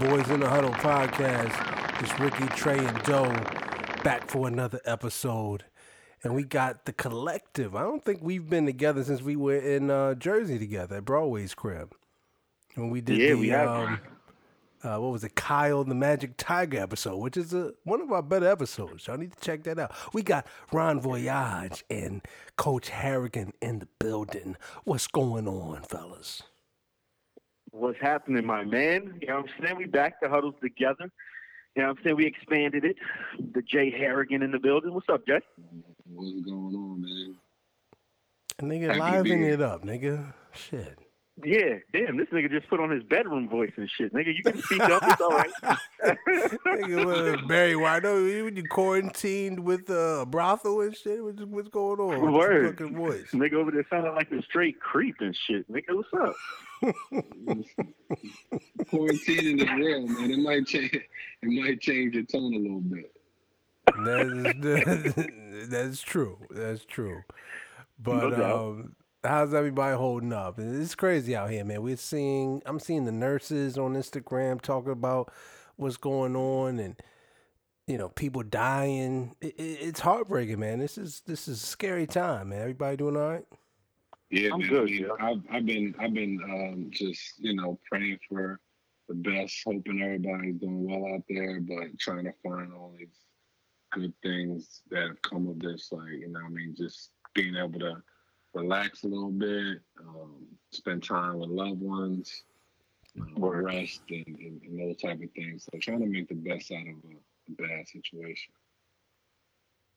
Boys in the Huddle podcast. It's Ricky, Trey, and Joe back for another episode. And we got the collective. I don't think we've been together since we were in uh, Jersey together at Broadway's crib. When we did Yeah, the, we have. um, uh, what was it, Kyle the Magic Tiger episode, which is a, one of our better episodes. Y'all need to check that out. We got Ron Voyage and Coach Harrigan in the building. What's going on, fellas? What's happening, my man? You know what I'm saying? We back the huddles together. You know what I'm saying? We expanded it. The Jay Harrigan in the building. What's up, Jay? What's going on, man? Nigga, Happy liven it up, nigga. Shit. Yeah, damn, this nigga just put on his bedroom voice and shit. Nigga, you can speak up. It's all right. Nigga, what, Barry White, know you you quarantined with uh, a brothel and shit? What's, what's going on? with your Word. fucking voice? nigga over there sounding like a straight creep and shit. Nigga, what's up? Quarantining is real, man. It might change. It might change your tone a little bit. That is, that's true. That's true. But No um, how's everybody holding up? It's crazy out here, man. We're seeing, I'm seeing the nurses on Instagram talking about what's going on and you know people dying. It, it, it's heartbreaking, man. This is this is a scary time, man. Everybody doing all right? Yeah, I'm man. good, I mean, yeah. I've, I've been, I've been um, just, you know, praying for the best, hoping everybody's doing well out there, but trying to find all these good things that have come of this. Like, you know, what I mean, just being able to relax a little bit, um, spend time with loved ones, Word. rest, and, and, and those type of things. So, trying to make the best out of a, a bad situation.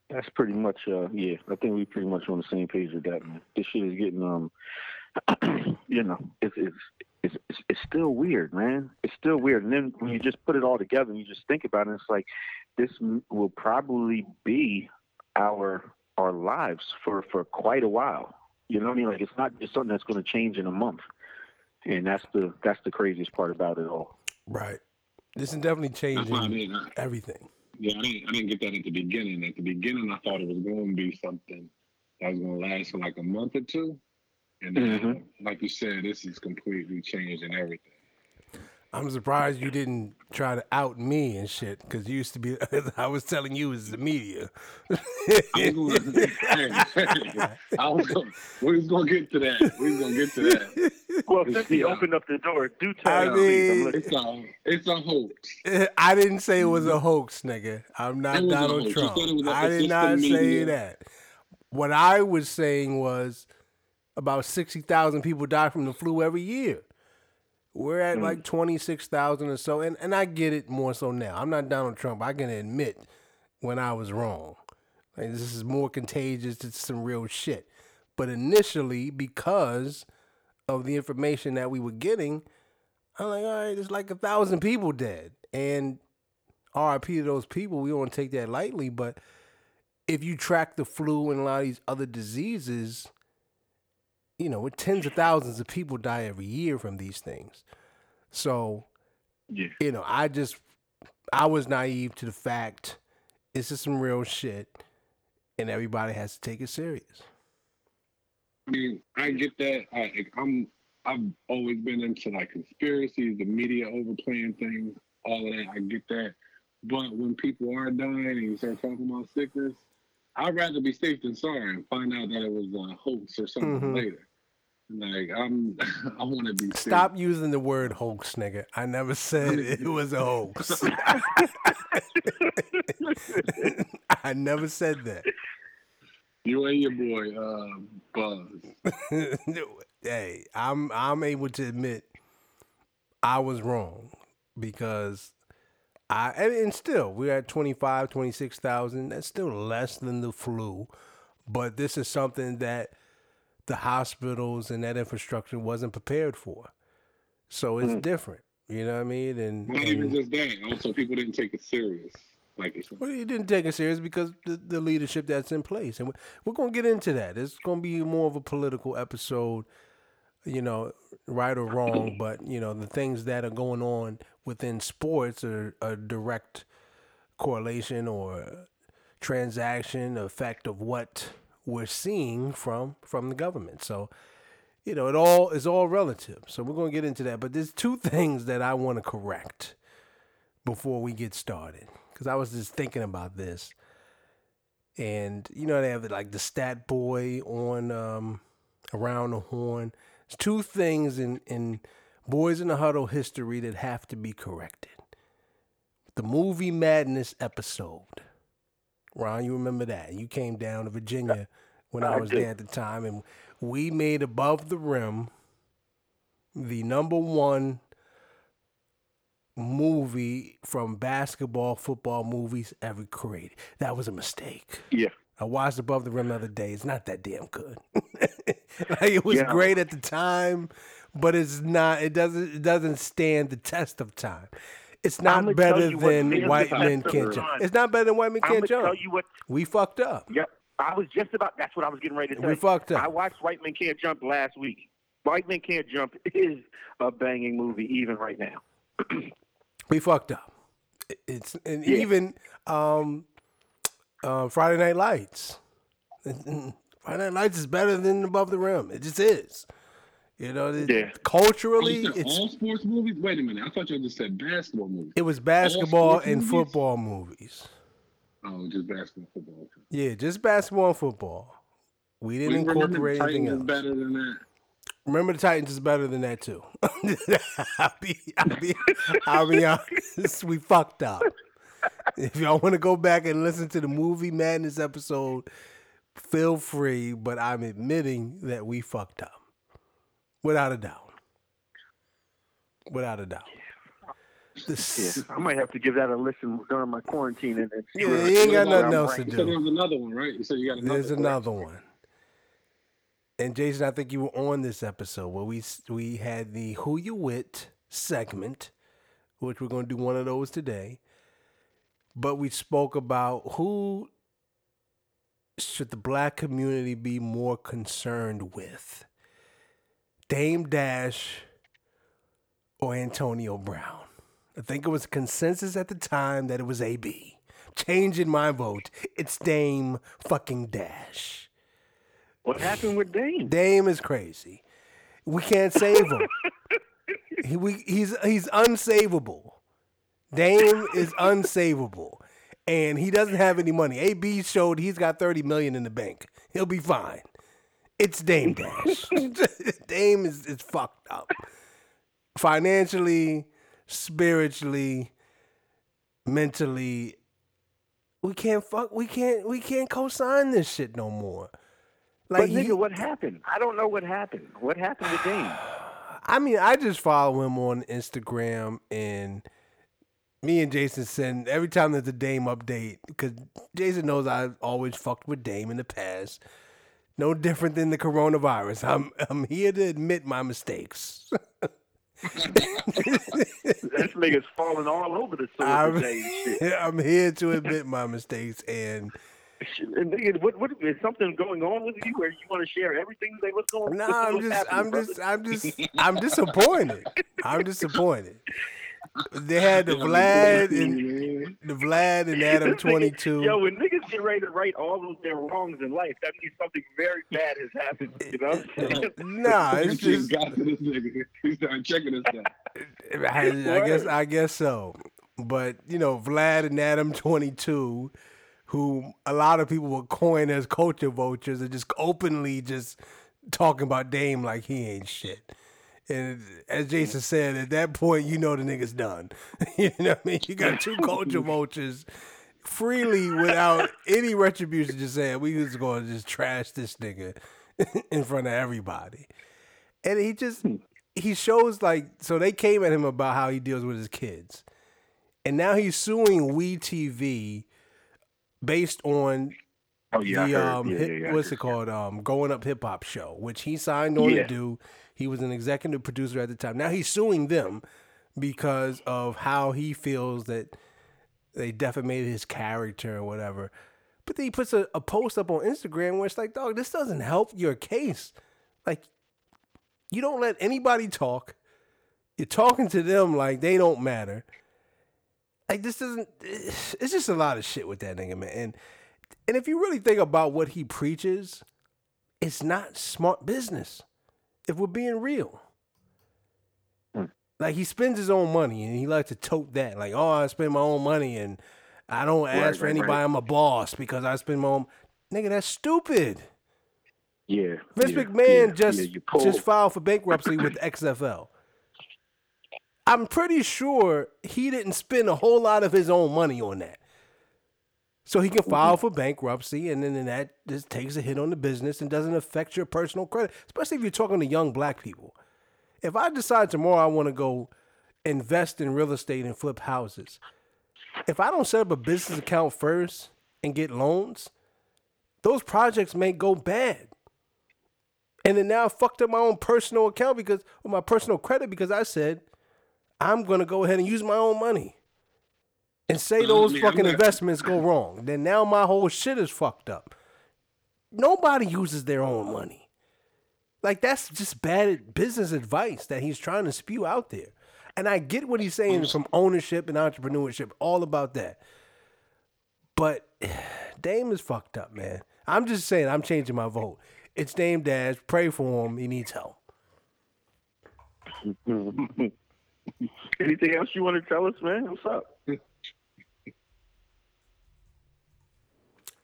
That's pretty much, uh, yeah. I think we pretty much on the same page with that, man. This shit is getting, um, you know, it's it's it's it's, it's still weird, man. It's still weird. And then when you just put it all together and you just think about it, it's like this m- will probably be our our lives for for quite a while. You know what I mean? Like it's not just something that's going to change in a month. And that's the that's the craziest part about it all. Right. This is definitely That's why I changing mean, everything. Yeah, I didn't, I didn't get that at the beginning. At the beginning, I thought it was going to be something that was going to last for like a month or two. And then, Mhm. like you said, this is completely changing everything. I'm surprised you didn't try to out me and shit because you used to be. I was telling you it was the media. I was going to, I was going, we was going to get to that. We was going to get to that. Well, It's- since he opened up the door, do tell I me, mean- It's a, it's a hoax. I didn't say it was a hoax, nigga. I'm not It was a Donald Trump. said it was a- I it's did not say media. that. What I was saying was about 60,000 people die from the flu every year. We're at Mm. like 26,000 or so. And, and I get it more so now. I'm not Donald Trump. I can admit when I was wrong. Like, this is more contagious. It's some real shit. But initially, because of the information that we were getting, I'm like, all right, there's like a thousand people dead. And RIP to those people. We don't take that lightly. But if you track the flu and a lot of these other diseases, you know, tens of thousands of people die every year from these things. So, Yeah. you know, I just, I was naive to the fact this is some real shit and everybody has to take it serious. I mean, I get that. I, I'm I've always been into like conspiracies, the media overplaying things, all of that. I get that. But when people are dying and you start talking about sickness, I'd rather be safe than sorry and find out that it was a hoax or something Mhm. later. Like I'm, I want to be safe. Stop using the word hoax, nigga. I never said it was a hoax. I never said that. You and your boy, uh, Buzz. hey, I'm I'm able to admit I was wrong because I and, still we're at 25, 26,000. That's still less than the flu, but this is something that the hospitals and that infrastructure wasn't prepared for. So it's different. You know what I mean? And, Not even and just that. Also, people didn't take it serious. Like well, you didn't take it serious because the, the leadership that's in place, and we're, we're going to get into that. It's going to be more of a political episode, you know, right or wrong. But you know, the things that are going on within sports are a direct correlation or transaction effect of what we're seeing from from the government. So, you know, it all is all relative. So we're going to get into that. But there's two things that I want to correct before we get started because I was just thinking about this, and you know they have like the stat boy on um, around the horn. There's two things in in Boys in the Huddle history that have to be corrected. The movie Madness episode. Ron, you remember that? You came down to Virginia when I, I was there at the time, and we made Above the Rim the number one movie from basketball, football movies ever created. That was a mistake. Yeah. I watched Above the Rim the other day. It's not that damn good. like it was Yeah. great at the time, but it's not. It doesn't. It doesn't stand the test of time. It's not better than White Men Can't Jump. It's not better than White Men Can't gonna tell Jump. you what. We fucked up. Yep. I was just about. That's what I was getting ready to say. We fucked up. I watched White Men Can't Jump last week. White Men Can't Jump is a banging movie even right now. We fucked up. It's and Yeah. even um, uh, Friday Night Lights. Friday Night Lights is better than Above the Rim. It just is. You know, it- Yeah. culturally, You it's all sports movies? Wait a minute. I thought you just said basketball movies. it was basketball and movies? football movies. Oh, just basketball, football. Yeah, just basketball and football. We didn't Remember incorporate anything else. better than that. Remember, the Titans is better than that too. I'll be, I'll be, I'll be honest. We fucked up. If y'all want to go back and listen to the movie madness episode, feel free. But I'm admitting that we fucked up, without a doubt. Without a doubt. This, Yeah, I might have to give that a listen during my quarantine and, and Yeah, you ain't got nothing I'm else to ranking. You said do. there was another one, right? You said you got another There's one. another one. And Jason, I think you were on this episode where we we had the Who You Wit segment, which we're going to do one of those today. But we spoke about who should the black community be more concerned with, Dame Dash or Antonio Brown. I think it was a consensus at the time that it was AB. Changing my vote. It's Dame fucking Dash. What happened with Dame? Dame is crazy. We can't save him. he, we, he's he's unsavable. Dame is unsavable, and he doesn't have any money. AB showed he's got thirty million in the bank. He'll be fine. It's Dame Dash. Dame is is fucked up financially, spiritually, mentally. We can't fuck. We can't. We can't co-sign this shit no more. But Like nigga, he- what happened? I don't know what happened. What happened with Dame? I mean, I just follow him on Instagram, and me and Jason send every time there's a Dame update because Jason knows I've always fucked with Dame in the past. No different than the coronavirus. I'm I'm here to admit my mistakes. This nigga's falling all over the social I'm, shit. I'm here to admit my mistakes, and what, what is something going on with you where you want to share everything? Like, what's going on? no, what's- I'm just happening, I'm just I'm just I'm disappointed. I'm disappointed. They had the Vlad and the Vlad and Adam twenty two. Yo, when niggas get ready to right all of their wrongs in life, that means something very bad has happened. Eh, you know? what I'm saying? Nah, it's Once just got to this nigga. He started checking this out. I, I guess I guess so. But you know, Vlad and Adam twenty two, who a lot of people would coin as culture vultures, are just openly just talking about Dame like he ain't shit. And as Jason said, at that point, you know the nigga's done. you know what I mean? You got two culture vultures freely without any retribution just saying, we just going to just trash this nigga in front of everybody. And he just, hmm. he shows like, so they came at him about how he deals with his kids. And now he's suing We TV based on Oh yeah, the um yeah, yeah, what's it called? Um growing up hip hop show which he signed on to do. He was an executive producer at the time. Now he's suing them because of how he feels that they defamated his character or whatever. But then he puts a, a post up on instagram where it's like dog this doesn't help your case. Like you don't let anybody talk. You're talking to them like they don't matter like this doesn't it's just a lot of shit with that nigga man and and if you really think about what he preaches, it's not smart business. If we're being real. Like he spends his own money and he likes to tote that. Like, oh, I spend my own money and I don't ask Right, for anybody. right. I'm a boss because I spend my own. Nigga, that's stupid. Yeah. Vince yeah, McMahon yeah, just yeah, just filed for bankruptcy with XFL. I'm pretty sure he didn't spend a whole lot of his own money on that. So he can file for bankruptcy, and then that just takes a hit on the business and doesn't affect your personal credit, especially if you're talking to young black people. If I decide tomorrow I want to go invest in real estate and flip houses, if I don't set up a business account first and get loans, those projects may go bad. And then now I fucked up my own personal account because or my personal credit because I said I'm gonna go ahead and use my own money. And say those I fucking investments go wrong. Then now my whole shit is fucked up. Nobody uses their own money. Like that's just bad business advice that he's trying to spew out there. And I get what he's saying from ownership and entrepreneurship, all about that. But Dame is fucked up, man. I'm just saying, I'm changing my vote. It's Dame Dash. Pray for him. He needs help. Anything else you want to tell us, man? What's up?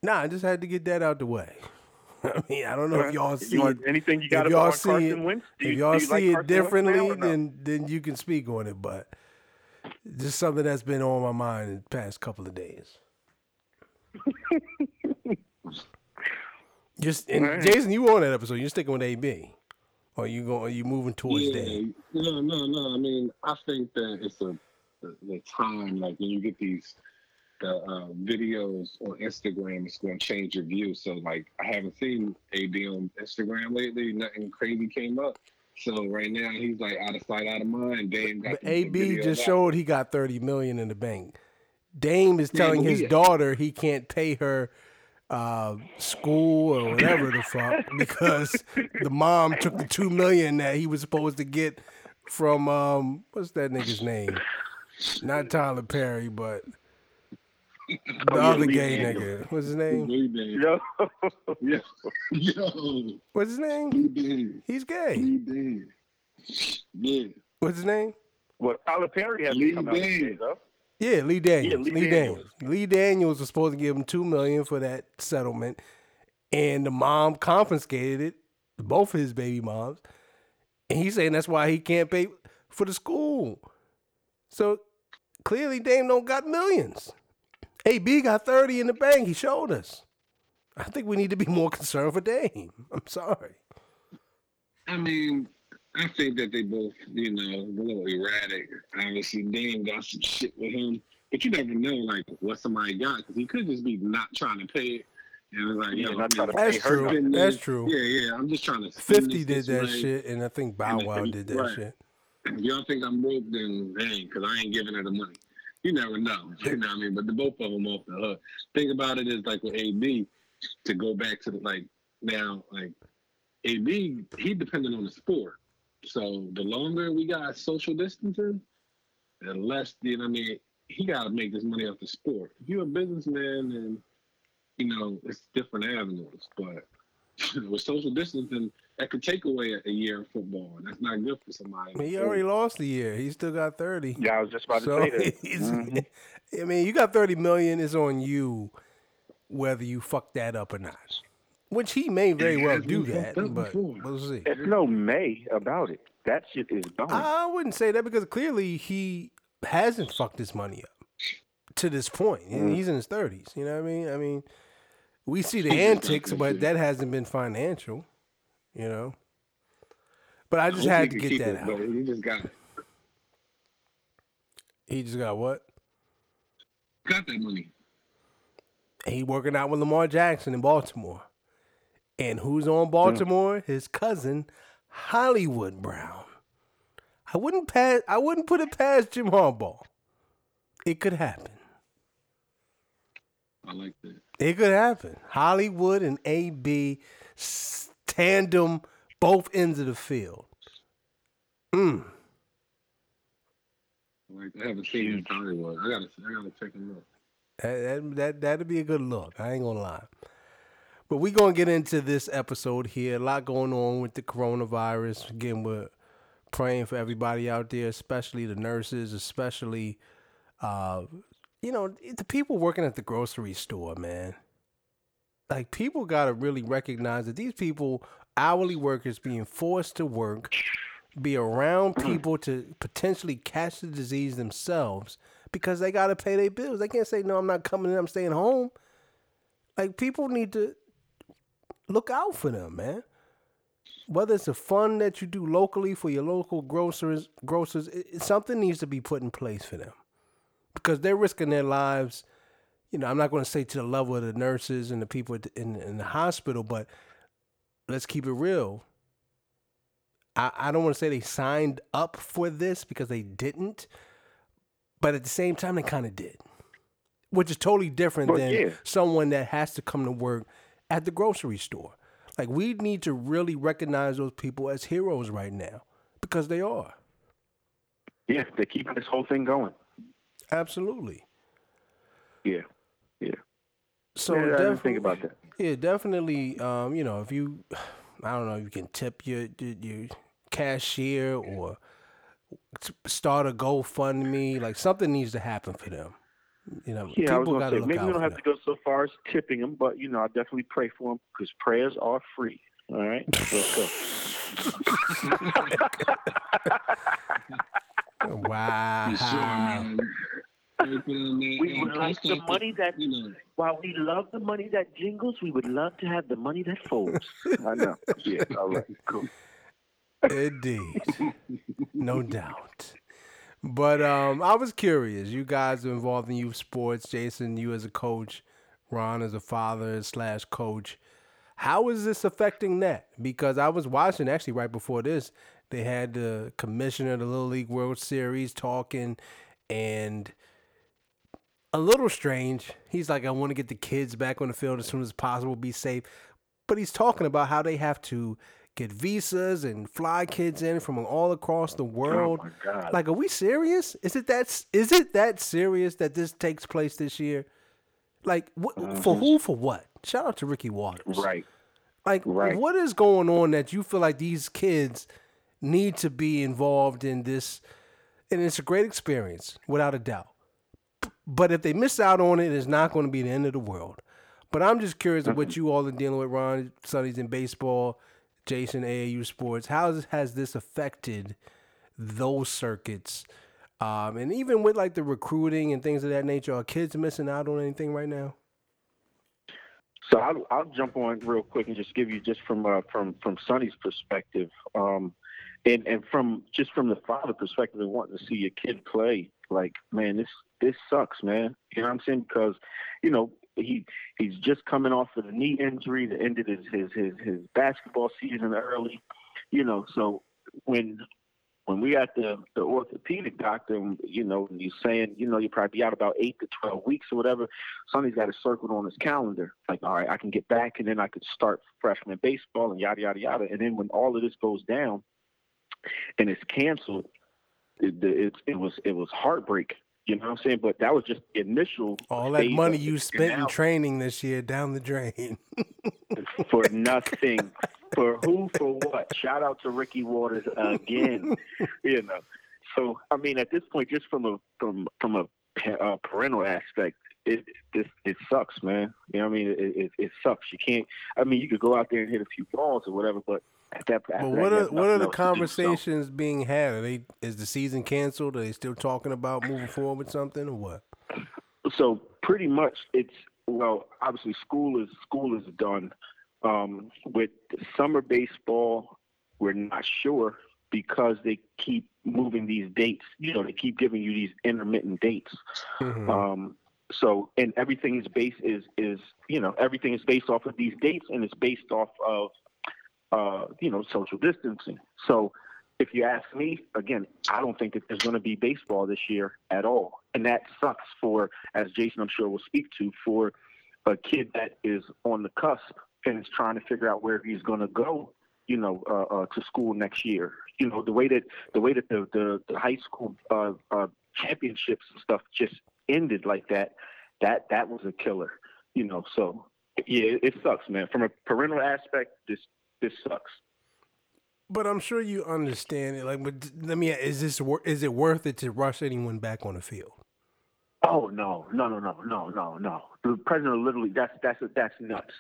Nah, I just had to get that out the way. I mean, I don't know if y'all see You anything you got if y'all see Carson it, Wentz? Do if you- y'all you like see it Carson differently, no? then then you can speak on it. But just something that's been on my mind in the past couple of days. Just and Alright. Jason, you were on that episode. You're sticking with AB, or you going? Are you moving towards yeah, Dame? no, no, no. I mean, I think that it's a the, the time like when you get these the uh, videos on Instagram, it's going to change your view. So like, I haven't seen AB on Instagram lately. Nothing crazy came up. So right now he's like out of sight, out of mind. Dame got But AB just out. showed he got thirty million in the bank. Dame is telling but his we- daughter he can't pay her uh, school or whatever the fuck because the mom took the two million that he was supposed to get from um what's that nigga's name? Not Tyler Perry, but the Oh, other gay Daniels. nigga. What's his name? Yo, Yo, yo, What's his name? Lee He's gay. Lee Yeah. What's his name? well, Tyler Perry has Lee come out and though. Yeah, Lee Daniels. Lee Lee, Daniels. Daniels. Lee Daniels was supposed to give him two million for that settlement, and the mom confiscated it, both of his baby moms, and he's saying that's why he can't pay for the school. So clearly, Dame don't got millions. AB got thirty in the bank. He showed us. I think we need to be more concerned for Dame. I'm sorry. I mean, I think that they both, you know, a little erratic. Obviously, Dame got some shit with him, but you never know, like, what somebody got because he could just be not trying to pay it. And it's like, Yeah, yo, not I'm trying to pay That's true. That's true. Yeah, yeah. I'm just trying to. Fifty this did this that way. shit, and I think Bow Wow if- did that right. shit. If y'all think I'm broke, then dang, because I ain't giving her the money. You never know. You know what I mean? But the both of them off the hook. Think about it as like with AB, to go back to the like now, like AB, he depended on the sport. So the longer we got social distancing, the less, you know what I mean? He got to make this money off the sport. If you're a businessman, then, you know, it's different avenues. But with social distancing, that could take away a, a year of football, and that's not good for somebody. He already lost a year. He still got thirty. Yeah, I was just about to say that. he's- Mhm. I mean, you got thirty million. It's on you whether you fuck that up or not. Which he may very well do that, but we'll see. There's no May about it. That shit is done. I wouldn't say that because clearly he hasn't fucked his money up to this point. Mm. He's in his thirties. You know what I mean? I mean, we see the He's just not antics, but that hasn't been financial. You know. But I just hope had to get that it, out. He just got He just got what? got that money. he working out with Lamar Jackson in Baltimore. And who's on Baltimore? His cousin, Hollywood Brown. I wouldn't pass I wouldn't put it past Jim Harbaugh. It could happen. I like that. It could happen. Hollywood and AB tandem both ends of the field. Mm. I like I haven't seen his Hollywood. I gotta I gotta check him out. That, that, that, that'd be a good look. I ain't gonna lie. But we gonna get into this episode here. A lot going on with the coronavirus. Again, we're praying for everybody out there, especially the nurses, especially, uh, you know, the people working at the grocery store, man. Like people got to really recognize that these people, hourly workers, being forced to work, be around people to potentially catch the disease themselves because they got to pay their bills. They can't say, "No, I'm not coming in. I'm staying home." Like people need to look out for them, man. Whether it's a fund that you do locally for your local grocers, grocers, it, something needs to be put in place for them because they're risking their lives. You know, I'm not going to say to the level of the nurses and the people in, in the hospital, but let's keep it real. I, I don't want to say they signed up for this because they didn't, but at the same time, they kind of did, which is totally different Well, than yeah. someone that has to come to work at the grocery store. Like we need to really recognize those people as heroes right now because they are. Yeah, they're keeping this whole thing going. Absolutely. Yeah, yeah. So yeah, definitely, think about that. Yeah, definitely. Um, you know, if you, I don't know, you can tip your your, your cashier or start a GoFundMe. Like something needs to happen for them. You know, Yeah, I was people gonna got to say look maybe out we don't have them. to go so far as tipping them, but you know, I definitely pray for them because prayers are free. All right, let's go. Wow. For sure, man. Pray for them, man. We And would like the money that- While we love the money that jingles, we would love to have the money that folds. I know. Yeah. All right. Cool. Indeed. No doubt. But um, I was curious. You guys are involved in youth sports. Jason, you as a coach, Ron as a father slash coach. How is this affecting that? Because I was watching actually right before this, they had the commissioner of the Little League World Series talking, and a little strange. He's like, I want to get the kids back on the field as soon as possible, be safe. But he's talking about how they have to get visas and fly kids in from all across the world. Oh my God. Like, are we serious? Is it that is it that serious that this takes place this year? Like, what, for who? For what? Shout out to Ricky Watters. Mm-hmm. Right. Like, Right. what is going on that you feel like these kids need to be involved in this? And it's a great experience, without a doubt. But if they miss out on it, it's not going to be the end of the world. But I'm just curious of what you all are dealing with, Ron. Sonny's in baseball, Jason AAU sports. How has- this affected those circuits? Um, and even with like the recruiting and things of that nature, are kids missing out on anything right now? So I'll, I'll jump on real quick and just give you just from uh, from from Sonny's perspective, um, and and from just from the father perspective and wanting to see your kid play. Like, man, this this sucks, man. You know what I'm saying? Because, you know, he he's just coming off of the knee injury that ended his his his, his basketball season early. You know, so when when we got the the orthopedic doctor, you know, and he's saying, you know, you'll probably be out about eight to twelve weeks or whatever. Sonny's got it circled on his calendar. Like, all right, I can get back, and then I could start freshman baseball and yada yada yada. And then when all of this goes down, and it's canceled, it, it, it was it was heartbreak. You know what I'm saying? But that was just initial All that money you spent in training this year down the drain. for nothing. for who? For what? Shout out to Ricky Watters again. you know. So I mean, at this point, just from a from from a uh, parental aspect, it this it sucks, man. You know what I mean? It, it it sucks. You can't. I mean, you could go out there and hit a few balls or whatever, but at that. But what are what are the to do, so- conversations being had? Are they is the season canceled? Are they still talking about moving forward with something or what? so pretty much it's well obviously school is school is done um, with summer baseball we're not sure because they keep moving these dates you know they keep giving you these intermittent dates Mhm. um, so and everything is based is is you know everything is based off of these dates and it's based off of uh, you know social distancing. So if you ask me again i don't think that there's going to be baseball this year at all. And that sucks for as jason i'm sure will speak to for a kid that is on the cusp and is trying to figure out where he's going to go you know uh, uh, to school next year. You know the way that the way that the the, the high school uh, uh, championships and stuff just ended like that that that was a killer you know. So yeah it, it sucks man. From a parental aspect this this sucks But I'm sure you understand it. Like, but let me. Is this is it worth it to rush anyone back on the field? Oh no, no, no, no, no, no, no. The president literally that's that's that's nuts.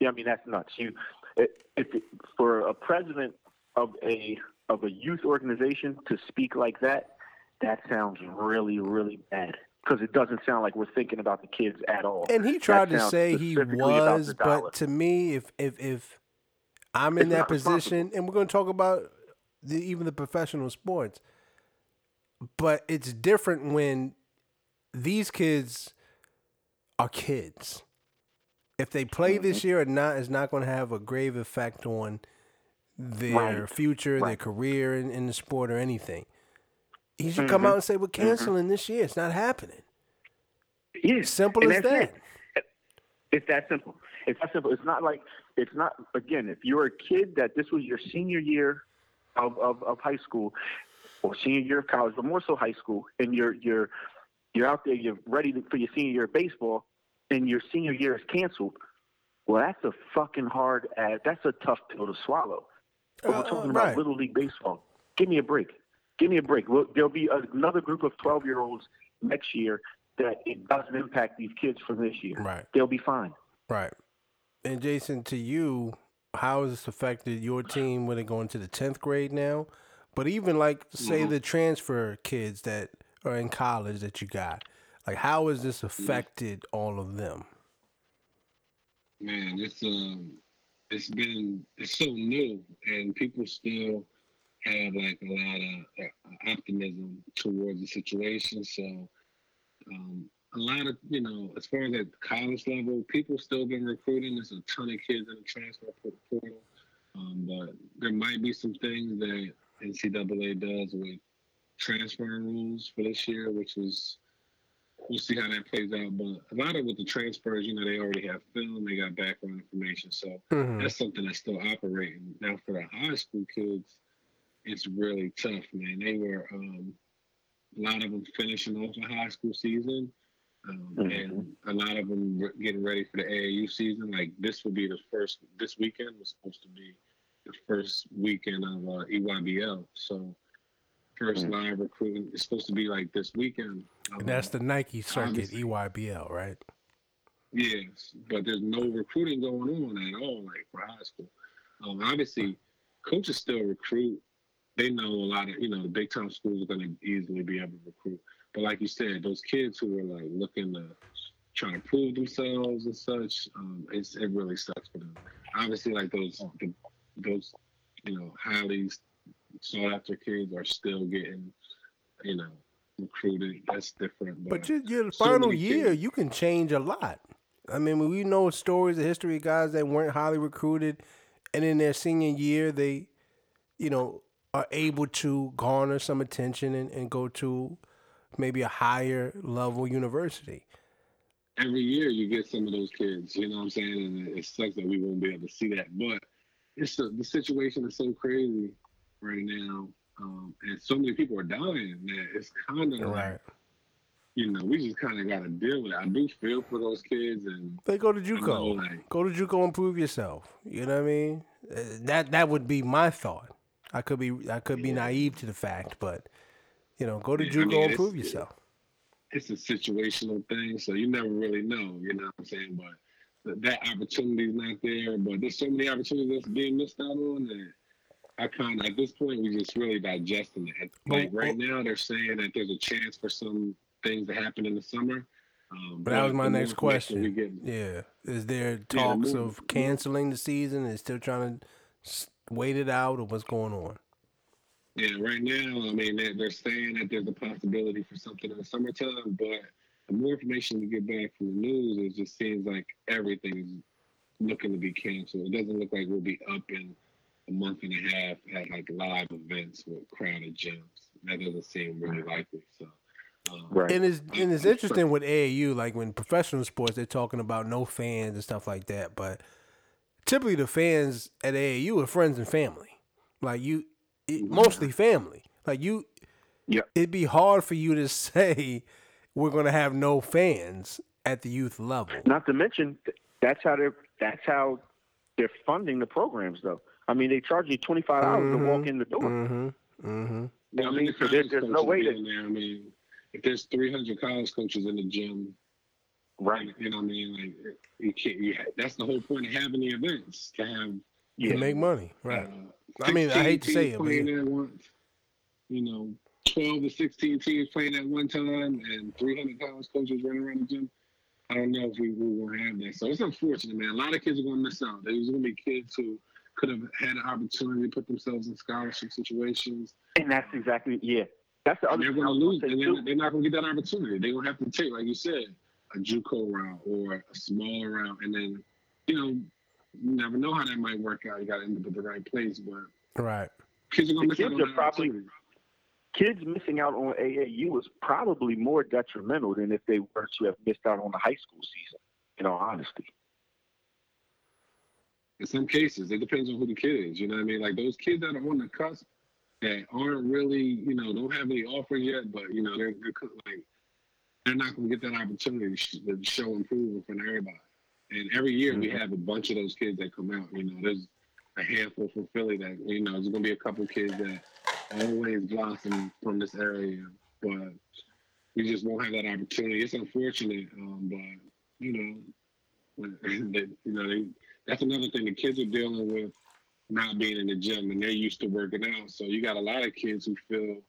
Yeah, I mean that's nuts. You, if for a president of a of a youth organization to speak like that, that sounds really really bad because it doesn't sound like we're thinking about the kids at all. And he tried to say he was, but to me, if if if I'm in it's that position, and we're going to talk about the, even the professional sports, but it's different when these kids are kids. If they play mm-hmm. this year or not, is not going to have a grave effect on their right. future, right. their career in, in, the sport or anything. He should mm-hmm. come out and say, "We're mm-hmm. canceling mm-hmm. this year. It's not happening." Yeah, simple and as that. It. It's that simple. It's that simple. It's not like it's not. Again, if you're a kid that this was your senior year of, of, of high school or senior year of college, but more so high school, and you're you're you're out there, you're ready for your senior year of baseball, and your senior year is canceled. Well, that's a fucking hard. Ad, that's a tough pill to swallow. But we're uh, talking uh, right. about little league baseball. Give me a break. Give me a break. There'll be another group of 12 year olds next year that it doesn't impact these kids from this year. Right. They'll be fine. Right. And Jason, to you, how has this affected your team when they go into the 10th grade now? But even like, say, mm-hmm. the transfer kids that are in college that you got, like, how has this affected all of them? Man, it's um, it's been it's so new, and people still have like a lot of uh, optimism towards the situation. So, um, a lot of you know, as far as at college level, people still been recruiting. There's a ton of kids in the transfer portal, um, but there might be some things that NCAA does with transfer rules for this year, which is we'll see how that plays out. But a lot of with the transfers, you know, they already have film, they got background information, so mm-hmm. that's something that's still operating. Now for the high school kids, it's really tough, man. They were um, a lot of them finishing off a high school season. Um, mm-hmm. And a lot of them re- getting ready for the AAU season. Like this will be the first. This weekend was supposed to be the first weekend of uh, EYBL. So 1st mm-hmm. live recruiting is supposed to be like this weekend. Um, and that's the Nike circuit EYBL, right? Yes, but there's no recruiting going on at all, like for high school. Um, obviously, coaches still recruit. They know a lot of, you know, the big time schools are going to easily be able to recruit. But like you said, those kids who are like looking to trying to prove themselves and such, um, it's it really sucks for them. Obviously, like those the, those you know highly sought after kids are still getting you know recruited. That's different. But, but your, your so final year, kids. you can change a lot. I mean, we know stories, of history of guys that weren't highly recruited, and in their senior year, they, you know, are able to garner some attention and, and go to maybe a higher level university. Every year you get some of those kids, you know what I'm saying? And it sucks that we won't be able to see that. But it's a, the situation is so crazy right now. Um, and so many people are dying that it's kind of right. like, you know, we just kind of got to deal with it. I do feel for those kids, and they go to JUCO. like, go to JUCO and prove yourself. You know what I mean? Uh, that that would be my thought. I could be I could yeah. be naive to the fact, but you know, go to JUCO I mean, and prove yourself. It's a situational thing, so you never really know. You know what I'm saying? But that opportunity is not there. But there's so many opportunities that's being missed out on that. I kind of at this point we're just really digesting it. Like right now, they're saying that there's a chance for some things to happen in the summer. Um, that was my next question. Yeah, is there talks yeah, the of canceling the season and still trying to wait it out, or what's going on? Yeah, right now, I mean, they're, they're saying that there's a possibility for something in the summertime, but the more information we get back from the news, it just seems like everything is looking to be canceled. It doesn't look like we'll be up in a month and a half at like live events with crowded gyms. That doesn't seem really likely. So. Um, right. And it's and it's interesting with AAU, like when professional sports, they're talking about no fans and stuff like that. But typically, the fans at AAU are friends and family. Like you, it, mostly family. Like you, yeah, it'd be hard for you to say we're going to have no fans at the youth level. Not to mention that's how they're that's how they're funding the programs though. I mean, they charge you twenty five dollars to walk in the door. Mm-hmm. Mm-hmm. You know I mean? So there, there's no way that. that There. I mean, if there's 300 college coaches in the gym, right. you know what I mean? Like, you can't. You ha- that's the whole point of having the events to have. To make money, right? Uh, I mean, I hate to say it, but playing yeah. at once. You know, 12 to 16 teams playing at one time, and 300 college coaches running around the gym. I don't know if we we will have that. So it's unfortunate, man. A lot of kids are going to miss out. There's going to be kids who could have had an opportunity to put themselves in scholarship situations. And that's exactly yeah. That's the other they're thing going to lose, and they're, too. they're not going to get that opportunity. They're going to have to take, like you said, a JUCO route or a smaller route, and then, you know, you never know how that might work out. You got to end up at the right place, but Right. kids are going The to miss out on are probably- Kids missing out on AAU is probably more detrimental than if they were to have missed out on the high school season. In all honesty, In some cases, it depends on who the kid is. You know what I mean? Like those kids that are on the cusp that aren't really, you know, don't have any offers yet, but you know, they're, they're like they're not going to get that opportunity to show improvement from everybody. And every year we Mhm. have a bunch of those kids that come out. You know, there's a handful from Philly that you know there's going to be a couple kids that always blossom from this area, but we just won't have that opportunity. It's unfortunate, um, but you know, they, you know, they, that's another thing. The kids are dealing with not being in the gym, and they're used to working out. So you got a lot of kids who feel,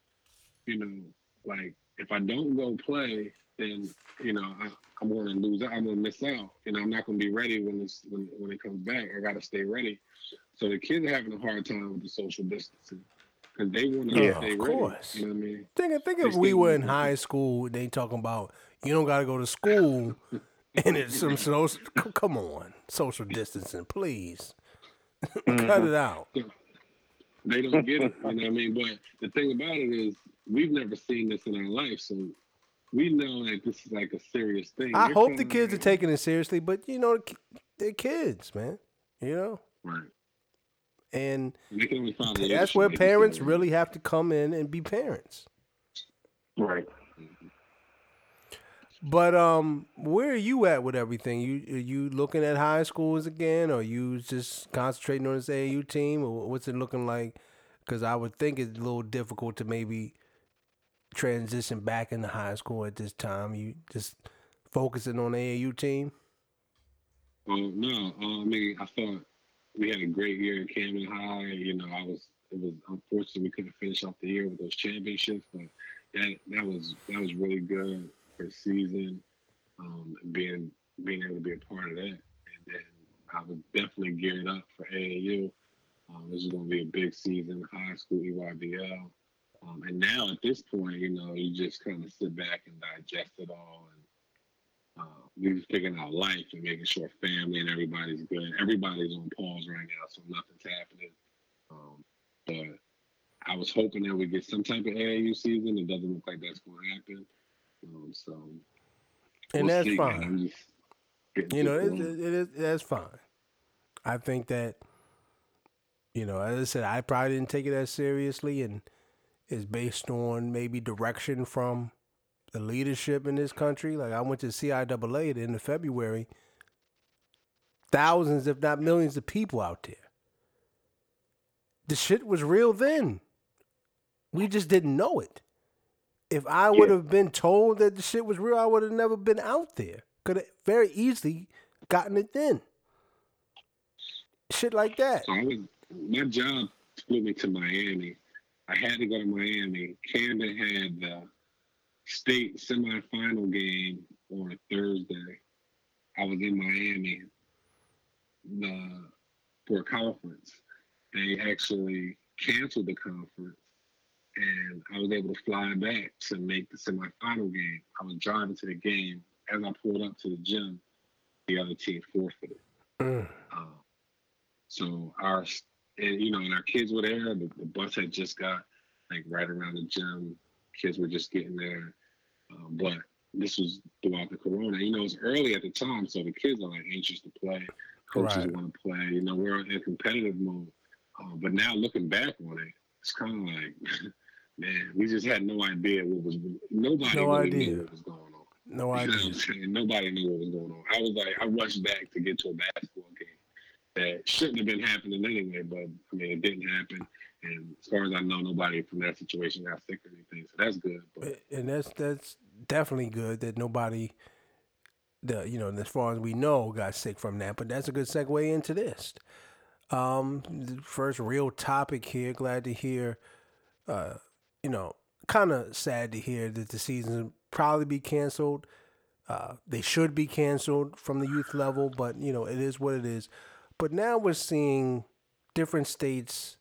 you know, like if I don't go play, then you know I, I'm going to lose out. I'm going to miss out. You know, I'm not going to be ready when it's when when it comes back. I got to stay ready. So the kids are having a hard time with the social distancing because they want to Yeah, stay of ready. course. You know what I mean? Think, think They if we were in need- high school, they talking about you don't got to go to school, and it's some social. Come on, social distancing, please. Mm-hmm. Cut it out. They don't get it. You know what I mean? But the thing about it is, we've never seen this in our life, so we know that this is like a serious thing. I They're hope the kids are taking it seriously, but you know, they're kids, man. You know, right. and And they can only find that's where parents really have to come in and be parents. right? But um, where are you at with everything? You are you looking at high schools again, or you just concentrating on this AAU team, or what's it looking like? Because I would think it's a little difficult to maybe transition back into high school at this time. You just focusing on the AAU team. Well, no, uh, I mean, I thought we had a great year in Camden High. You know, I was it was unfortunate we couldn't finish off the year with those championships, but that that was that was really good for season. Um, being being able to be a part of that, and then I was definitely geared up for AAU. Um, this is going to be a big season, high school EYBL. Um, and now at this point, you know, you just kind of sit back and digest it all and uh, we're just figuring out life and making sure family and everybody's good. Everybody's on pause right now, so nothing's happening. Um, but I was hoping that we get some type of AAU season. It doesn't look like that's going to happen. Um, so, And we'll that's see, fine. I'm just getting You know, it, it, it is that's fine. I think that, you know, as I said, I probably didn't take it as seriously, and it's based on maybe direction from the leadership in this country. Like I went to CIAA at the end of February. Thousands, if not millions, of people out there. The shit was real then. We just didn't know it. If I would Yeah. have been told that the shit was real, I would have never been out there. Could have very easily gotten it then. Shit like that. So I was my job flew me to Miami. I had to go to Miami. Camden had the state semifinal game on a Thursday. I was in Miami the, for a conference. They actually canceled the conference, and I was able to fly back to make the semifinal game. I was driving to the game. As I pulled up to the gym, the other team forfeited. Mm. Um, so our, and, you know, and our kids were there. The, the bus had just got like right around the gym. Kids were just getting there, um, but this was throughout the corona. You know, it was early at the time, so the kids are like anxious to play. Coaches Right. want to play. You know, we're in competitive mode. Um, but now looking back on it, it's kind of like, man, we just had no idea what was. Nobody No really idea. knew what was going on. No You idea. Nobody knew what was going on. I was like, I rushed back to get to a basketball game. That shouldn't have been happening anyway. But I mean, it didn't happen. And as far as I know, nobody from that situation got sick or anything, so that's good. But and that's that's definitely good that nobody, the you know, as far as we know, got sick from that. But that's a good segue into this. Um, the first real topic here. Glad to hear. Uh, you know, kind of sad to hear that the season probably be canceled. Uh, they should be canceled from the youth level, but you know, it is what it is. But now we're seeing different states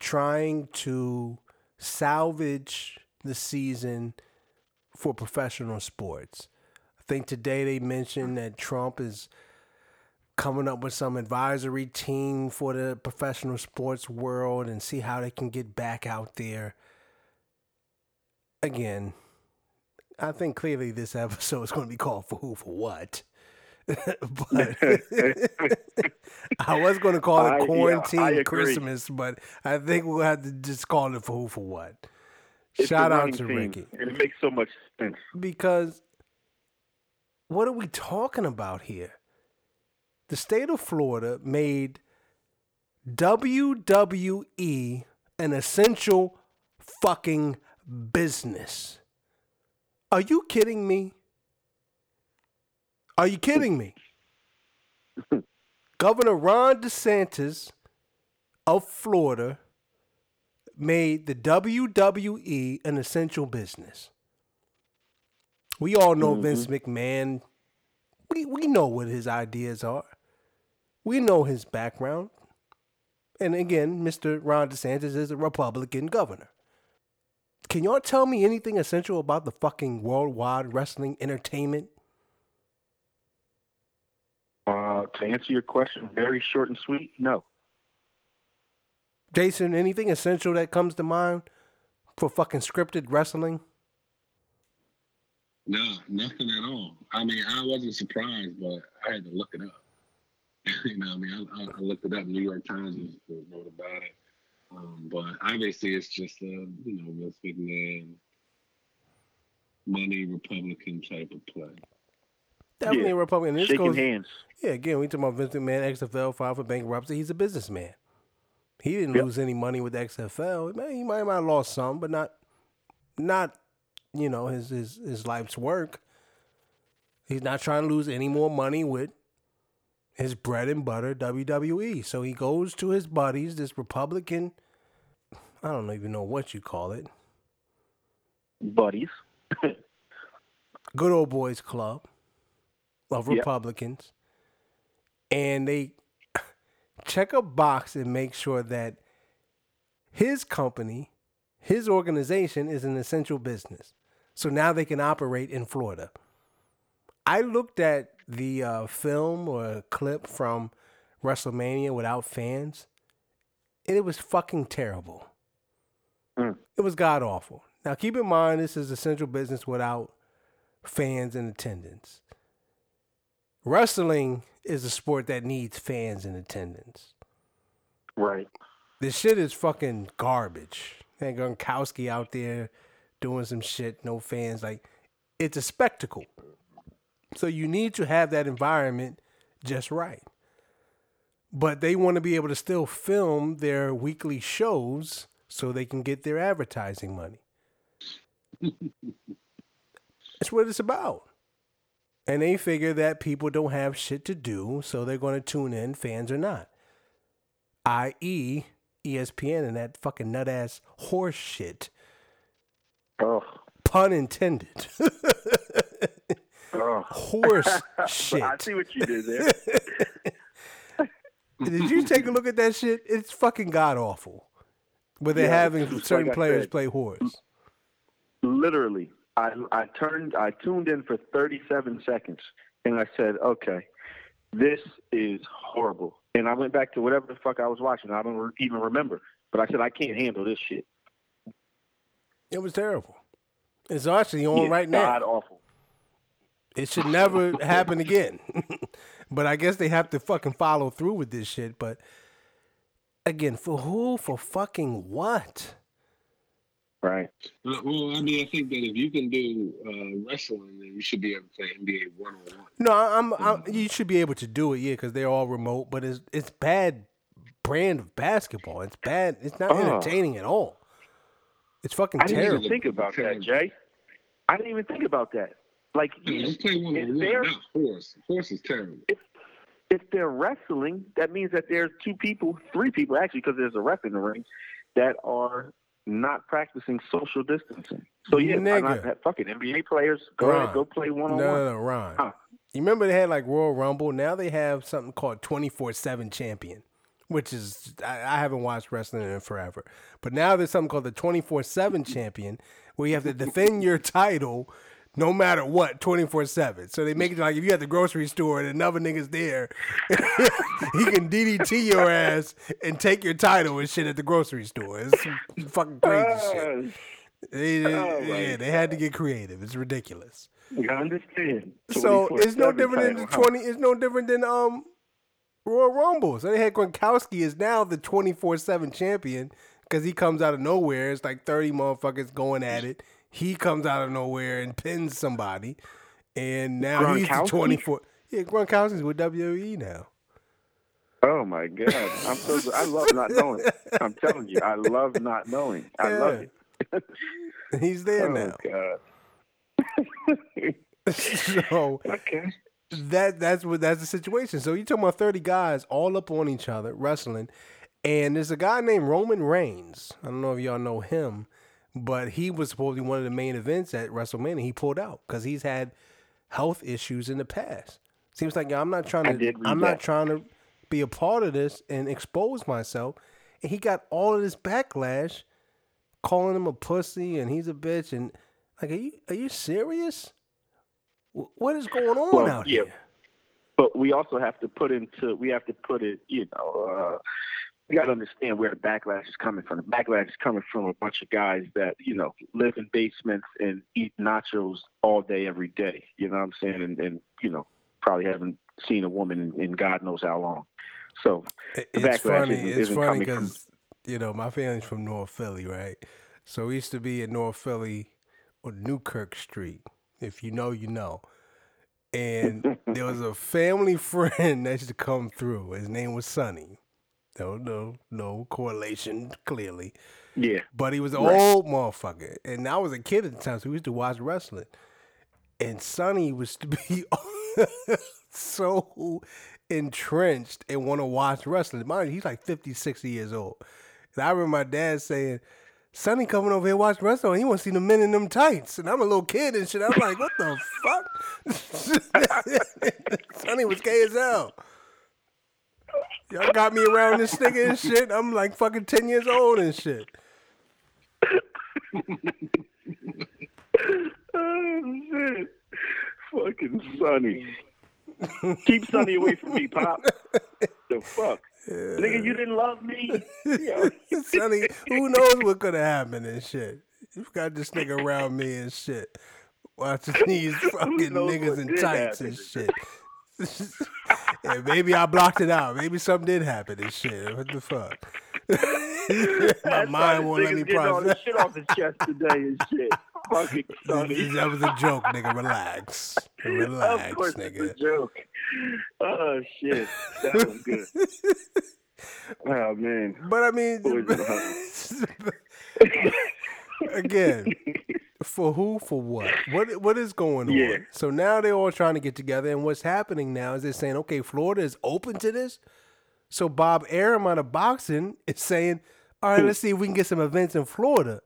trying to salvage the season for professional sports. I think today they mentioned that Trump is coming up with some advisory team for the professional sports world and see how they can get back out there. Again, I think clearly this episode is going to be called for who for what. but I was going to call it I- yeah, quarantine I. Christmas, but I think we'll have to just call it for who for what. It's Shout out to Ricky it makes so much sense. because what are we talking about here? The state of Florida made WWE an essential fucking business. Are you kidding me? Are you kidding me? Governor Ron DeSantis of Florida made the WWE an essential business. We all know Vince mm-hmm. McMahon. We we know what his ideas are. We know his background. And again, Mr. Ron DeSantis is a Republican governor. Can y'all tell me anything essential about the fucking worldwide wrestling entertainment? Uh, to answer your question, very short and sweet. No, Jason, anything essential that comes to mind for fucking scripted wrestling? no, nothing at all. I mean, I wasn't surprised, but I had to look it up. you know, what I mean, I, I, I looked it up. New York Times was- wrote about it. Um, but obviously, it's just a you know Vince McMahon money Republican type of play. Definitely Yeah. a Republican. This shaking goes, hands. Yeah, again, we talking about Vince McMahon, XFL filed for bankruptcy. He's a businessman. He didn't Yep. lose any money with XFL. Man, He might, might have lost some, but not, not, you know, his his his life's work. He's not trying to lose any more money with his bread and butter WWE. So he goes to his buddies, this Republican. I don't even know what you call it. buddies. good old boys club of Yep. Republicans, and they check a box and make sure that his company, his organization is an essential business. So now they can operate in Florida. I looked at the uh, film or clip from WrestleMania without fans, and it was fucking terrible. Mm. It was god awful. Now keep in mind this is essential business without fans in attendance. Wrestling is a sport that needs fans in attendance. Right. This shit is fucking garbage. And Gronkowski out there doing some shit, no fans. Like, it's a spectacle. So you need to have that environment just right. But they want to be able to still film their weekly shows so they can get their advertising money. That's what it's about. And they figure that people don't have shit to do, so they're going to tune in, fans or not. I.e., ESPN and that fucking nut ass horse shit. Oh, Pun intended. oh. horse shit. I see what you did there. Did you take a look at that shit? It's fucking god awful. Where they're Yeah, having certain like players said. play horse. Literally, I I turned, I tuned in for 37 seconds, and I said, okay, this is horrible. And I went back to whatever the fuck I was watching. I don't even remember, but I said I can't handle this shit. It was terrible. It's actually on Yeah, right now. God awful. It should never happen again. but I guess they have to fucking follow through with this shit. But again, for who? For fucking what? Right. Uh, well, I mean, I think that if you can do uh, wrestling, then you should be able to play NBA one on one. No, I'm, I'm. You should be able to do it, yeah, because they're all remote. But it's it's bad brand of basketball. It's bad. It's not Oh. entertaining at all. It's fucking I didn't terrible. even think about that, Jay. I didn't even think about that. Like, No, let's play one If on they're- one. Not horse. Horse is terrible. if they're wrestling, that means that there's two people, three people actually, because there's a ref in the ring, that are not practicing social distancing. So yeah, Nigga. have fucking NBA players go Ron. ahead, go play one No, on no, one. no, Ron. Huh. You remember they had like Royal Rumble? Now they have something called 24 7 champion, which is, I, I haven't watched wrestling in forever. But now there's something called the 24 7 champion where you have to defend your title no matter what 24 7. So they make it like if you at the grocery store and another nigga's there, he can DDT your ass and take your title and shit at the grocery store. It's some fucking crazy shit. They, they- Oh, yeah, they had to get creative. It's ridiculous. You understand? So it's no 24/7 different than the title, huh? twenty. It's no different than um Royal Rumble. So they had Gronkowski is now the twenty four seven champion because he comes out of nowhere. It's like thirty motherfuckers going at it. He comes out of nowhere and pins somebody, and now he's the Gronkowski? twenty four. Yeah, Gronkowski's with WWE now. Oh my god, I'm so I love not knowing. I'm telling you, I love not knowing. I love it. He's there oh now. god. so Okay. that that's what that's the situation. So you're talking about thirty guys all up on each other wrestling, and there's a guy named Roman Reigns. I don't know if y'all know him, but he was supposed to be one of the main events at WrestleMania. He pulled out because he's had health issues in the past. Seems like I'm not trying to. I'm that. not trying to be a part of this and expose myself. And he got all of this backlash, calling him a pussy and he's a bitch. And like, are you are you serious? What is going on Well, out yeah. here? But we also have to put into we have to put it, you know, uh, we got to understand where the backlash is coming from. The backlash is coming from a bunch of guys that you know live in basements and eat nachos all day every day. You know what I'm saying? And, and you know probably haven't seen a woman in, in God knows how long. So the It's backlash funny. isn't- It's isn't funny because you know my family's from North Philly, right? So we used to be in North Philly on Newkirk Street. If you know, you know. And there was a family friend that used to come through. His name was Sonny. No, no, no correlation clearly. yeah, But he was an Right. old motherfucker. And I was a kid at the time, so we used to watch wrestling. And Sonny was to be so entrenched and want to watch wrestling. Mind you, he's like 50, 60 years old. And I remember my dad saying, Sonny coming over here watch wrestling. He want to see the men in them tights. And I'm a little kid and shit. I'm like, what the fuck? Sonny was gay as hell. Y'all got me around this nigga and shit. I'm like fucking 10 years old and shit. Oh shit. Fucking Sonny. Keep Sonny away from me, Pop. The fuck? Nigga, you didn't love me? Yo. Sonny, who knows what could have happened and shit. You've got this nigga around me and shit. Watching these fucking niggas in tights happen? and shit. and maybe I blocked it out. Maybe something did happen and shit. What the fuck? My mind won't let me all process. this shit off his chest today and shit. Fucking that was a joke, nigga. Relax. Relax, of course, nigga. it's a joke. Oh shit, that was good. Oh man, But I mean, Boys in the again, for who, for what? What what is going on? Yeah. So now they're all trying to get together, and what's happening now is they're saying, okay, Florida is open to this. So Bob Arum out of boxing is saying, all right, let's see if we can get some events in Florida.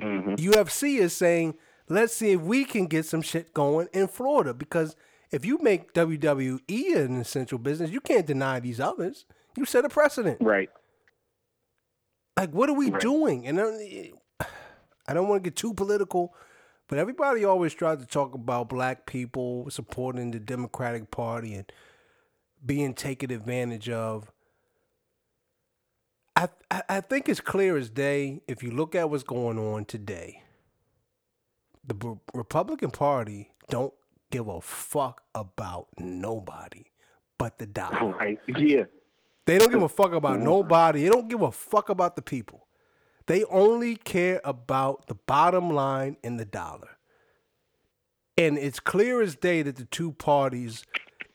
Mhm. UFC is saying, let's see if we can get some shit going in Florida because if you make WWE an essential business, you can't deny these others. You set a precedent. right. Like, what are we Right. doing? And then, I don't want to get too political, but everybody always tries to talk about black people supporting the Democratic Party and being taken advantage of. I, I I think it's clear as day if you look at what's going on today. The B- Republican Party don't give a fuck about nobody but the dollar. Right. Yeah. They don't give a fuck about nobody. They don't give a fuck about the people. They only care about the bottom line in the dollar. And it's clear as day that the two parties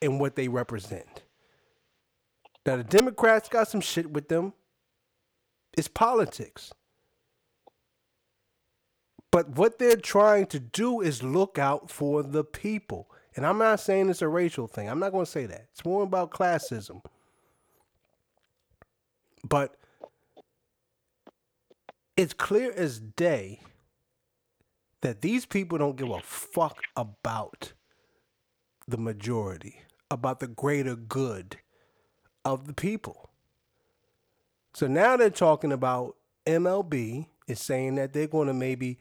and what they represent. Now, the Democrats got some shit with them. It's politics. But what they're trying to do is look out for the people. And I'm not saying it's a racial thing. I'm not going to say that. It's more about classism. But it's clear as day that these people don't give a fuck about the majority, about the greater good of the people. So now they're talking about MLB is saying that they're going to maybe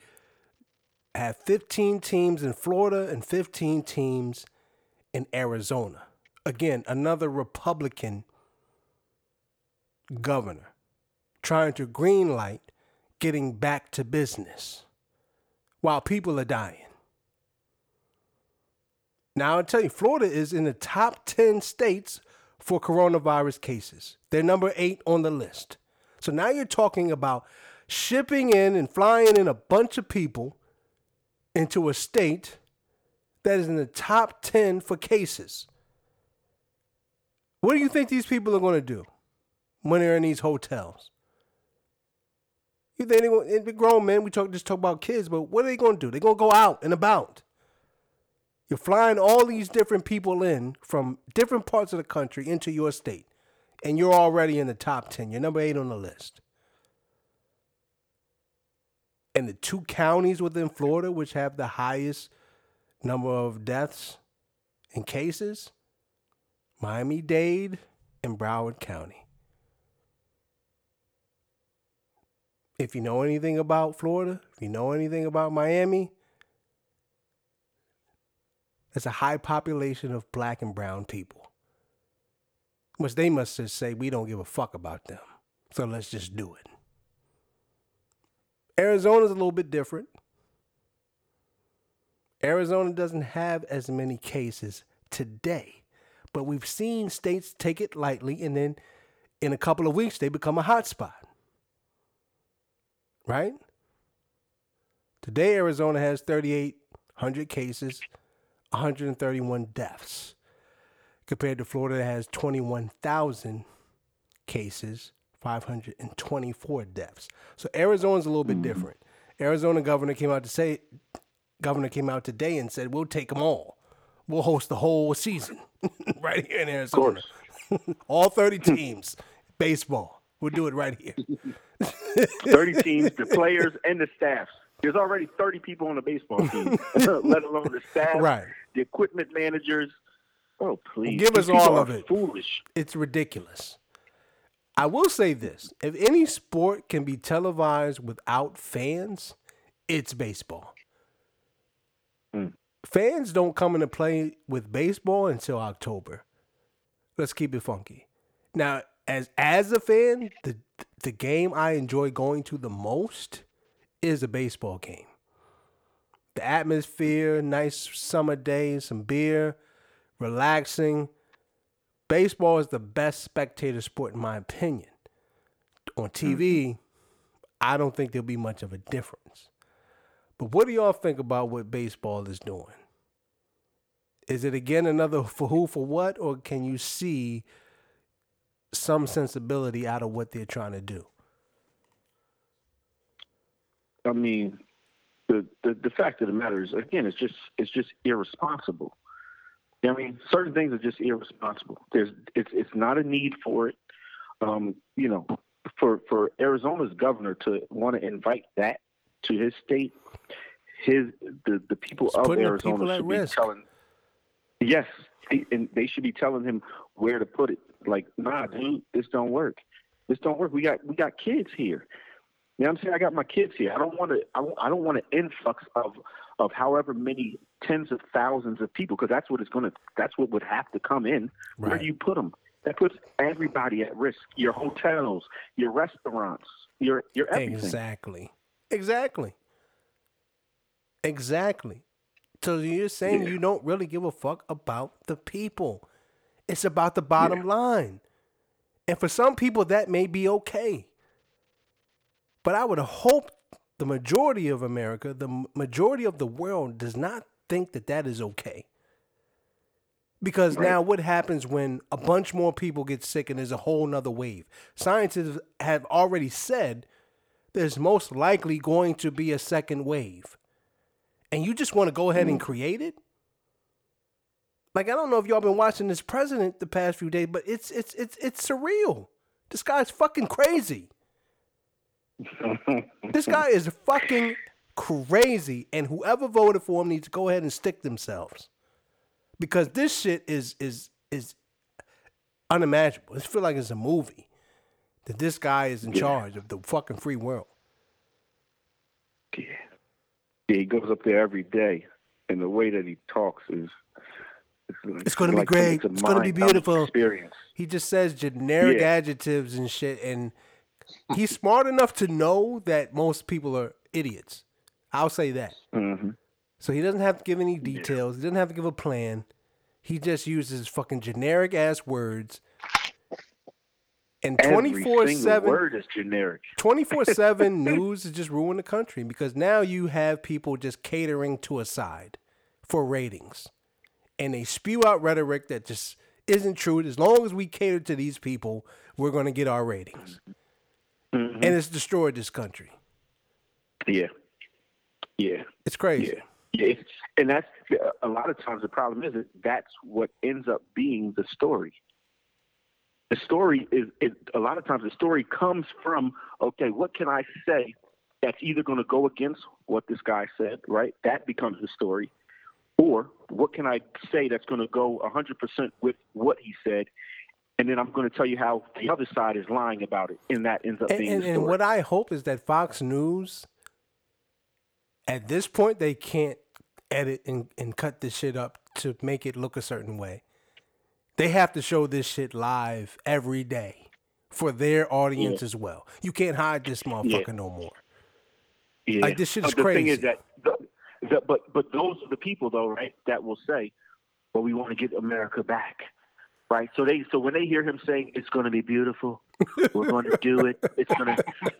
have 15 teams in Florida and 15 teams in Arizona. Again, another Republican governor trying to greenlight getting back to business while people are dying. Now, I'll tell you, Florida is in the top 10 states for coronavirus cases. They're number eight on the list. So now you're talking about shipping in and flying in a bunch of people into a state that is in the top 10 for cases. What do you think these people are going to do when they're in these hotels? You think they're going to, grown men, we talk, just talk about kids, but what are they going to do? They're going to go out and about. You're flying all these different people in from different parts of the country into your state, and you're already in the top 10. You're number eight on the list and the two counties within Florida which have the highest number of deaths and cases Miami Dade and Broward County. If you know anything about Florida, if you know anything about Miami, there's a high population of black and brown people. Which they must just say, we don't give a fuck about them. So let's just do it. Arizona's a little bit different. Arizona doesn't have as many cases today, but we've seen states take it lightly and then in a couple of weeks they become a hotspot. Right? Today, Arizona has 3,800 cases, 131 deaths, compared to Florida that has 21,000 cases, 524 deaths. So Arizona's a little bit mm-hmm. different. Arizona governor came out to say, governor came out today and said, we'll take them all. We'll host the whole season right here in Arizona. all 30 teams, baseball. We'll do it right here. 30 teams, the players and the staffs. There's already 30 people on the baseball team, let alone the staff, right. the equipment managers. Oh, please. Give us all of it. Foolish. It's ridiculous. I will say this if any sport can be televised without fans, it's baseball. Mm. Fans don't come into play with baseball until October. Let's keep it funky. Now, as as a fan, the the game I enjoy going to the most is a baseball game. The atmosphere, nice summer day, some beer, relaxing baseball is the best spectator sport in my opinion. On TV. I don't think there'll be much of a difference. But what do y'all think about what baseball is doing? Is it again another for who for what, or can you see some sensibility out of what they're trying to do? I mean, the, the the fact of the matter is, again, it's just it's just irresponsible. I mean, certain things are just irresponsible. There's it's it's not a need for it. Um, you know, for for Arizona's governor to want to invite that to his state, his the the people it's of Arizona people should be risk. telling. Yes, and they should be telling him where to put it. Like, nah, dude, this don't work. This don't work. We got we got kids here. You know what I'm saying? I got my kids here. I don't want to. I, I don't want an influx of of however many tens of thousands of people because that's what it's going to. That's what would have to come in. Right. Where do you put them? That puts everybody at risk. Your hotels, your restaurants, your your everything. Exactly. Exactly. Exactly. So you're saying yeah. you don't really give a fuck about the people. It's about the bottom yeah. line. And for some people that may be okay. But I would hope the majority of America, the majority of the world, does not think that that is okay. Because now, what happens when a bunch more people get sick and there's a whole nother wave? Scientists have already said there's most likely going to be a second wave. And you just want to go ahead and mm. create it? Like I don't know if y'all been watching this president the past few days, but it's it's it's it's surreal. This guy's fucking crazy. This guy is fucking crazy, and whoever voted for him needs to go ahead and stick themselves, because this shit is is is unimaginable. It feel like it's a movie that this guy is in Yeah. charge of the fucking free world. Yeah. Yeah, he goes up there every day, and the way that he talks is. It's gonna be like great. It's gonna be beautiful. Experience. He just says generic Yeah. adjectives and shit, and he's smart enough to know that most people are idiots. I'll say that. hmm So he doesn't have to give any details. He doesn't have to give a plan. He just uses fucking generic ass words. And 24 7 word is generic. 24 7 news is just ruined the country because now you have people just catering to a side for ratings. And they spew out rhetoric that just isn't true. As long as we cater to these people, we're going to get our ratings. Mhm. And it's destroyed this country. Yeah. Yeah. It's crazy. Yeah. Yeah. And that's a lot of times the problem is that that's what ends up being the story. The story is, is a lot of times the story comes from okay, what can I say that's either going to go against what this guy said, right? That becomes the story. Or what can I say that's going to go 100% with what he said? And then I'm going to tell you how the other side is lying about it. And that ends up And, being and, and what I hope is that Fox News, at this point, they can't edit and, and cut this shit up to make it look a certain way. They have to show this shit live every day for their audience as well. You can't hide this motherfucker no more. Yeah. Like, this shit is but the thing is crazy. that, the, but but those are the people though, right? That will say, "Well, we want to get America back," right? So they so when they hear him saying, "It's going to be beautiful," we're going to do it. It's gonna,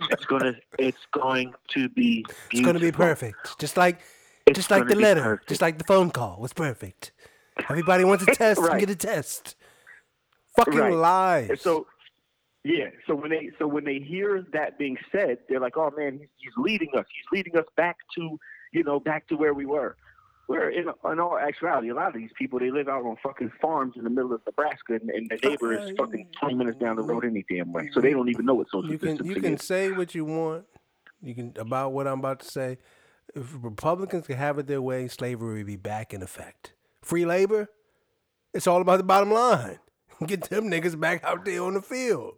it's gonna, it's going to be. Beautiful. It's gonna be perfect, just like It's just like the letter, perfect. just like the phone call was perfect. Everybody wants a test and Right. get a test. Fucking Right. lies. And so, yeah. So when they so when they hear that being said, they're like, "Oh man, he's, he's leading us. He's leading us back to you know back to where we were." Where in, in all actuality, a lot of these people they live out on fucking farms in the middle of Nebraska, and, and the neighbor is fucking twenty minutes down the road any damn way. So they don't even know what social you can you can is. say what you want. You can about what I'm about to say. If Republicans could have it their way, slavery would be back in effect. Free labor, it's all about the bottom line. Get them niggas back out there on the field.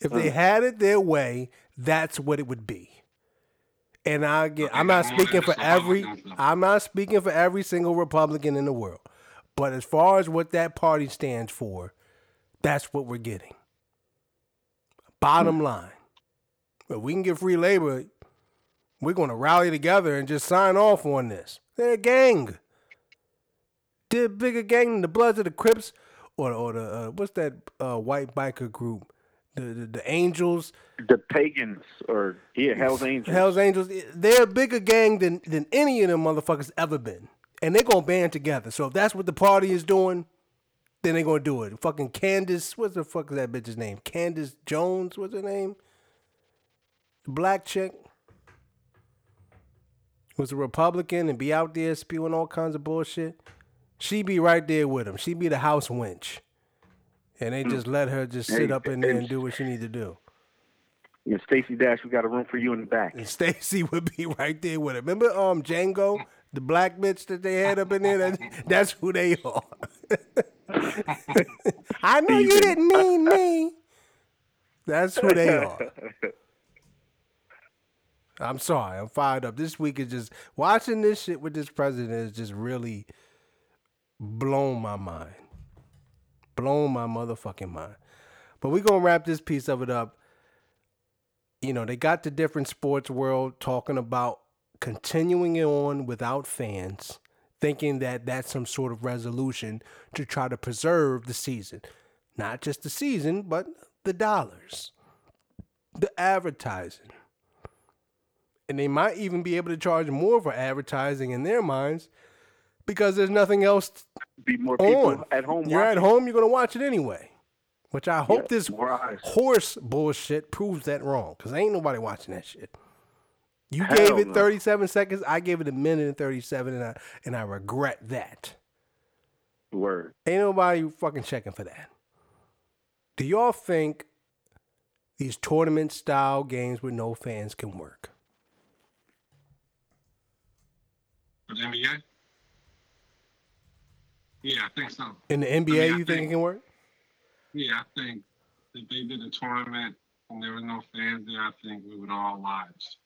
If they uh-huh. had it their way, that's what it would be. And I get I'm not speaking for every Republicans. I'm not speaking for every single Republican in the world. But as far as what that party stands for, that's what we're getting. Bottom line. If we can get free labor, we're going to rally together and just sign off on this. They're a gang. They're a bigger gang than the Bloods of the Crips or, or the, uh, what's that uh, white biker group? The, the, the Angels, The pagans or yeah, Hell's Angels. Hell's Angels. They're a bigger gang than, than any of them motherfuckers ever been. And they're going to band together. So if that's what the party is doing, then they're going to do it. Fucking Candace, what's the fuck is that bitch's name? Candace Jones, what's her name? Black chick. Was a Republican and be out there spewing all kinds of bullshit. She be right there with him. She be the house wench. And they just let her just sit Hey, up in there and and- do what she need to do. And Stacy Dash, we got a room for you in the back. And Stacy would be right there with it. Remember um Django, the black bitch that they had up in there? That, that's who they are. I know you didn't mean me. That's who they are. I'm sorry, I'm fired up. This week is just watching this shit with this president is just really blown my mind. Blown my motherfucking mind. But we're gonna wrap this piece of it up you know, they got the different sports world talking about continuing it on without fans, thinking that that's some sort of resolution to try to preserve the season. Not just the season, but the dollars, the advertising. And they might even be able to charge more for advertising in their minds because there's nothing else Be more people on. at home. You're at home, you're going to watch it anyway. Which I hope Yeah, this more horse bullshit proves that wrong because ain't nobody watching that shit. You Hell gave it no. 37 seconds. I gave it a minute and 37, and I and I regret that. Word. Ain't nobody fucking checking for that. Do y'all think these tournament style games with no fans can work? The NBA? Yeah, I think so. In the NBA, I mean, you think, think- it can work? Yeah, I think if they did a tournament and there were no fans there, I think we would all watch.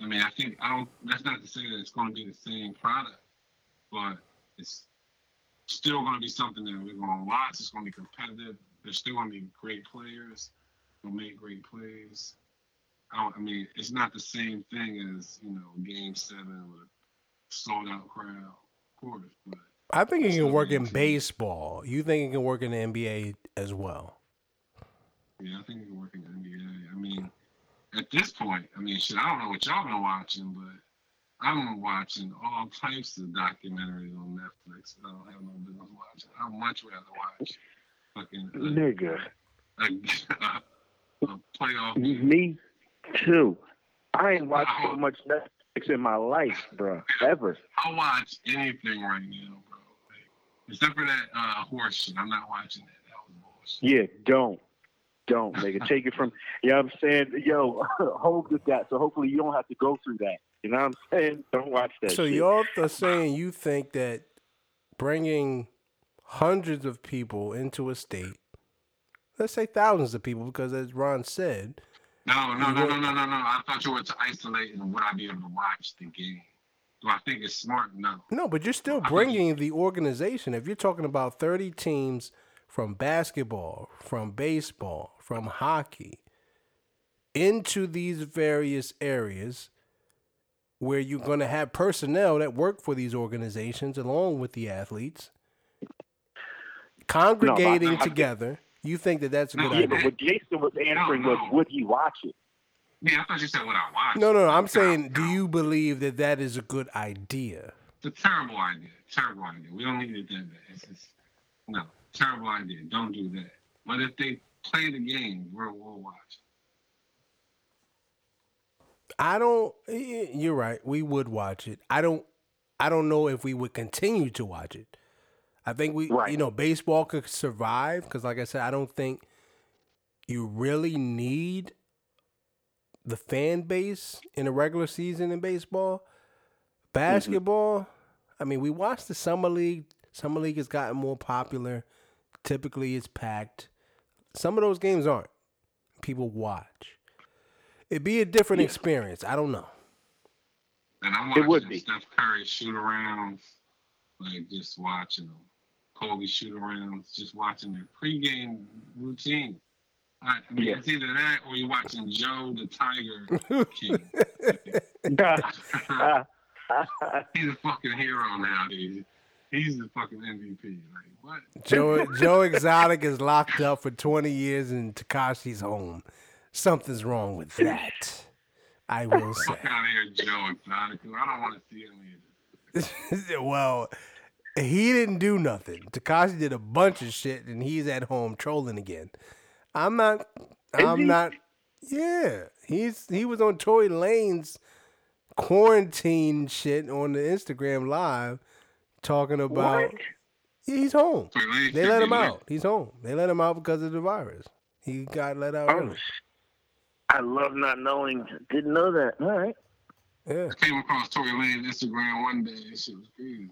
I mean, I think I don't. That's not to say that it's going to be the same product, but it's still going to be something that we're going to watch. It's going to be competitive. There's still going to be great players who make great plays. I, don't, I mean, it's not the same thing as you know Game Seven with sold out crowd, of course, but I think it can work in amazing. baseball. You think it can work in the NBA as well? Yeah, I think it can work in the NBA. I mean, at this point, I mean, shit, I don't know what y'all been watching, but I've been watching all types of documentaries on Netflix. I don't have no business watching. I'd much rather watch fucking uh, Nigga. a, a, a playoff. Me too. I ain't watched so much Netflix in my life, bro. Ever. I'll watch anything right now, bro. Like, except for that uh, horse shit. I'm not watching that. That was bullshit. Yeah, don't. Don't, nigga. Take it from, you know what I'm saying? Yo, hold with that. So hopefully you don't have to go through that. You know what I'm saying? Don't watch that So shit. y'all are saying you think that bringing hundreds of people into a state, let's say thousands of people, because as Ron said, No, no, no, no, no, no, no. I thought you were to isolate and would I be able to watch the game? Do I think it's smart? No. no, but you're still I think- bringing the organization. If you're talking about 30 teams from basketball, from baseball, from hockey, into these various areas where you're going to have personnel that work for these organizations along with the athletes congregating I think- together you think that that's a good yeah, idea but what Jason was answering was, would he watch it? Yeah, I thought you said what I watched. no no no i'm saying do you believe that that is a good idea It's a terrible idea. Terrible idea. We don't need it that. It's just, no, terrible idea. Don't do that. But if they play the game, we'll, we'll watch. i don't you're right we would watch it i don't i don't know if we would continue to watch it i think we Right. you know baseball could survive because like i said i don't think you really need the fan base in a regular season in baseball. Mm-hmm. Basketball, I mean, we watched the summer league. Summer league has gotten more popular. Typically, it's packed. Some of those games aren't. People watch. It'd be a different Yeah. experience. I don't know. And I'm It watching would be. Steph Curry shoot arounds, like just watching them. Kobe shoot arounds, just watching their pregame routine. I I mean, Yeah. it's either that or you're watching Joe the Tiger King. He's a fucking hero nowadays. He's the fucking MVP. Like what? Joe Joe Exotic is locked up for 20 years in Tekashi's home. Something's wrong with that. I will say. Fuck out of here, Joe Exotic. I don't want to see him either. well, he didn't do nothing. Tekashi did a bunch of shit, and he's at home trolling again. I'm not. I'm he? not. Yeah, he's he was on Tory Lanez quarantine shit on the Instagram live, talking about What? Yeah, he's home. Lane They let him lit. out. He's home. They let him out because of the virus. He got let out Oh, early. I love not knowing. Didn't know that. All right. Yeah. I came across Tory Lanez Instagram one day. This shit was crazy.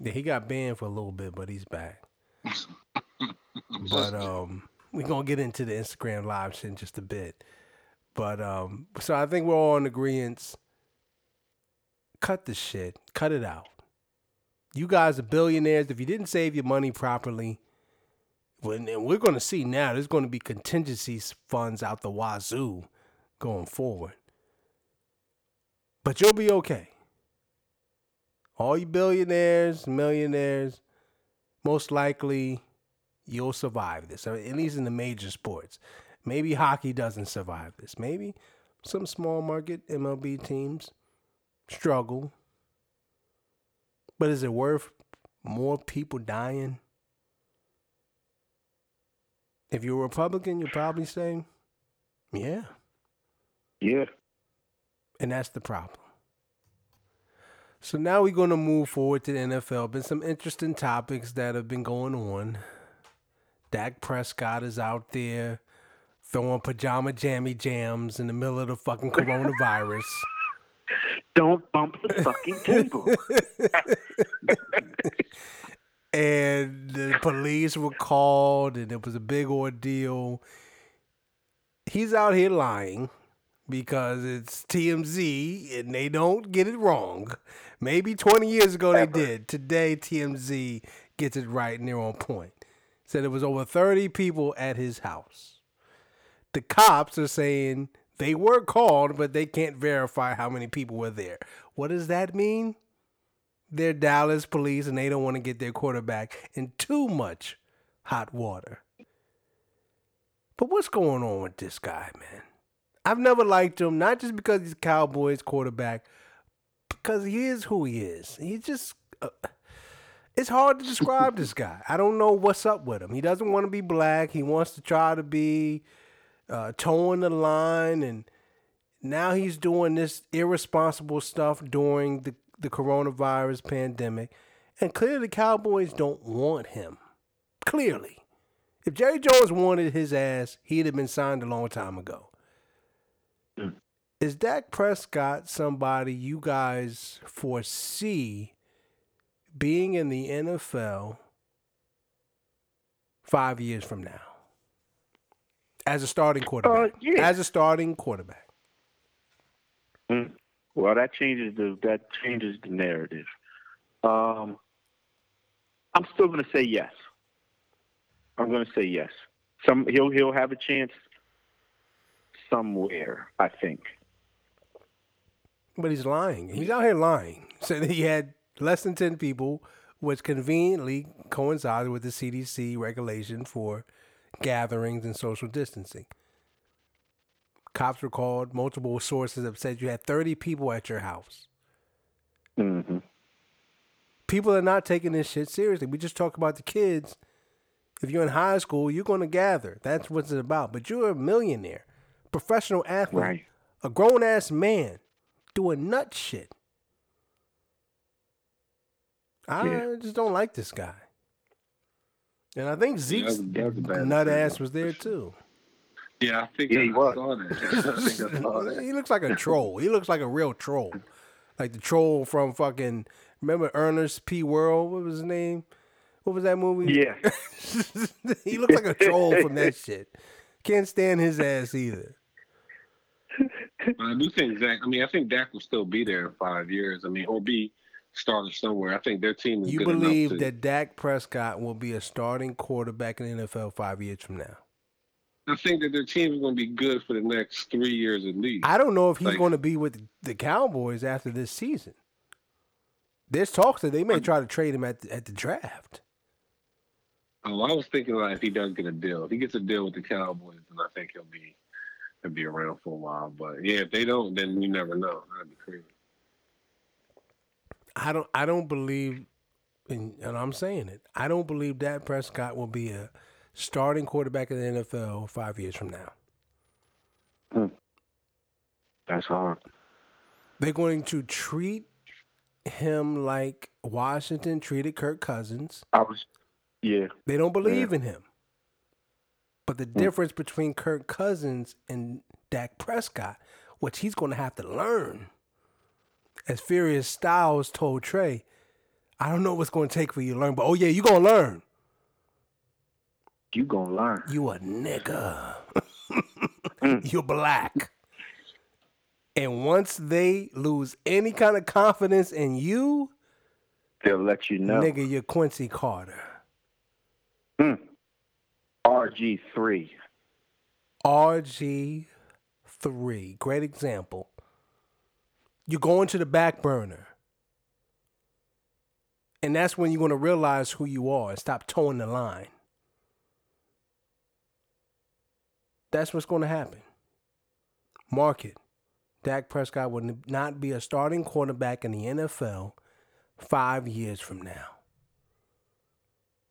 yeah, he got banned for a little bit, but he's back. but um we're gonna get into the Instagram live in just a bit. But um so I think we're all in agreement. Cut the shit. Cut it out. You guys are billionaires. If you didn't save your money properly, when and we're gonna see now there's gonna be contingency funds out the wazoo going forward. But you'll be okay. All you billionaires, millionaires, most likely you'll survive this, at least in the major sports. Maybe hockey doesn't survive this. Maybe Some small market MLB teams struggle. But is it worth more people dying? If you're a Republican, you're probably saying, yeah. Yeah. And that's the problem. So now we're going to move forward to the NFL. Been some interesting topics that have been going on. Dak Prescott is out there throwing pajama jammy jams in the middle of the fucking coronavirus. Don't bump the fucking table. and the police were called, and it was a big ordeal. He's out here lying because it's TMZ and they don't get it wrong. Maybe 20 years ago they did. Today, TMZ gets it right and they're on point. Said it was over 30 people at his house. The cops are saying they were called, but they can't verify how many people were there. What does that mean? They're Dallas police and they don't want to get their quarterback in too much hot water. But what's going on with this guy, man? I've never liked him, not just because he's Cowboys quarterback, because he is who he is. He just. Uh, it's hard to describe this guy. I don't know what's up with him. He doesn't want to be black. He wants to try to be uh, toeing the line, and now he's doing this irresponsible stuff during the, the coronavirus pandemic. And clearly, the Cowboys don't want him. Clearly. If Jerry Jones wanted his ass, he'd have been signed a long time ago. Mm. Is Dak Prescott somebody you guys foresee being in the NFL five years from now as a starting quarterback? Uh, yeah. As a starting quarterback. Mm. Well, that changes the that changes the narrative. Um, I'm still going to say yes. I'm going to say yes. Some he'll he'll have a chance somewhere. I think. But he's lying. He's out here lying. Said that he had less than ten people, which conveniently coincided with the CDC regulation for gatherings and social distancing. Cops were called. Multiple sources have said you had 30 people at your house. Mm-hmm. People are not taking this shit seriously. We just talk about the kids if you're in high school, you're going to gather. That's what it's about. But you're a millionaire, professional athlete, right. a grown ass man doing nut shit. I yeah. just don't like this guy. And I think Zeke's yeah, nut ass was there too. Yeah, I think yeah, he was. he looks like a troll. He looks like a real troll. Like the troll from fucking remember Ernest P. Worrell? what was his name? What was that movie? Yeah. he looks like a troll from that shit. Can't stand his ass either. I do think Zach. I mean, I think Dak will still be there in five years. I mean, or be starting somewhere. I think their team is. You believe to, that Dak Prescott will be a starting quarterback in the NFL five years from now? I think that their team is going to be good for the next three years at least. I don't know if he's like, going to be with the Cowboys after this season. There's talks that they may try to trade him at the, at the draft. Oh, I was thinking like if he does get a deal, if he gets a deal with the Cowboys, then I think he'll be he'll be around for a while. But yeah, if they don't, then you never know. That'd be crazy. I don't. I don't believe, and, and I'm saying it. I don't believe Dak Prescott will be a starting quarterback in the NFL five years from now. Hmm. That's hard. They're going to treat him like Washington treated Kirk Cousins. I was yeah. They don't believe yeah. in him. But the mm. difference between Kirk Cousins and Dak Prescott, which he's going to have to learn, as Furious Styles told Tre, I don't know what's going to take for you to learn, but oh yeah, you're going to learn. You gonna learn. You a nigga. mm. You're black. And once they lose any kind of confidence in you, they'll let you know. Nigga, you're Quincy Carter. Hmm. RG3. RG3. Great example. You go into the back burner. And that's when you're going to realize who you are and stop toeing the line. That's what's going to happen. Mark it. Dak Prescott will not be a starting quarterback in the NFL five years from now.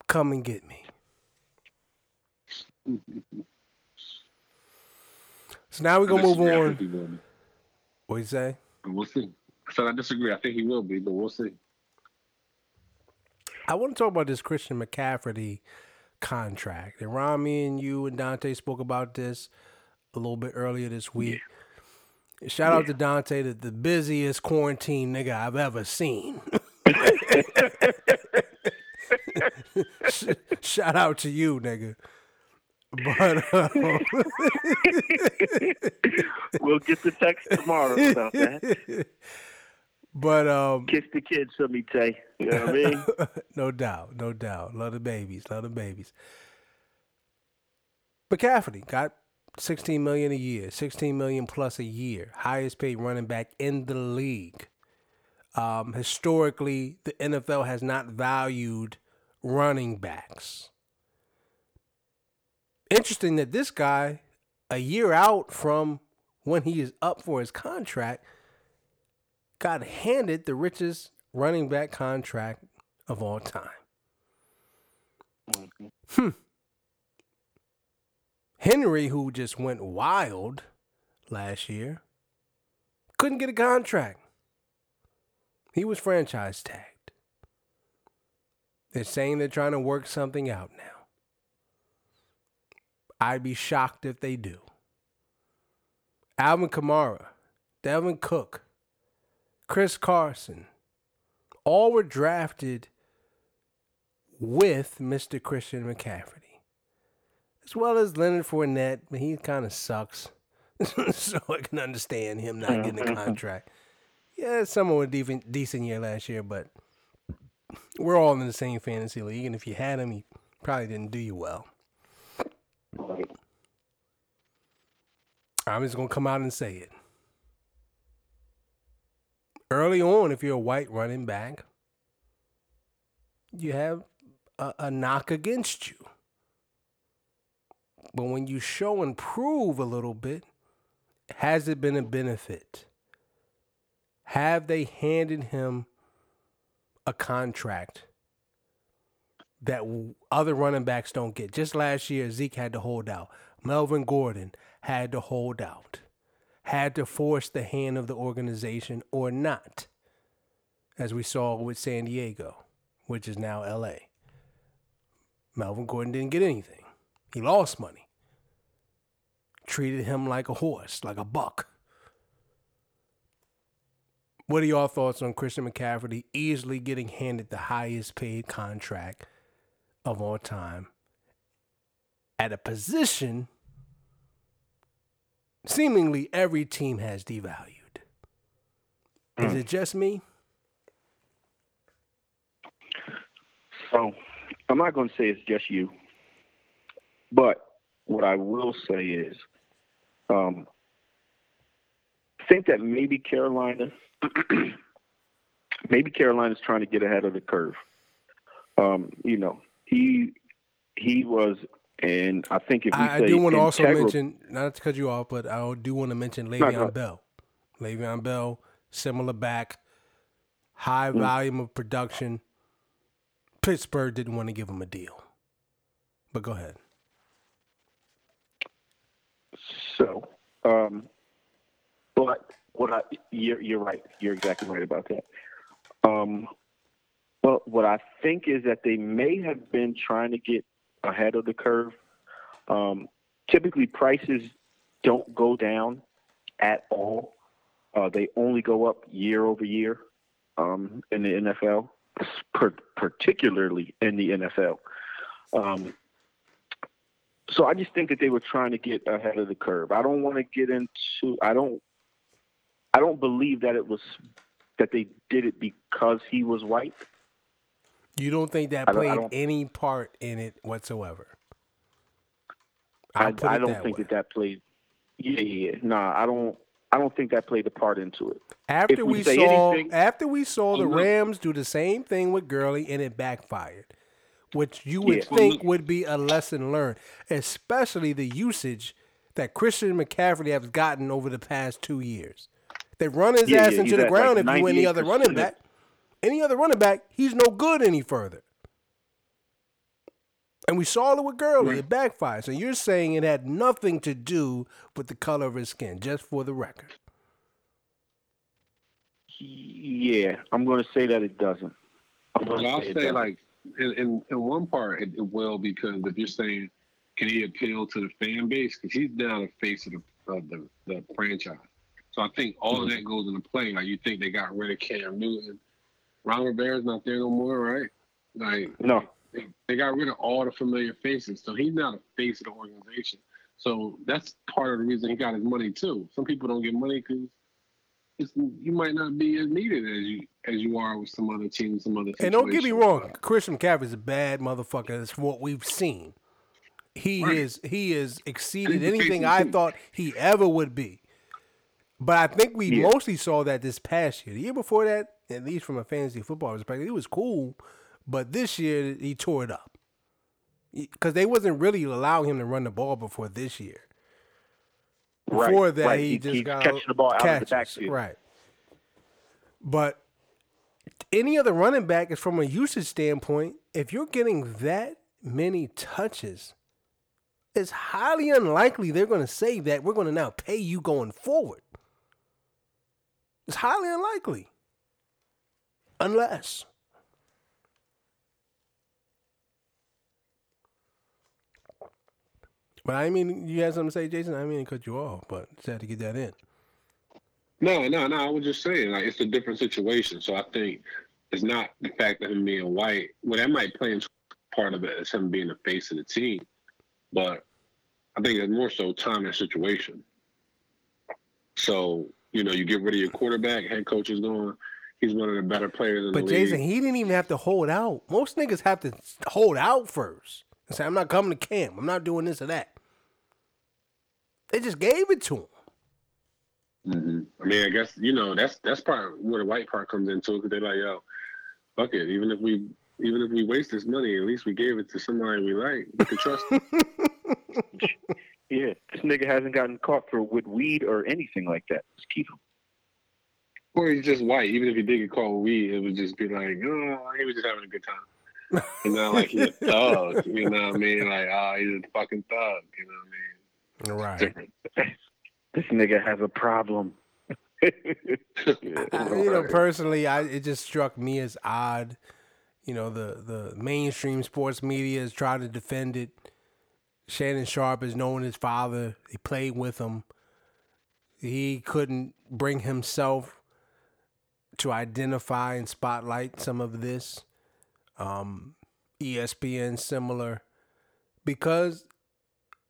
Come and get me. so now we're gonna move on. What you say? We'll see. So I disagree. I think he will be, but we'll see. I want to talk about this Christian McCaffrey contract. And Rami and you and Dante spoke about this a little bit earlier this week. Yeah. Shout yeah. out to Dante, the, the busiest quarantine nigga I've ever seen. Shout out to you, nigga. But um, we'll get the text tomorrow about that. But um, kiss the kids for me, Tay. You know what I mean? no doubt, no doubt. Love the babies, love the babies. McCaffrey got 16 million a year, 16 million plus a year, highest paid running back in the league. Um, historically, the NFL has not valued running backs. Interesting that this guy, a year out from when he is up for his contract, got handed the richest running back contract of all time. Hmm. Henry, who just went wild last year, couldn't get a contract. He was franchise tagged. They're saying they're trying to work something out now. I'd be shocked if they do. Alvin Kamara, Dalvin Cook, Chris Carson, all were drafted with Mr. Christian McCaffrey, as well as Leonard Fournette, but he kind of sucks. so I can understand him not getting a mm-hmm. contract. Yeah, someone with a decent year last year, but we're all in the same fantasy league, and if you had him, he probably didn't do you well. I'm just gonna come out and say it early on, if you're a white running back, you have a, a knock against you. But when you show and prove a little bit, has it been a benefit? Have they handed him a contract that other running backs don't get? Just last year, Zeke had to hold out. Melvin Gordon had to hold out had to force the hand of the organization or not, as we saw with San Diego, which is now LA. Melvin Gordon didn't get anything, he lost money. Treated him like a horse, like a buck. What are your thoughts on Christian McCaffrey easily getting handed the highest paid contract of all time at a position seemingly every team has devalued. Is mm. it just me? So, I'm not going to say it's just you, but what I will say is, um, think that maybe Carolina, maybe Carolina's trying to get ahead of the curve. Um, you know, he he was and I think if we I, I do want to also mention, not to cut you off, but I do want to mention Le'Veon no, no. Bell. Le'Veon Bell, similar back, high mm. volume of production. Pittsburgh didn't want to give him a deal. But go ahead. So, um, but what I you're you're right. You're exactly right about that. Um, well, what I think is that they may have been trying to get ahead of the curve. Um, typically, prices don't go down at all. Uh, they only go up year over year um, in the NFL, particularly in the NFL. Um, so I just think that they were trying to get ahead of the curve. I don't want to get into. I don't. I don't believe that it was that they did it because he was white. You don't think that played any part in it whatsoever? I, I don't think way. that that played. Yeah, yeah, nah, I don't. I don't think that played a part into it. After we, we saw, anything, after we saw the mm-hmm. Rams do the same thing with Gurley and it backfired, which you would yeah, think would be a lesson learned, especially the usage that Christian McCaffrey has gotten over the past two years. They run his Yeah, ass yeah, into the ground like, if you any other 98% running of- back. Any other running back, he's no good any further. And we saw it with Gurley. It backfired. So you're saying it had nothing to do with the color of his skin, just for the record. Yeah, I'm going to say that it doesn't. I'm But going I'll to say, say like in, in in one part it, it will because if you're saying can he appeal to the fan base because he's now the face of the of the, the franchise. So I think all of mm-hmm. that goes into play. Like you think they got rid of Cam Newton, Ron Rivera's not there no more, right? Like no. they, they got rid of all the familiar faces, so he's not a face of the organization. So that's part of the reason he got his money too. Some people don't get money because you might not be as needed as you as you are with some other teams, some other. And don't get me situations. wrong, Christian McCaffrey's a bad motherfucker. That's what we've seen. He Right. is he is exceeded anything I team. thought he ever would be. But I think we Yeah. mostly saw that this past year. The year before that, at least from a fantasy football perspective, he was cool. But this year he tore it up because they wasn't really allowing him to run the ball before this year. Right, Before that, right. he, He just got catching the ball out of the backfield. Right. But any other running back is from a usage standpoint. If you're getting that many touches, it's highly unlikely they're going to say that we're going to now pay you going forward. It's highly unlikely, unless. But I mean, you had something to say, Jason. I mean cut you off, but just had to get that in. No, no, no. I was just saying, like, it's a different situation. So I think it's not the fact of him being white. Well, that might play into part of it as him being the face of the team. But I think it's more so time and situation. So, you know, you get rid of your quarterback, head coach is gone. He's one of the better players in But the league. But Jason, he didn't even have to hold out. Most niggas have to hold out first and say, "I'm not coming to camp. I'm not doing this or that." They just gave it to him. hmm I mean, I guess you know that's that's part where the white part comes into it because they're like, yo, fuck it. Even if we even if we waste this money, at least we gave it to somebody we like. We can trust. Them. Yeah, this nigga hasn't gotten caught for with weed or anything like that. Just keep him. Or he's just white. Even if he did get caught with weed, it would just be like, oh, he was just having a good time. You know, like he's a thug. You know what I mean? Like, oh, he's a fucking thug. You know what I mean? Right. This nigga has a problem. I- you know, personally, I it just struck me as odd. You know, the the mainstream sports media has tried to defend it. Shannon Sharpe is knowing his father. He played with him. He couldn't bring himself to identify and spotlight some of this. Um, ESPN similar because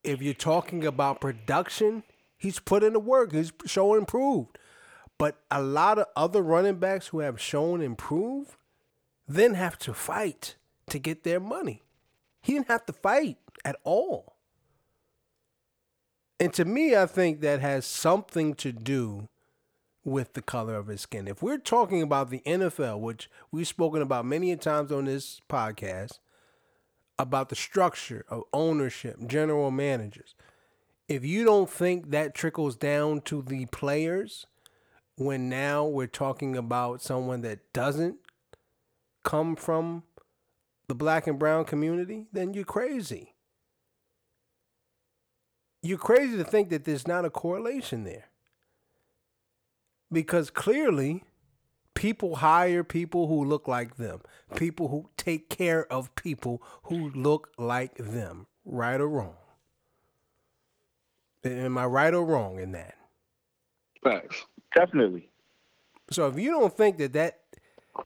if you're talking about production, he's put in the work. He's shown improved. But a lot of other running backs who have shown improve then have to fight to get their money. He didn't have to fight at all. And to me, I think that has something to do with the color of his skin. If we're talking about the NFL, which we've spoken about many times on this podcast, about the structure of ownership, general managers, if you don't think that trickles down to the players, when now we're talking about someone that doesn't come from the black and brown community, then you're crazy. You're crazy to think that there's not a correlation there. Because clearly, people hire people who look like them, people who take care of people who look like them, right or wrong. Am I right or wrong in that? Facts. Definitely. So if you don't think that that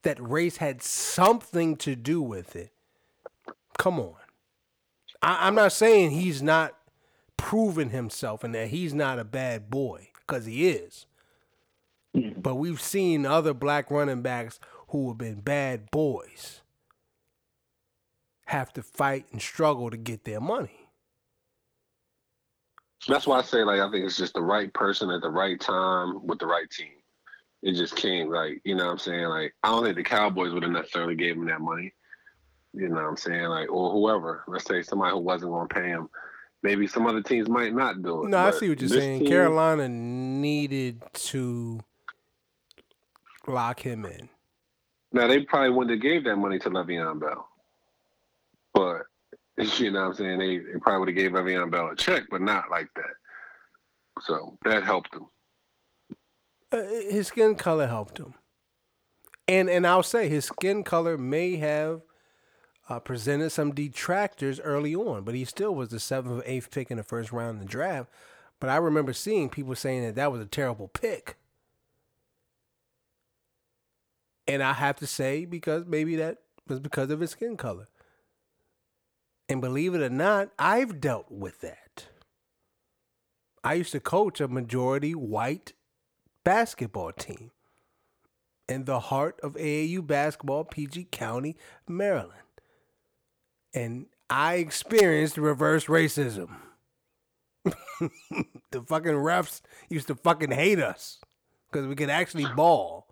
that race had something to do with it, come on. I, I'm not saying he's not proven himself and that he's not a bad boy because he is. Mm. But we've seen other black running backs who have been bad boys have to fight and struggle to get their money. That's why I say like I think it's just the right person at the right time with the right team. It just came like you know what I'm saying like I don't think the Cowboys would have necessarily gave him that money. You know what I'm saying like or whoever. Let's say somebody who wasn't going to pay him. Maybe some other teams might not do it. No, I see what you're saying. team- Carolina needed to lock him in. Now they probably wouldn't have gave that money to Le'Veon Bell, but you know what I'm saying they, they probably would have gave Le'Veon Bell a check, but not like that. So that helped him. Uh, his skin color helped him, and and I'll say his skin color may have uh, presented some detractors early on, but he still was the seventh or eighth pick in the first round of the draft. But I remember seeing people saying that that was a terrible pick. And I have to say, because maybe that was because of his skin color. And believe it or not, I've dealt with that. I used to coach a majority white basketball team in the heart of AAU basketball, PG County, Maryland. And I experienced reverse racism. the fucking refs used to fucking hate us because we could actually ball.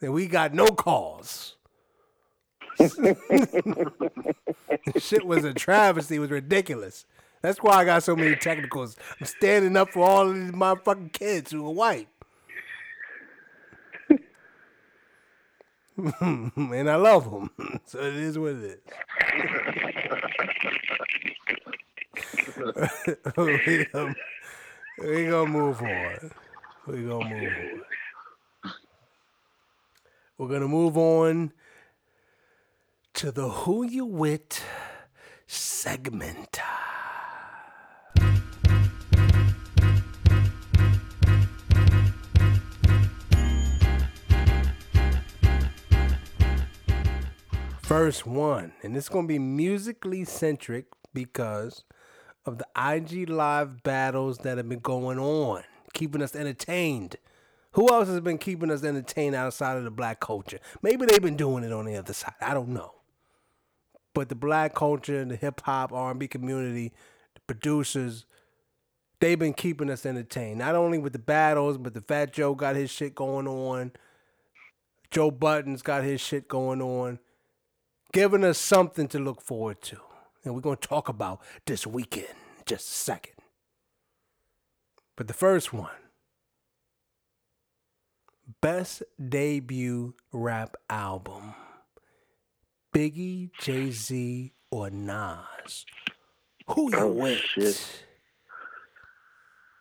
And we got no calls. Shit was a travesty. It was ridiculous. That's why I got so many technicals. I'm standing up for all of these motherfucking kids who are white. and I love them. So it is what it is. we, gonna, we gonna move on. We gonna move on. We're gonna move on to the Who You Wit segment. First one, and it's gonna be musically centric because of the IG Live battles that have been going on, keeping us entertained. Who else has been keeping us entertained outside of the black culture? Maybe they've been doing it on the other side. I don't know. But the black culture, and the hip hop, R&B community, the producers, they've been keeping us entertained. Not only with the battles, but the Fat Joe got his shit going on. Joe Budden's got his shit going on. Giving us something to look forward to. And we're going to talk about this weekend in just a second. But the first one Best Debut Rap Album Biggie, Jay Z, or Nas? Who you Oh, with? shit.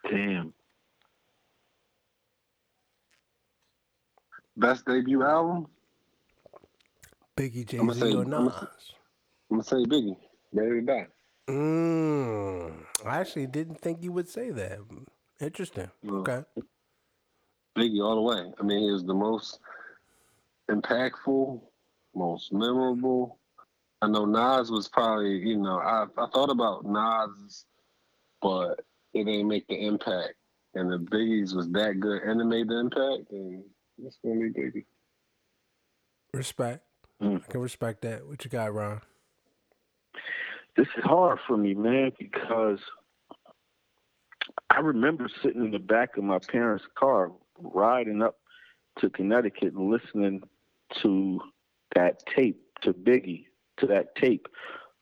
Damn. Best debut album? Biggie, Jay Z, or Nas? I'm gonna say Biggie. Ready to die. Mm, I actually didn't think you would say that. Interesting. Okay. Biggie all the way. I mean, he was the most impactful, most memorable. I know Nas was probably, you know, I I thought about Nas, but it didn't make the impact. And the Biggie's was that good and it made the impact, and it's gonna be Biggie. Respect. Mm. I can respect that. What you got, Ron? This is hard for me, man, because I remember sitting in the back of my parents' car riding up to Connecticut and listening to that tape, to Biggie, to that tape.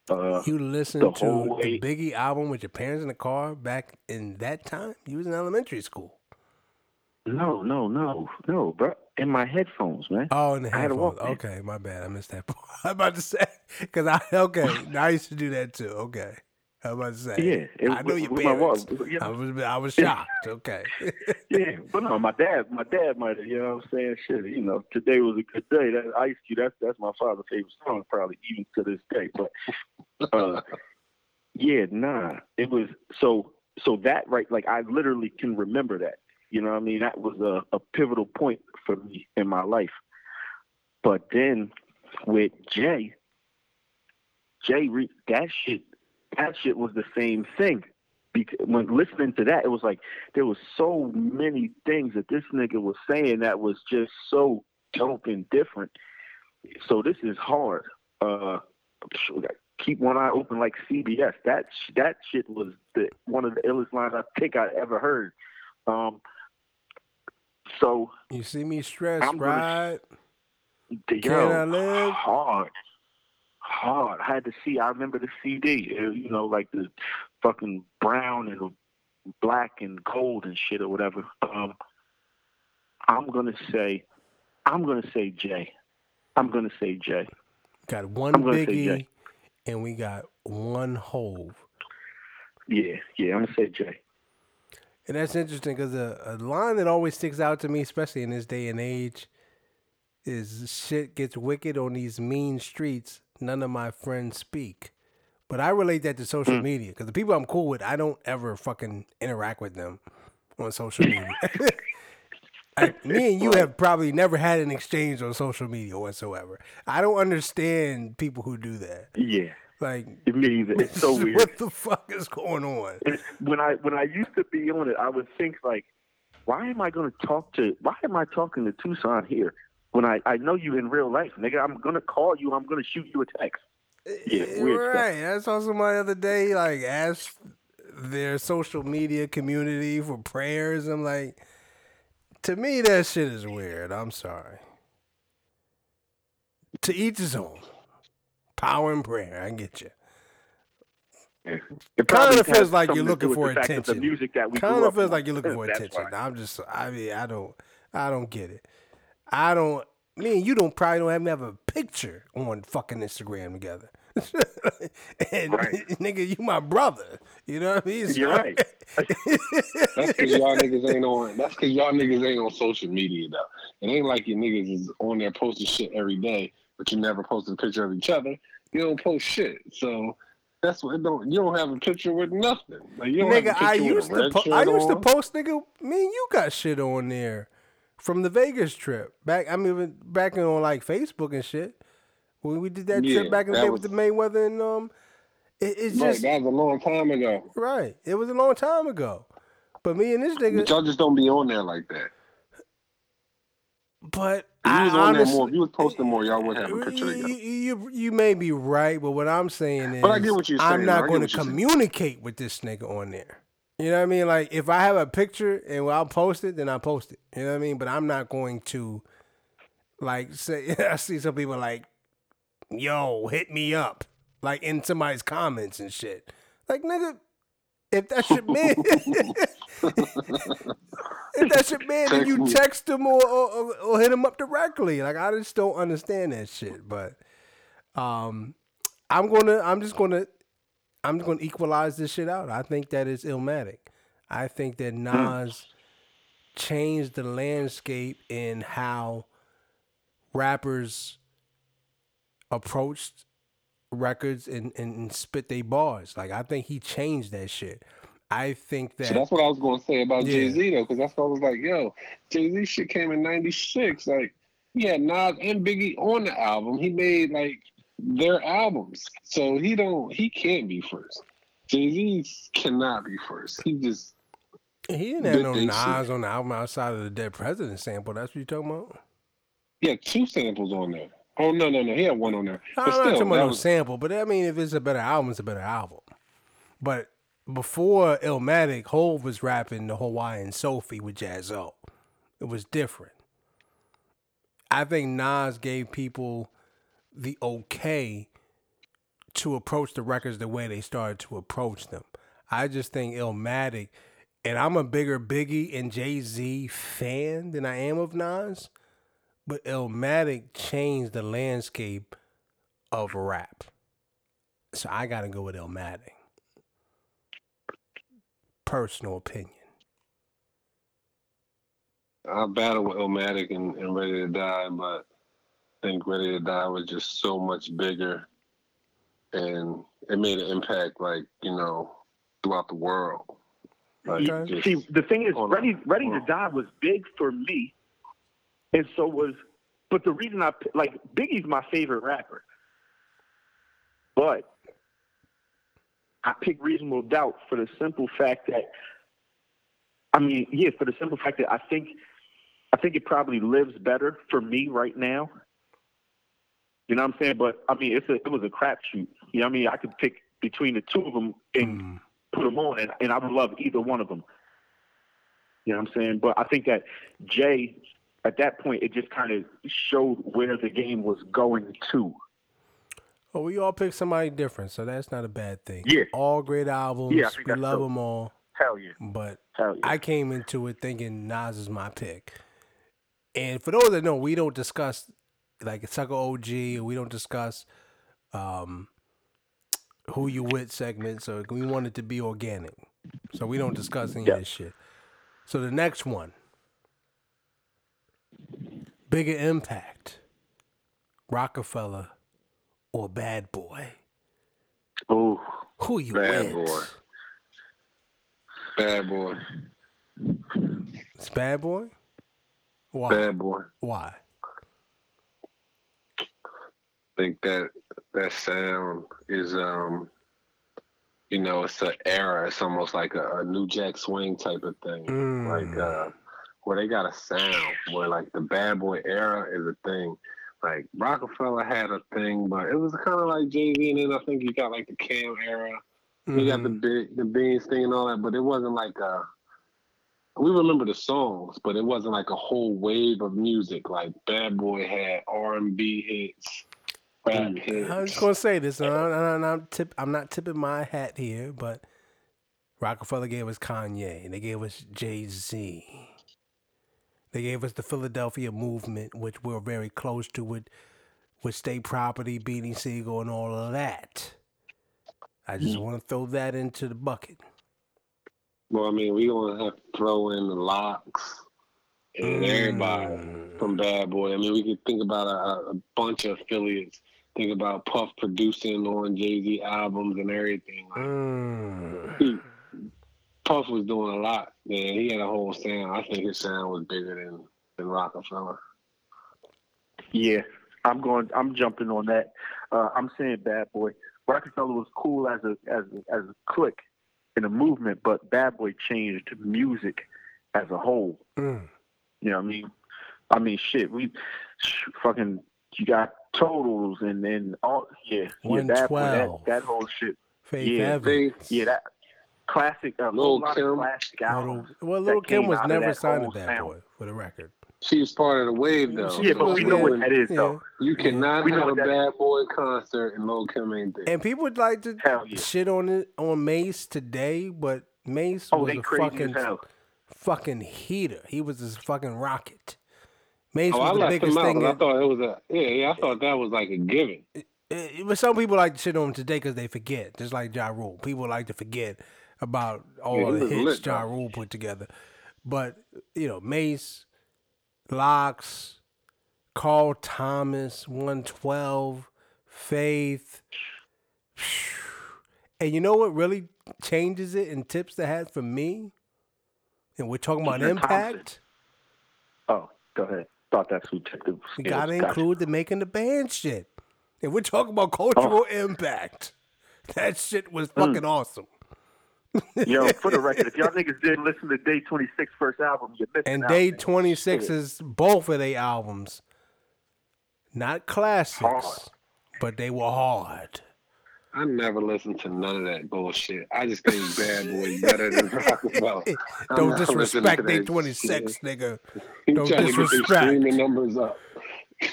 Uh, You the to the Biggie album with your parents in the car back in that time? You was in elementary school. no, no, no, no, bro. In my headphones, man. Oh, in the I had a headphones. Okay, my bad. I missed that part. I'm about to say because I okay. I used to do that too. Okay, I'm about to say. Yeah, it- I know with- your with my parents. you know. I was I was shocked. Okay. yeah, but no, my dad, my dad might have, you know what I'm saying? Shit, you know, today was a good day. That Ice Cube, that's that's my father's favorite song, probably even to this day. But uh, yeah, nah, it was so so that right, like I literally can remember that. You know what I mean? That was a, a pivotal point for me in my life. But then with Jay, Jay, re- that shit, that shit was the same thing. Because when listening to that, it was like there was so many things that this nigga was saying that was just so dope and different. So this is hard. Uh, keep one eye open like CBS. That that shit was the one of the illest lines I think I ever heard. Um, so you see me stressed, I'm gonna- right? the, Can I live? hard, hard. I had to see. I remember the CD. uh, You know, like the fucking brown and black and gold and shit or whatever. Um, I'm gonna say I'm gonna say Jay. I'm gonna say Jay. Got one Biggie, and we got one Hove. Yeah, yeah, I'm gonna say Jay. And that's interesting because a, a line that always sticks out to me, especially in this day and age, is shit gets wicked on these mean streets. None of my friends speak. But I relate that to social mm. media because the people I'm cool with, I don't ever fucking interact with them on social media. I, me and you have probably never had an exchange on social media whatsoever. I don't understand people who do that. Yeah, Like, me either. It's so weird. what the fuck is going on? And when I when I used to be on it, I would think like, why am I going to talk to? Why am I talking to Tucson here when I I know you in real life, nigga? I'm gonna call you. I'm gonna shoot you a text. Yeah, eh, weird right. I saw somebody the other day like ask their social media community for prayers. I'm like, to me, that shit is weird. I'm sorry. To each his own. Power and prayer. I get you. It Kind of feels like you're looking for with the fact that attention. The music that we Kind of feels like you're looking for attention. I'm just, I mean, I don't, I don't get it. I don't. Me and you don't probably don't even have a picture on fucking Instagram together. and Right. nigga, you my brother. You know what I mean? So- You're right. That's because y'all niggas ain't on. That's because y'all niggas ain't on social media though. It ain't like your niggas is on there posting shit every day, but you never posted a picture of each other. You don't post shit, so that's what it don't. You don't have a picture with nothing. Like you don't have a nigga, I used to po- I used to post, nigga. Me and you got shit on there from the Vegas trip. Back, I mean, back on like Facebook and shit. When we did that Yeah, trip back in the day with the was- Mayweather and um, it, it's Right, just that was a long time ago. right. It was a long time ago. But me and this nigga, But y'all just don't be on there like that. but If you I was on there honestly, more, if you was posting more, y'all would have a picture you, together. you, you may be right, but what I'm saying is, But I get what you're saying. I'm not going to communicate with this nigga on there. You know what I mean? Like if I have a picture and I'll post it, then I post it. You know what I mean? But I'm not going to like say I see some people like, yo, hit me up. Like in somebody's comments and shit. Like nigga, if that's your man if that's your man, then you text him or, or, or, or hit him up directly. Like I just don't understand that shit. But um, I'm gonna, I'm just gonna, I'm gonna equalize this shit out. I think that it's Illmatic. I think that hmm. Nas changed the landscape in how rappers approached records and, and, and spit they bars. Like I think he changed that shit. I think that So that's what I was going to say about Yeah. Jay Z though, because that's what I was like, yo, Jay Z shit came in '96. Like, he had Nas and Biggie on the album. He made like their albums, so he don't, he can't be first. Jay Z cannot be first. He just he didn't have no Nas on the album outside of the Dead President sample. That's what you talking about? Yeah, two samples on there. Oh no, no, no, he had one on there. I'm But not still, talking about no was, sample, but I mean, if it's a better album, it's a better album. But before Illmatic, Hove was rapping the Hawaiian Sophie with Jaz-O. It was different. I think Nas gave people the okay to approach the records the way they started to approach them. I just think Illmatic, and I'm a bigger Biggie and Jay Z fan than I am of Nas, but Illmatic changed the landscape of rap. So I gotta go with Illmatic. Personal opinion. I battle with Illmatic and, and Ready to Die, but think Ready to Die was just so much bigger, and it made an impact, like you know, throughout the world. Like, Okay. See, the thing is, Ready Ready to. Die was big for me, and so was. But the reason I like Biggie's my favorite rapper, but I pick Reasonable Doubt for the simple fact that, I mean, yeah, for the simple fact that I think, I think it probably lives better for me right now. You know what I'm saying? But I mean, it's a, it was a crapshoot. You know what I mean? I could pick between the two of them and Mm. put them on, and, and I would love either one of them. You know what I'm saying? But I think that Jay, at that point, it just kind of showed where the game was going to. Well, we all pick somebody different, so that's not a bad thing. Yeah. All great albums. Yeah, we love them all. Hell yeah. But Hell yeah. I came into it thinking Nas is my pick. And for those that know, we don't discuss like it's Sucker OG, we don't discuss um, who you with segment. So we want it to be organic. So we don't discuss any Yeah. of this shit. So the next one, bigger impact, Roc-A-Fella or Bad Boy. Oh, Who you with Bad with? Boy. Bad boy. It's Bad Boy. Why? Bad boy. Why? Think that that sound is um you know it's an era it's almost like a, a new jack swing type of thing Mm. like uh where they got a sound where like the bad boy era is a thing like Roc-A-Fella had a thing but it was kind of like jay-z and then i think you got like the cam era you got the Mhm. big the beans thing and all that but it wasn't like a we remember the songs, but it wasn't like a whole wave of music. Like Bad Boy had R and B hits, rap hits. I'm just gonna say this, and I'm, and I'm, tip, I'm not tipping my hat here, but Roc-A-Fella gave us Kanye, and they gave us Jay Z. They gave us the Philadelphia movement, which we're very close to with with state property, Beanie Sigel, and all of that. I just want to throw that into the bucket. Well, I mean, we're gonna have to throw in the LOX and everybody Mm. from Bad Boy. I mean, we could think about a, a bunch of affiliates. Think about Puff producing on Jay Z albums and everything. Like, Mm. he, Puff was doing a lot, man. He had a whole sound. I think his sound was bigger than than Roc-A-Fella. yeah. I'm going. I'm jumping on that. Uh, I'm saying Bad Boy. Roc-A-Fella was cool as a as a, as a clique in a movement, but Bad Boy changed music as a whole. Mm. You know what I mean? I mean, shit. We sh- fucking you got totals and then all. Yeah, yeah. Bad Boy. That, that whole shit. Faith Yeah, Evans. They, Yeah, that classic. Uh, a Lil' whole lot Kim. classic Little, well, Little Kim was never signed to whole Bad sound. Boy, for the record. she was part of the wave, though. Yeah, Yeah, but we know what that is, Yeah. though. You cannot We know have a what that- Bad Boy concert and Lil Kim ain't there. And people would like to Hell yeah. shit on it on Mase today, but Mase Oh, was they a fucking fucking heater. He was this fucking rocket. Mase Oh, I was the left biggest out. I thought it was a yeah, yeah. I thought that was like a given. it, it- but some people like to shit on him today because they forget, just like Ja Rule. People like to forget about all Yeah, the hits lit, Ja. Rule put together. But you know, Mase, LOX, Carl Thomas, One Twelve, Faith. And you know what really changes it and tips the hat for me? And we're talking about Keith Thompson. impact. Oh, go ahead. Thought that's who took the. We gotta Gotcha. include the making the band shit. And we're talking about cultural impact. That shit was Hmm. fucking awesome. Yo, for the record, if y'all niggas didn't listen to Day 26 first album, you missed And Day man. 26 is both of their albums. Not classics, Hard. but they were hard. I never listened to none of that bullshit. I just think Bad Boy better than Roc-A-Fella. I'm Don't disrespect to Day 26, shit. nigga. Don't trying to get them disrespect. streaming numbers up.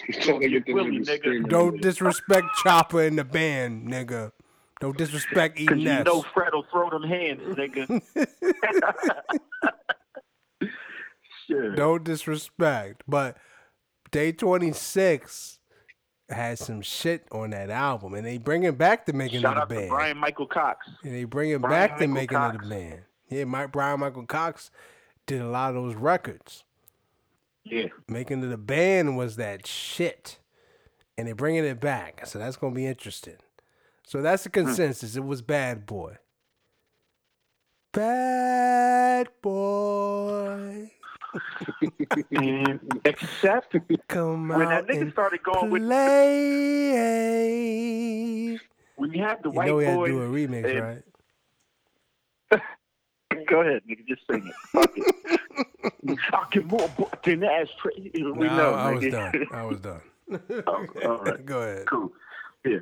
He's trying to get them Willie, niggas nigga. Don't disrespect Chopper in the band, nigga. Don't disrespect E. Cause you know Fred will throw them hands, nigga. Shit. Don't disrespect. But Day 26 had some shit on that album. And they bringing back to making Shout of out the to band. Bryan-Michael Cox. And they bringing Brian back Michael making of Cox. the band. Yeah, Mike, Bryan-Michael Cox did a lot of those records. Yeah. Making of the band was that shit. And they're bringing it back. So that's going to be interesting. So that's the hmm. consensus. It was Bad Boy. Bad Boy. Except Come when that nigga started going with play. when you had the You white know we boys. do a remix, and- right? Go ahead, nigga, just sing it. Fuck it. Talking more than ashtray. We No, know, I, I was done. I was done. Oh, all right. Go ahead. Cool. Yeah.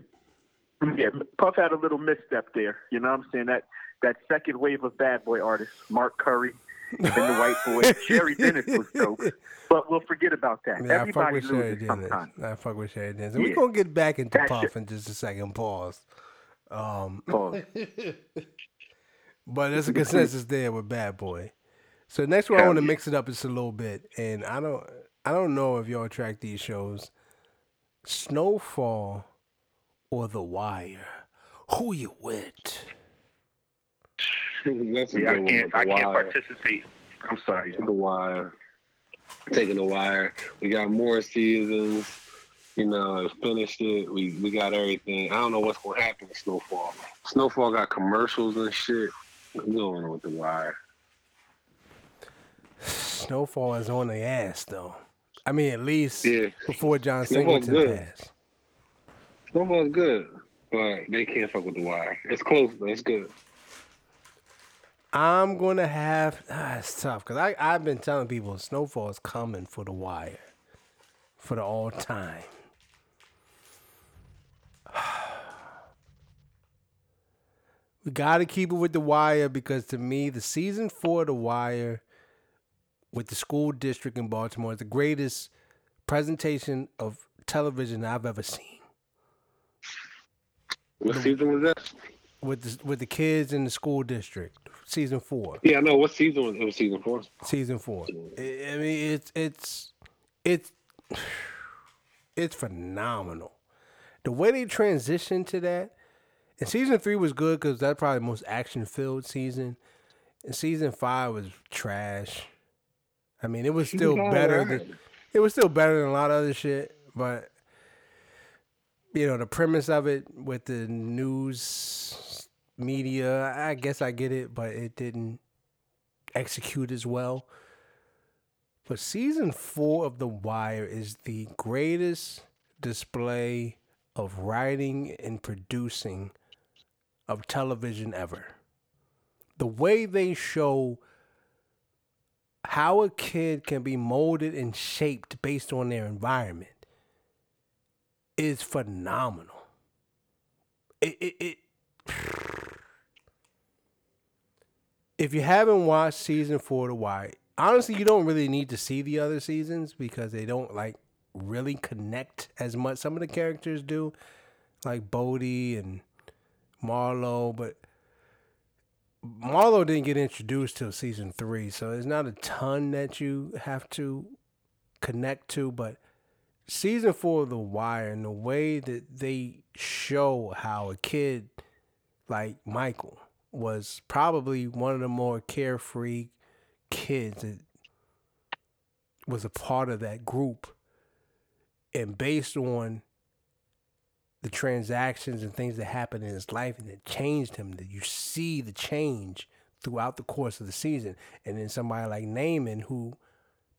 Yeah. Puff had a little misstep there. You know what I'm saying? That that second wave of bad boy artists, Mark Curry and the White Boy, Cheri Dennis was dope. But we'll forget about that. Yeah, I fuck Everybody with Sherry loses Dennis. sometimes. I fuck with Cheri Dennis. We're gonna get back into That Puff shit- in just a second. Pause. Um, Pause. but there's a consensus there with Bad Boy. So next one, I want to yeah. mix it up just a little bit, and I don't, I don't know if y'all track these shows. Snowfall or The Wire. Who you with? That's a Yeah, I good one. can't. with I can't participate. I'm sorry. The wire. Taking the wire. We got more seasons. You know, finished it. We we got everything. I don't know what's gonna happen with Snowfall. Snowfall got commercials and shit. I'm going with the wire. Snowfall is on the ass though. I mean, at least Yeah. before John Snowfall's Singleton good. passed. Snowfall's good, but they can't fuck with the wire. It's close, but it's good. I'm gonna have. Ah, it's tough because I I've been telling people Snowfall is coming for the Wire, for the all time. We got to keep it with the Wire because to me, the season four of the Wire, with the school district in Baltimore, is the greatest presentation of television I've ever seen. What season was that? With the with the kids in the school district, season four. Yeah, I know. What season was it? Was season four? season four. I mean, it's it's it's it's phenomenal. The way they transitioned to that, and season three was good because that's probably the most action filled season. And season five was trash. I mean, it was still five better. was Than, it was still better than a lot of other shit, but you know the premise of it with the news media, I guess I get it, but it didn't execute as well. But season four of The Wire is the greatest display of writing and producing of television ever. The way they show how a kid can be molded and shaped based on their environment is phenomenal. It, it, it if you haven't watched season four of The Wire, honestly, you don't really need to see the other seasons because they don't like really connect as much. Some of the characters do, like Bodie and Marlo, but Marlo didn't get introduced till season three, so there's not a ton that you have to connect to. But season four of The Wire and the way that they show how a kid like Michael was probably one of the more carefree kids that was a part of that group. And based on the transactions and things that happened in his life and that changed him, that you see the change throughout the course of the season. And then somebody like Namond who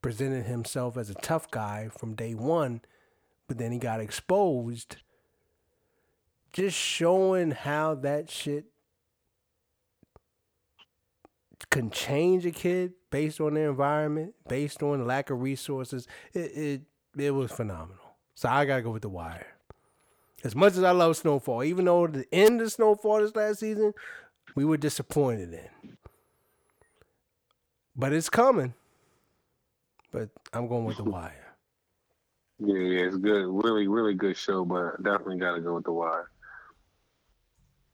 presented himself as a tough guy from day one, but then he got exposed. Just showing how that shit can change a kid based on their environment, based on lack of resources. It it, it was phenomenal. So I gotta go with the wire. As much as I love Snowfall, even though the end of Snowfall this last season, we were disappointed in. But it's coming. But I'm going with the wire. Yeah, yeah, it's good. Really, really good show, but definitely got to go with the wire.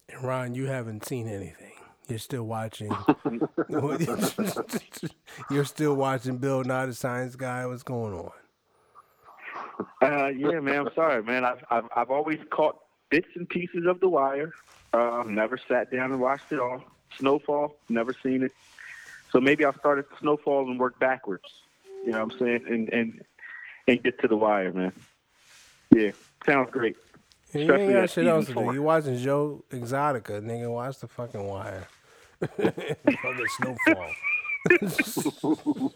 And Ron, you haven't seen anything. You're still watching. You're still watching Bill Nye the Science Guy. What's going on? Uh, yeah, man. I'm sorry, man. I've, I've I've always caught bits and pieces of The Wire. Uh, never sat down and watched it all. Snowfall, never seen it. So maybe I'll start at Snowfall and work backwards. You know what I'm saying? And and and get to The Wire, man. Yeah, sounds great. You ain't got shit else to do. You watching Joe Exotica, nigga. Watch the fucking wire. Fucking Snowfall.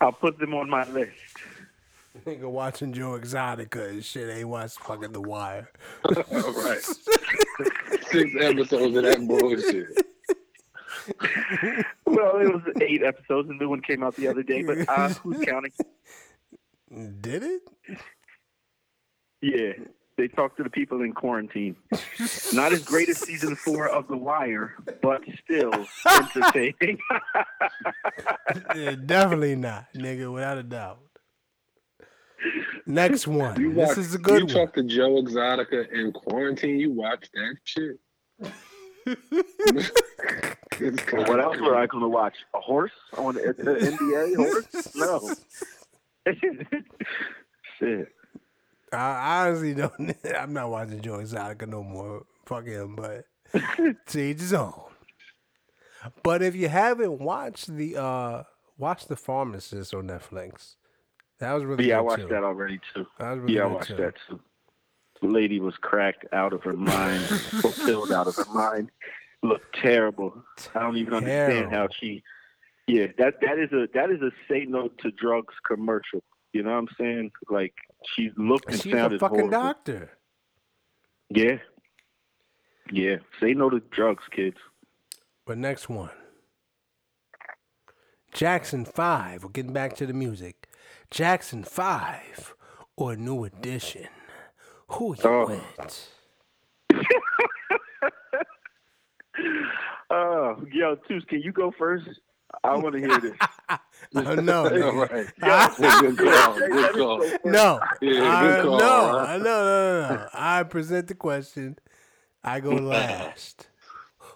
I'll put them on my list. nigga watching Joe Exotica and shit ain't watch fucking The Wire. All right. Six episodes of that bullshit. Well, it was eight episodes. The new one came out the other day, but uh, who's counting? Did it? Yeah, they talk to the people in quarantine. Not as great as season four of The Wire, but still entertaining. Yeah, definitely not, nigga, without a doubt. Next one. You this watch, is a good You one. talk to Joe Exotica in quarantine. You watch that shit. Well, what else were I going to watch? A horse on the, the NBA horse? No. Shit. I honestly don't. I'm not watching Joe Exotica no more. Fuck him, but to each his own. But if you haven't watched the uh watch the pharmacist on Netflix, that was really Yeah, I watched too. that already too. That was really Yeah, I watched too. that too. The lady was cracked out of her mind, fulfilled out of her mind. Looked terrible. I don't even understand how she. Yeah, that that is a that is a say no to drugs commercial. You know what I'm saying? Like she looked and She's a sounded fucking horrible. doctor. Yeah. Yeah. Say no to drugs, kids. But next one. Jackson 5. We're getting back to the music. Jackson 5 or New Edition. Who you Oh. with? Oh, yo, Toos, can you go first? I want to hear this. No. All right. Good call. Good call. no. Yeah, I, good call. no, huh? I- no, no, no, no. I present the question. I go last.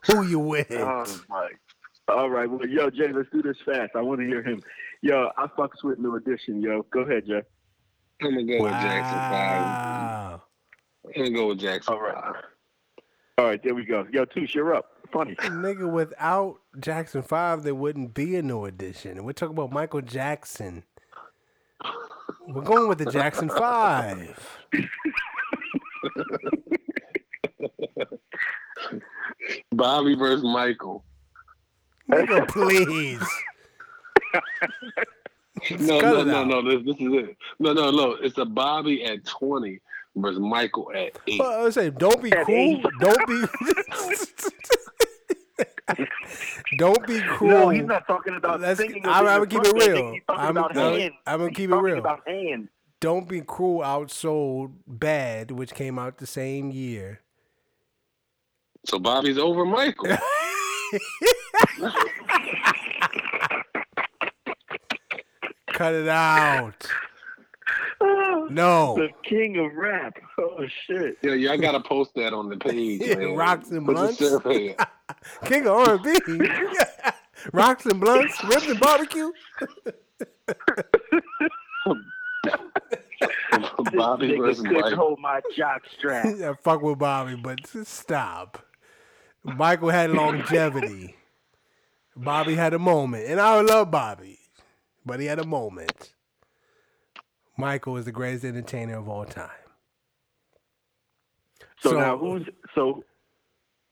Who you with? Oh my. All right, well, yo, Jay, let's do this fast. I want to hear him. Yo, I fucks with New Edition, yo. Go ahead, Jay. I'm gonna go with Jackson Five. Wow. I'm gonna go with Jackson All right. Five. All right, there we go. Yo, Toos, you're up. Funny. Nigga, without Jackson 5, there wouldn't be a new edition. We're talking about Michael Jackson. We're going with the Jackson 5. Bobby versus Michael. Nigga, please. No, cut no, no, no. This, this is it. No, no, no. It's a Bobby at 20 versus Michael at 8. Well, I was saying, don't be At cool. eight. Don't be. don't be cruel. No, he's not talking about Let's- singing. I'm- I'm gonna keep it real. I'm- I'm- I'm gonna keep it real. about hand. Don't be cruel. Outsold bad, which came out the same year. So Bobby's over Michael. Cut it out. No. The king of rap. Oh shit. yeah, yeah, I gotta post that on the page. Yeah, man. Rocks and Put blunts. survey up. King of R&B. Rocks and blunts, ribs and barbecue. Bobby Nigga couldn't hold my jock strap. I fuck with Bobby, but stop. Michael had longevity. Bobby had a moment, and I love Bobby, but he had a moment. Michael is the greatest entertainer of all time. So, So- now who's so?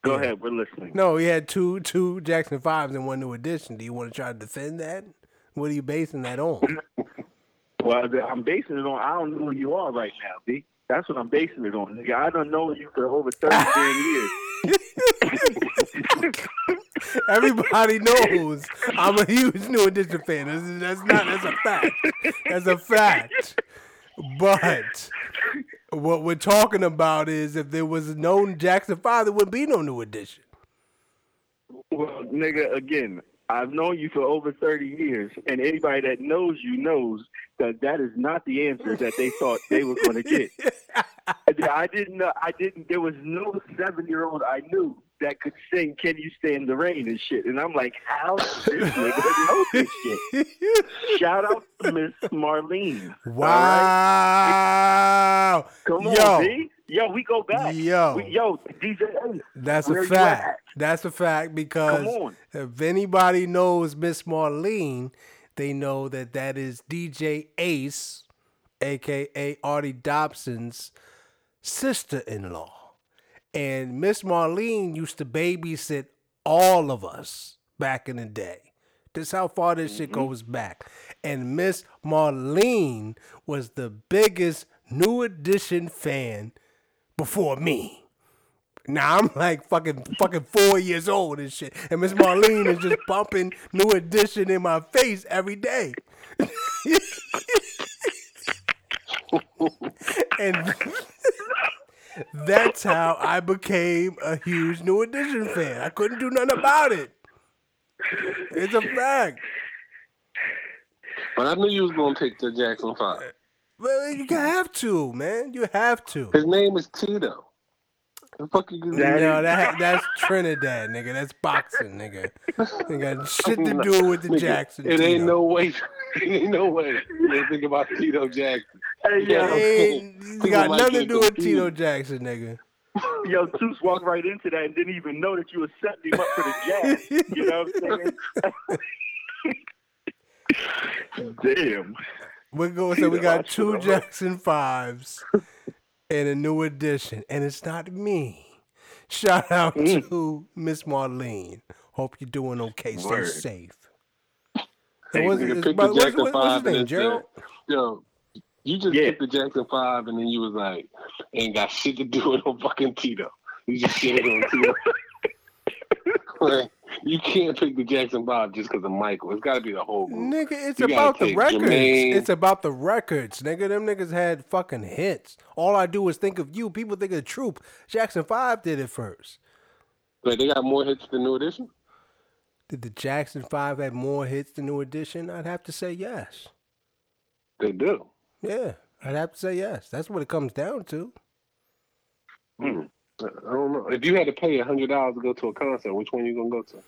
Go Yeah. ahead, we're listening. No, he had two two Jackson fives and one new edition. Do you want to try to defend that? What are you basing that on? Well, I'm basing it on. I don't know who you are right now, B. That's what I'm basing it on, nigga. I don't know you for over thirty damn years. Everybody knows I'm a huge New Edition fan. That's, that's not. That's a fact. That's a fact. But what we're talking about is if there was no Jackson Five, there wouldn't be no New Edition. Well, nigga, again, I've known you for over 30 years, and anybody that knows you knows that that is not the answer that they thought they were going to get. I didn't know. I didn't. There was no seven-year-old I knew that could sing "Can You Stand the Rain" and shit. And I'm like, how does this nigga know this shit? Shout out to Miss Marlene. All right? Wow. Come on, Yo. B. Yo, we go back. Yo. we, yo, DJ. That's a fact. That's a fact because if anybody knows Miss Marlene, they know that that is DJ Ace, aka Artie Dobson's sister-in-law. And Miss Marlene used to babysit all of us back in the day. This how far this shit mm-hmm. goes back. And Miss Marlene was the biggest New Edition fan before me. Now I'm like fucking fucking four years old and shit. And Miss Marlene is just bumping New Edition in my face every day. and that's how I became a huge New Edition fan. I couldn't do nothing about it. It's a fact. But I knew you was gonna take the Jackson Five. Well, you have to, man. You have to. His name is Tito. The fuck you gonna That no, that that's Trinidad, nigga. That's boxing, nigga. Ain't got shit to do with the Nigga, Jackson. It ain't Tito. no way. It ain't no way. They think about Tito Jackson. Hey, Yeah. yo, It ain't- got nothing to do with. Tito Jackson, nigga. yo, Toots walked right into that and didn't even know that you were setting him up for the jazz. You know what I'm saying? Damn. We're going. So we got two. Jackson fives and a new addition, and it's not me. Shout out Mm. to Miss Marlene. Hope you're doing okay. Stay Word. safe. Hey, And what's, nigga, it's- pick the what's, Jackson what- what's his Five and name? then Gerald. Yo, you just Yeah. picked the Jackson Five, and then you was like, ain't got shit to do with no fucking Tito. You just shit on Tito. Like, you can't pick the Jackson Five just because of Michael. It's got to be the whole group. Nigga, it's You about the records. Jermaine. It's about the records, nigga. Them niggas had fucking hits. All I do is think of you. People think of the Troop. Jackson Five did it first. Like, they got more hits than New Edition. Did the Jackson Five have more hits than New Edition? I'd have to say yes. They do. Yeah, I'd have to say yes. That's what it comes down to. Hmm. I don't know. If you had to pay a hundred dollars to go to a concert, which one you gonna go to?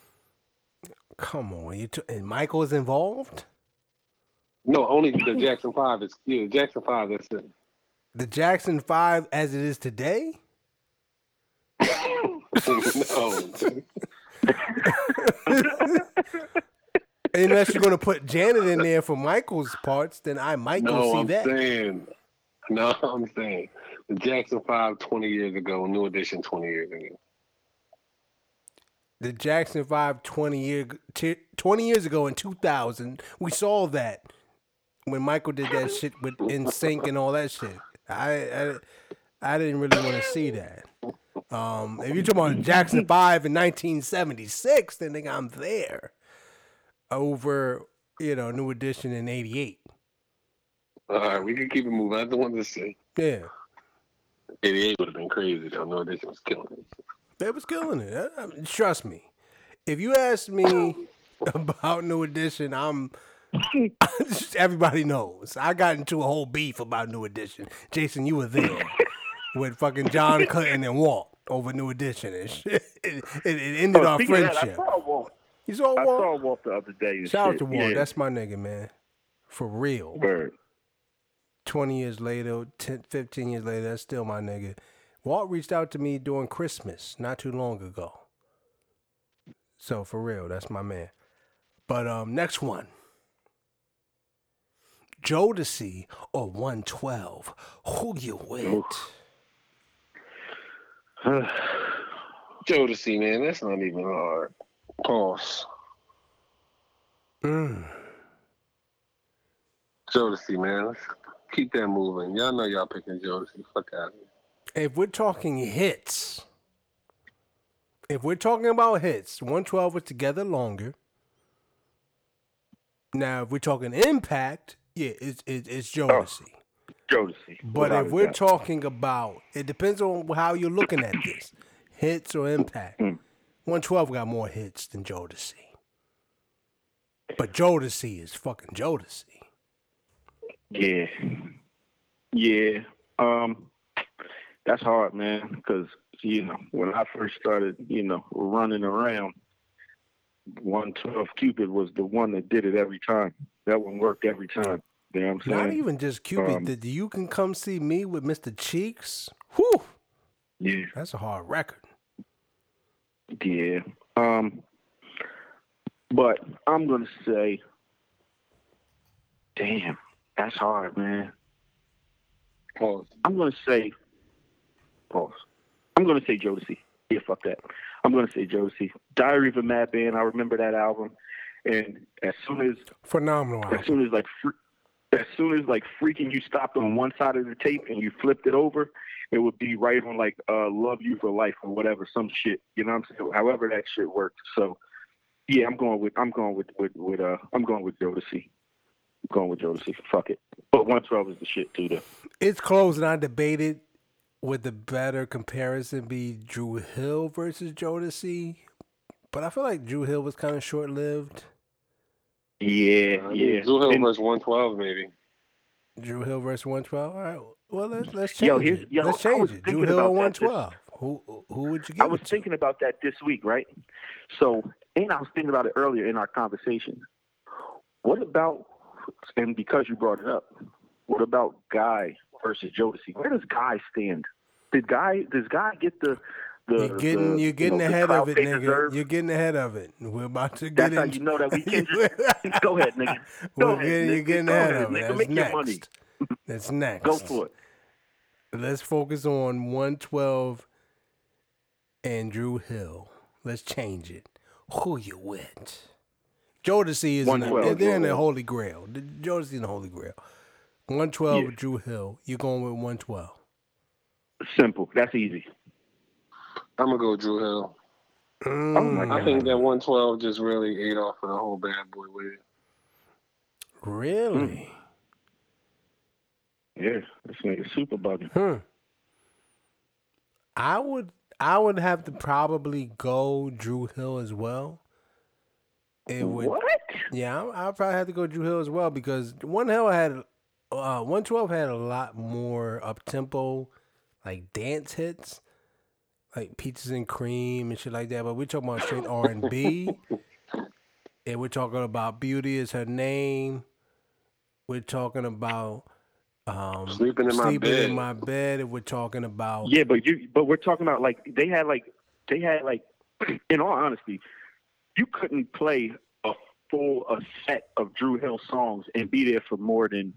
Come on, you t- and Michael is involved. No, only the Jackson Five is yeah, Jackson Five. That's it. The Jackson Five, as it is today. no, Unless you're gonna put Janet in there for Michael's parts, then I might go no, see I'm that. saying, no, I'm saying Jackson Five 20 years ago, New Edition 20 years ago. the Jackson 5 20 year t- 20 years ago in 2000 we saw that when Michael did that shit with NSYNC and all that shit I I, I didn't really want to see that um if you're talking about Jackson 5 in 1976 then nigga, I'm there over you know New Edition in 88 All right, we can keep it moving. I just want to see. yeah 88 would have been crazy though. New Edition was killing it. They was killing it. I- I- trust me. If you ask me about New Edition, I'm. everybody knows. I got into a whole beef about New Edition. Jason, you were there with fucking John Clinton and Walt over New Edition and shit. It, it, it ended Oh, our speaking of that, I saw Walt. You saw I Walt? saw Walt the other day. and Shout out shit. to Walt. Yeah. That's my nigga, man. For real. Word. 20 years later, 10, 15 years later, that's still my nigga. Walt reached out to me during Christmas not too long ago. So for real, that's my man. But um next one. Jodeci or 112. Who you with? Jodeci, man, that's not even hard. Pause. Mm. Jodeci, man, keep that moving. Y'all know y'all picking Jodeci. Fuck out of here. If we're talking hits, if we're talking about hits, 112 was together longer. Now, if we're talking impact, yeah, it's it's, it's Jodeci. Jodeci. But without if we're doubt. talking about, it depends on how you're looking at this, hits or impact. Mm. 112 got more hits than Jodeci. But Jodeci is fucking Jodeci. Yeah. Yeah. Um, that's hard, man. Because you know, when I first started, you know, running around, one twelve Cupid was the one that did it every time. That one worked every time. You know what I'm saying? Not even just Cupid. Um, the You Can Come See Me with Mr. Cheeks. Whew, Yeah. that's a hard record. Yeah. Um, but I'm gonna say, damn, that's hard, man. Pause. I'm gonna say, pause. I'm gonna say Jodeci. Yeah, fuck that. I'm gonna say Jodeci. Diary of a Mad Band. I remember that album, and as soon as Phenomenal as soon as like fr- as soon as like freaking you stopped on one side of the tape and you flipped it over, it would be right on like uh Love You for Life or whatever, some shit. You know what I'm saying? However that shit worked. So yeah, I'm going with I'm going with with, with uh I'm going with Jodeci. I'm going with Jodeci. Fuck it. But one twelve is the shit too though. It's close, and I debated would the better comparison be Dru Hill versus Jodeci, but I feel like Dru Hill was kind of short lived. Yeah, Uh, yeah. Dru Hill And- versus 112, maybe. Dru Hill versus 112. All right, well let's let's change Yo, here's- it. yo, let's change it. Dru Hill about on that this- 112. Who who would you give I was it to? thinking about that this week, right? So, and I was thinking about it earlier in our conversation. What about, and because you brought it up, what about Guy versus Jodeci? Where does Guy stand? Did Guy does Guy get the the You're getting the, you're getting you know, ahead of it, nigga. deserve? You're getting ahead of it. We're about to get That's how you know that we can just go ahead, nigga. Go ahead, getting, you're getting Go ahead ahead, of it. nigga. That's Make your next. money. That's next. Go for it. Let's focus on 112 and Dru Hill. Let's change it. Who you with? Jodeci is in the, 112, they're in the Holy Grail. The- Jodeci in the Holy Grail. 112 Yeah. Dru Hill. You're going with 112. Simple. That's easy. I'm gonna go Dru Hill. Oh Mm, I think that 112 just really ate off of the whole bad boy wave. really? Yeah, this nigga super bugging. Hmm. I would I would have to probably go Dru Hill as well. It would What? Yeah, I I'll probably have to go Dru Hill as well because One Hill had uh one twelve had a lot more up tempo, like dance hits, like peaches and cream and shit like that. But we're talking about straight R and B, and we're talking about beauty is her name. We're talking about um, Sleeping in my bed. in my bed, and we're talking about Yeah, but you but we're talking about like they had like they had like in all honesty, you couldn't play a full a set of Dru Hill songs and be there for more than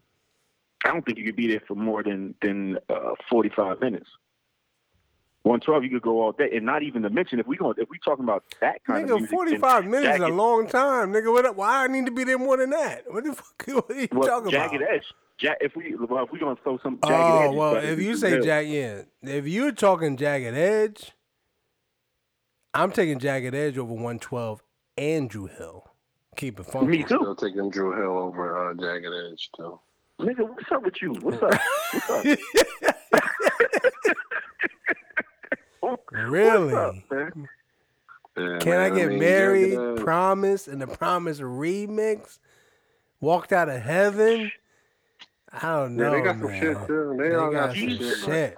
I don't think you could be there for more than than uh, forty five minutes. One twelve, you could go all day, and not even to mention if we going if we talking about that kind of music. forty then five minutes is a long time, nigga. What, why I need to be there more than that? What the fuck? What are you well, talking Jagged about? Edge. Ja- if we well, if we gonna throw some Jagged Oh Edge, well, if you say Hill. Jag, yeah, if you're talking Jagged Edge, I'm taking Jagged Edge over 112 and Dru Hill. Keep it funky. me too, Still taking Dru Hill over uh, Jagged Edge too. nigga. What's up with you? What's up? What's up? Really? What's up, man? Yeah, Can I man, get mean, married? Promise and the Promise remix. Walked out of heaven. I don't know. Yeah, they got some man. shit too. They, They all got got some some shit. shit.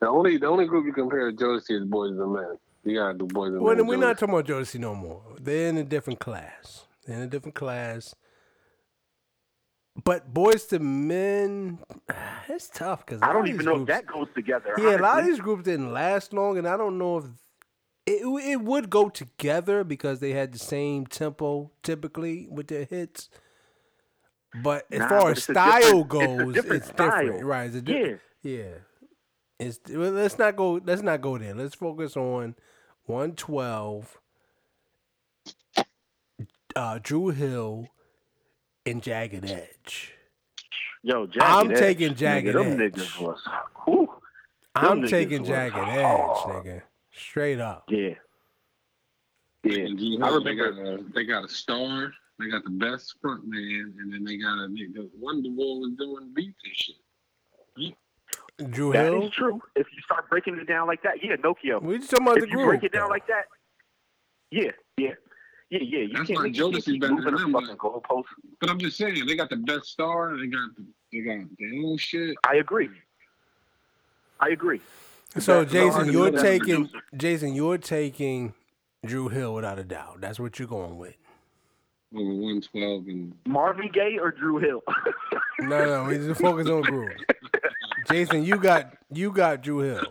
The only the only group you compare to Jodeci is Boys and Men. You gotta do Boys and Well, then we're not talking about Jodeci no more. They're in a different class. They're in a different class. But Boyz II Men, it's tough because I don't even know if that goes together. Yeah, a lot of these groups didn't last long, and I don't know if it it would go together because they had the same tempo typically with their hits. But as Nah, far but as style goes, it's a different different, right? It's a di- yeah. It's well, let's not go. Let's not go there. Let's focus on one twelve. Uh, Dru Hill and Jagged Edge. Yo, Jagged I'm Edge, taking nigga, Jagged them Edge. niggas was, whew, I'm taking was Jagged Edge, hard. nigga. Straight up. yeah, yeah. And I Hill, they got a they got a star. They got the best front man, and then they got a nigga. Wonderwall was doing beats and shit. Drew That Hill. is true. If you start breaking it down like that, yeah, Nokio. We just talking about If the you group. break it down though. like that, yeah, yeah, yeah, yeah. You That's can't, why you can't better moving than the them, fucking goalposts. But I'm just saying, they got the best star. They got the, they got their own shit. I agree. I agree. So That's Jason, you're taking producer. Jason, you're taking Dru Hill without a doubt. That's what you're going with. Over 112 and Marvin Gaye or Dru Hill? No, no, we just focus on Drew. Jason, you got you got Dru Hill.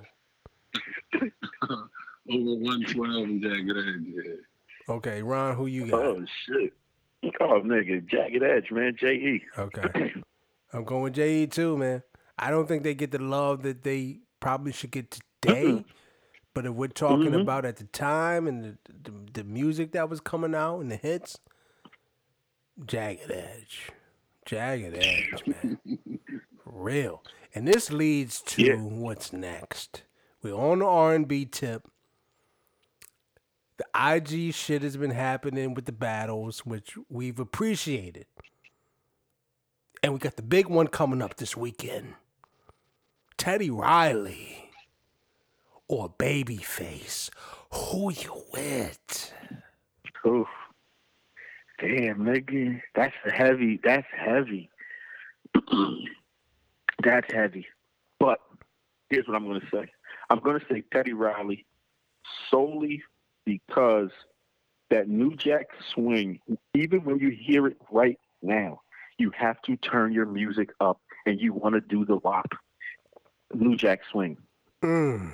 over 112 and Jagged Edge. Yeah. Okay, Ron, who you got? oh shit! Oh nigga, Jagged Edge, man. J E. Okay, I'm going with Je too, man. I don't think they get the love that they probably should get today. But if we're talking Mhm. about at the time and the, the the music that was coming out and the hits, Jagged Edge, Jagged Edge, man, real. And this leads to Yeah. what's next. We're on the R and B tip. The IG shit has been happening with the battles, which we've appreciated. And we got the big one coming up this weekend. Teddy Riley or Babyface. Who you with? Oof. Damn, nigga. That's heavy. That's heavy. That's heavy. But here's what I'm gonna say. I'm going to say Teddy Riley solely because that New Jack Swing, even when you hear it right now, you have to turn your music up and you want to do the WAP. New Jack Swing. Mm.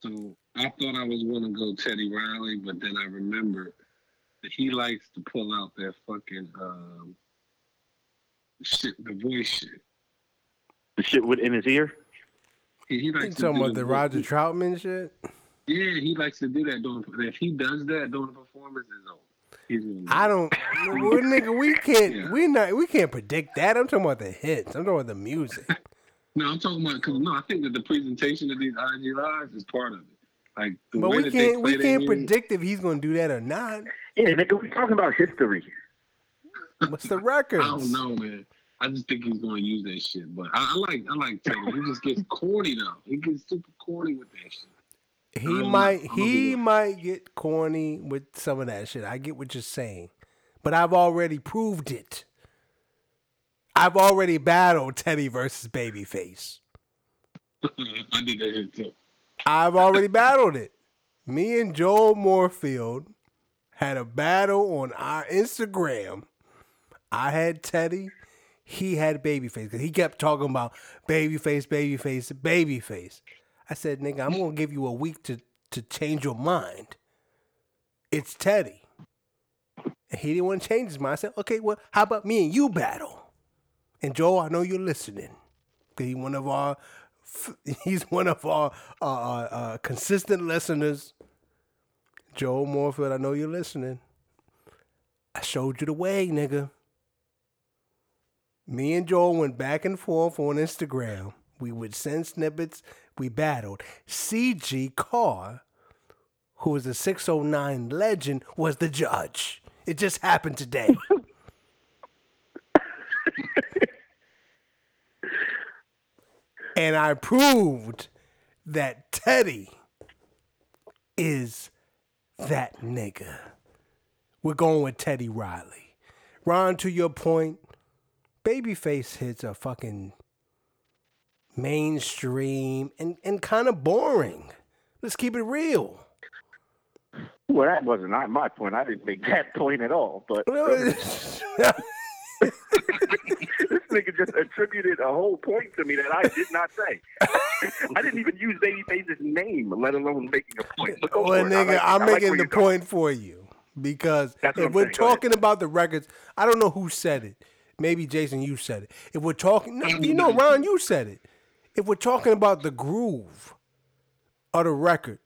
So I thought I was going to go Teddy Riley, but then I remembered that he likes to pull out that fucking um, shit, the voice shit. The shit with in his ear. He, he likes to talking do about the voice- Roger Troutman shit? Yeah, he likes to do that. During, if he does that during the performance, it's over. He's I don't, well, nigga. We can't. Yeah. We not. We can't predict that. I'm talking about the hits. I'm talking about the music. No, I'm talking about because no, I think that the presentation of these IG lives is part of it. Like the But way we can't. We can't predict if he's gonna do that or not. Yeah, nigga, we talking about history. What's the record? I don't know, man. I just think he's gonna use that shit. But I, I like, I like Taylor. He just gets corny though. He gets super corny with that shit. He might. He might get corny with some of that shit. I get what you're saying, but I've already proved it. I've already battled Teddy versus Babyface. I did that too. I've already battled it. Me and Joel Moorfield had a battle on our Instagram. I had Teddy. He had Babyface. 'cause he kept talking about Babyface, Babyface, Babyface. I said, nigga, I'm to give you a week to, to change your mind. It's Teddy. And he didn't want to change his mind. I said, okay, well, how about me and you battle? And Joe, I know you're listening. 'Cause He's one of our he's one of our uh, uh, uh, consistent listeners. Joe Morfield, I know you're listening. I showed you the way, nigga. Me and Joel went back and forth on Instagram. We would send snippets. We battled. CG Carr, who was a 609 legend, was the judge. It just happened today. and I proved that Teddy is that nigga. We're going with Teddy Riley. Ron, to your point, babyface hits are fucking mainstream and, and kind of boring. Let's keep it real. Well, that wasn't not my point. I didn't make that point at all. But this nigga just attributed a whole point to me that I did not say. I didn't even use Babyface's name, let alone making a point. Well, for it. I nigga, like. I'm like making where the you're going. point for you because That's if we're saying. Talking about the records, I don't know who said it. Maybe Jason, you said it. If we're talking, no, you know, Ron, you said it. If we're talking about the groove of the record,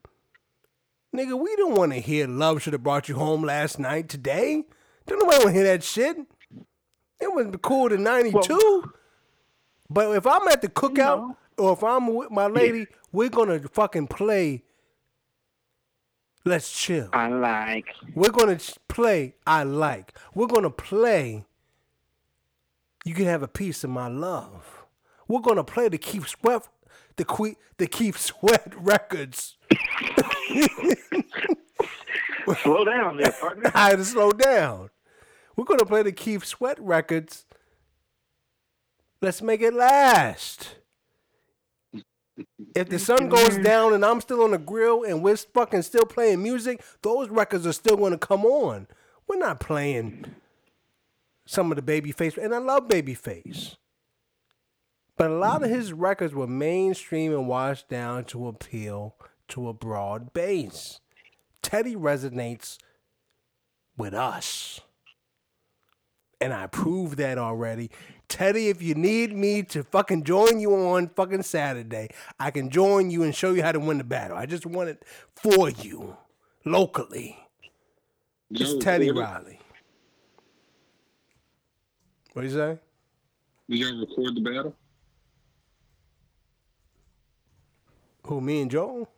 nigga, we don't want to hear "Love Should Have Brought You Home Last Night" today. Don't nobody want to hear that shit. It was cool in '92. but if I'm at the cookout know. or if I'm with my lady, we're gonna fucking play. Let's chill. I like. We're gonna play. I like. We're gonna play. You can have a piece of my love. We're gonna play the keep sweat, the que- the keep sweat records. Slow down there, partner. I had to slow down. We're gonna play the Keith Sweat records. Let's make it last. If the sun goes down and I'm still on the grill and we're fucking still playing music, those records are still gonna come on. We're not playing some of the Babyface, and I love Babyface. But a lot of his records were mainstream and washed down to appeal to a broad base. Teddy resonates with us. And I proved that already. Teddy, if you need me to fucking join you on fucking Saturday, I can join you and show you how to win the battle. I just want it for you locally. It's Joe Teddy Riley. What do you say? Did y'all record the battle? Who, me and Joel?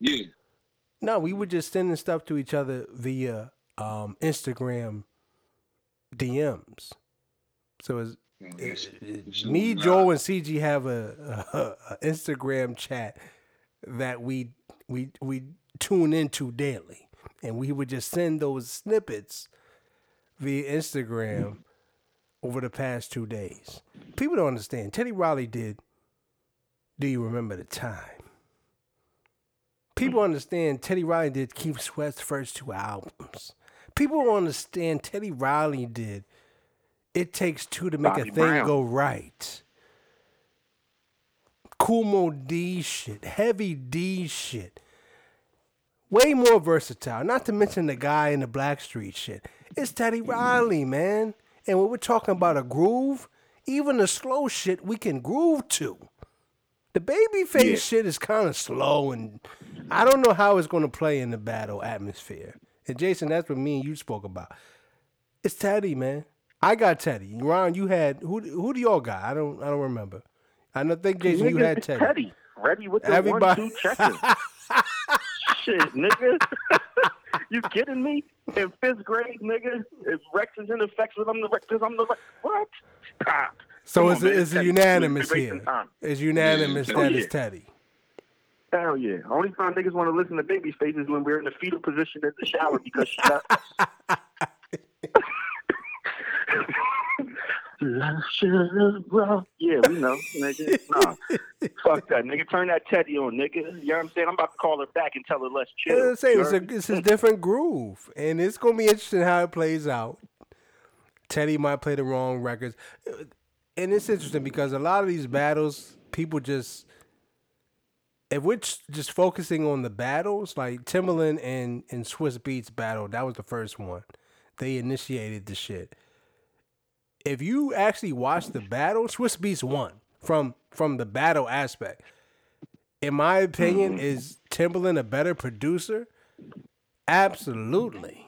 Yeah. No, we were just sending stuff to each other via um, Instagram DMs. So it's Oh, me. Joel, and CG have a, a, a Instagram chat that we we we tune into daily, and we would just send those snippets via Instagram over the past two days. People don't understand. Teddy Riley did Do you remember the time? People understand Teddy Riley did Keith Sweat's first two albums. People don't understand Teddy Riley did It Takes Two to Make Bobby a Thing Brown. Go Right. Kool Moe Dee shit, Heavy D shit. Way more versatile. Not to mention the guy in the Blackstreet shit. It's Teddy Riley, man. And when we're talking about a groove, even the slow shit we can groove to. The babyface Yeah. shit is kind of slow, and I don't know how it's going to play in the battle atmosphere. And Jason, that's what me and you spoke about. It's Teddy, man. I got Teddy. Ron, you had who? Who do y'all got? I don't. I don't remember. I don't think Jason, you had Teddy. Teddy. Ready with the Everybody- one two checker. Shit, nigga. you kidding me? In fifth grade, nigga, if Rex is in effects with I'm the Rex, I'm the Rex. What? Ah. So Come it's, on, man, it's Teddy. unanimous here. It's unanimous Yeah, that Teddy. it's Teddy. Hell yeah. Only time niggas want to listen to baby faces when we're in the fetal position in the shower because she got. Sugar, yeah, we know, nigga. Nah, fuck that, nigga. Turn that Teddy on, nigga. You know what I'm saying? I'm about to call her back and tell her let's chill. Yeah, saying it's a, it's a different groove, and it's gonna be interesting how it plays out. Teddy might play the wrong records, and it's interesting because a lot of these battles, people just if we're just focusing on the battles, like Timbaland and and Swizz Beatz battle, that was the first one. They initiated the shit. If you actually watch the battle, Swizz Beatz won from from the battle aspect. In my opinion, mm-hmm. is Timbaland a better producer? Absolutely.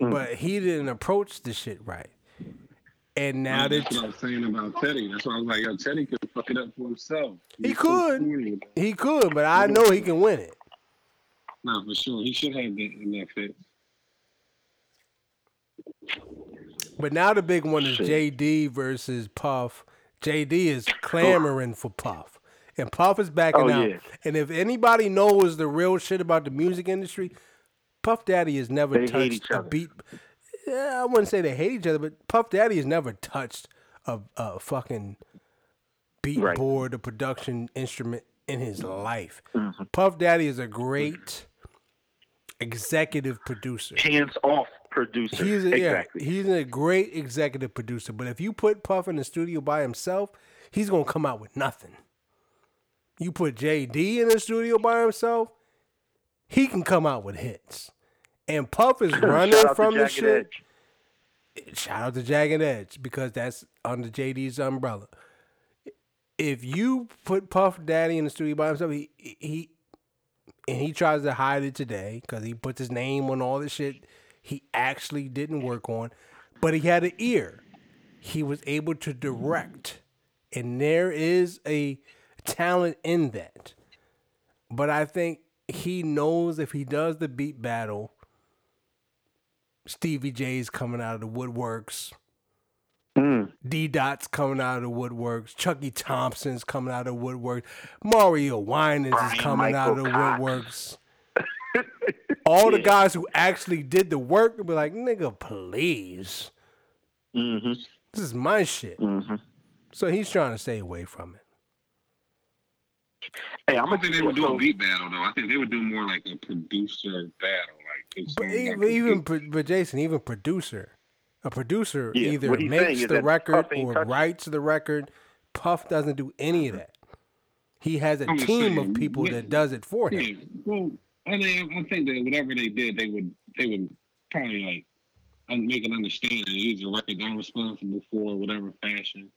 Mm. But he didn't approach the shit right. And now that That's what I was saying about Teddy. That's why I was like, yo, Teddy could fuck it up for himself. He so could. he could, but I know he can win it. Nah, for sure. He should have that in that fit. But now the big one is Shit. JD versus Puff. JD is clamoring for Puff. And Puff is backing Oh, out. yeah. And if anybody knows the real shit about the music industry, Puff Daddy has never They touched a other. beat. Yeah, I wouldn't say they hate each other, but Puff Daddy has never touched a, a fucking beat Right. board, a production instrument in his life. Mm-hmm. Puff Daddy is a great executive producer. hands off producer. He's a, exactly. yeah, he's a great executive producer. But if you put Puff in the studio by himself, he's gonna come out with nothing. You put JD in the studio by himself, he can come out with hits. And Puff is running from the shit. Edge. Shout out to Jagged Edge because that's under JD's umbrella. If you put Puff Daddy in the studio by himself, he he and he tries to hide it today because he puts his name on all the shit he actually didn't work on, but he had an ear. He was able to direct, and there is a talent in that. But I think he knows if he does the beat battle, Stevie J's coming out of the woodworks. Mm. D Dot's coming out of the woodworks. Chucky Thompson's coming out of the woodworks. Mario Winans is coming out of the Cox. woodworks. All the guys who actually did the work would be like, nigga, please. Mm-hmm. This is my shit. Mm-hmm. So he's trying to stay away from it. Hey, I'm I gonna don't think they would do a beat battle though. I think they would do more like a producer battle, like But even, a even pro- but Jason, even producer, a producer Yeah, either what he's saying makes the record or touching writes the record. Puff doesn't do any of that. He has a I'm team saying, of people yeah. that does it for him. Yeah, well, I mean, I think that whatever they did, they would they would probably like make an understanding. These are record I'm responsible for, whatever fashion.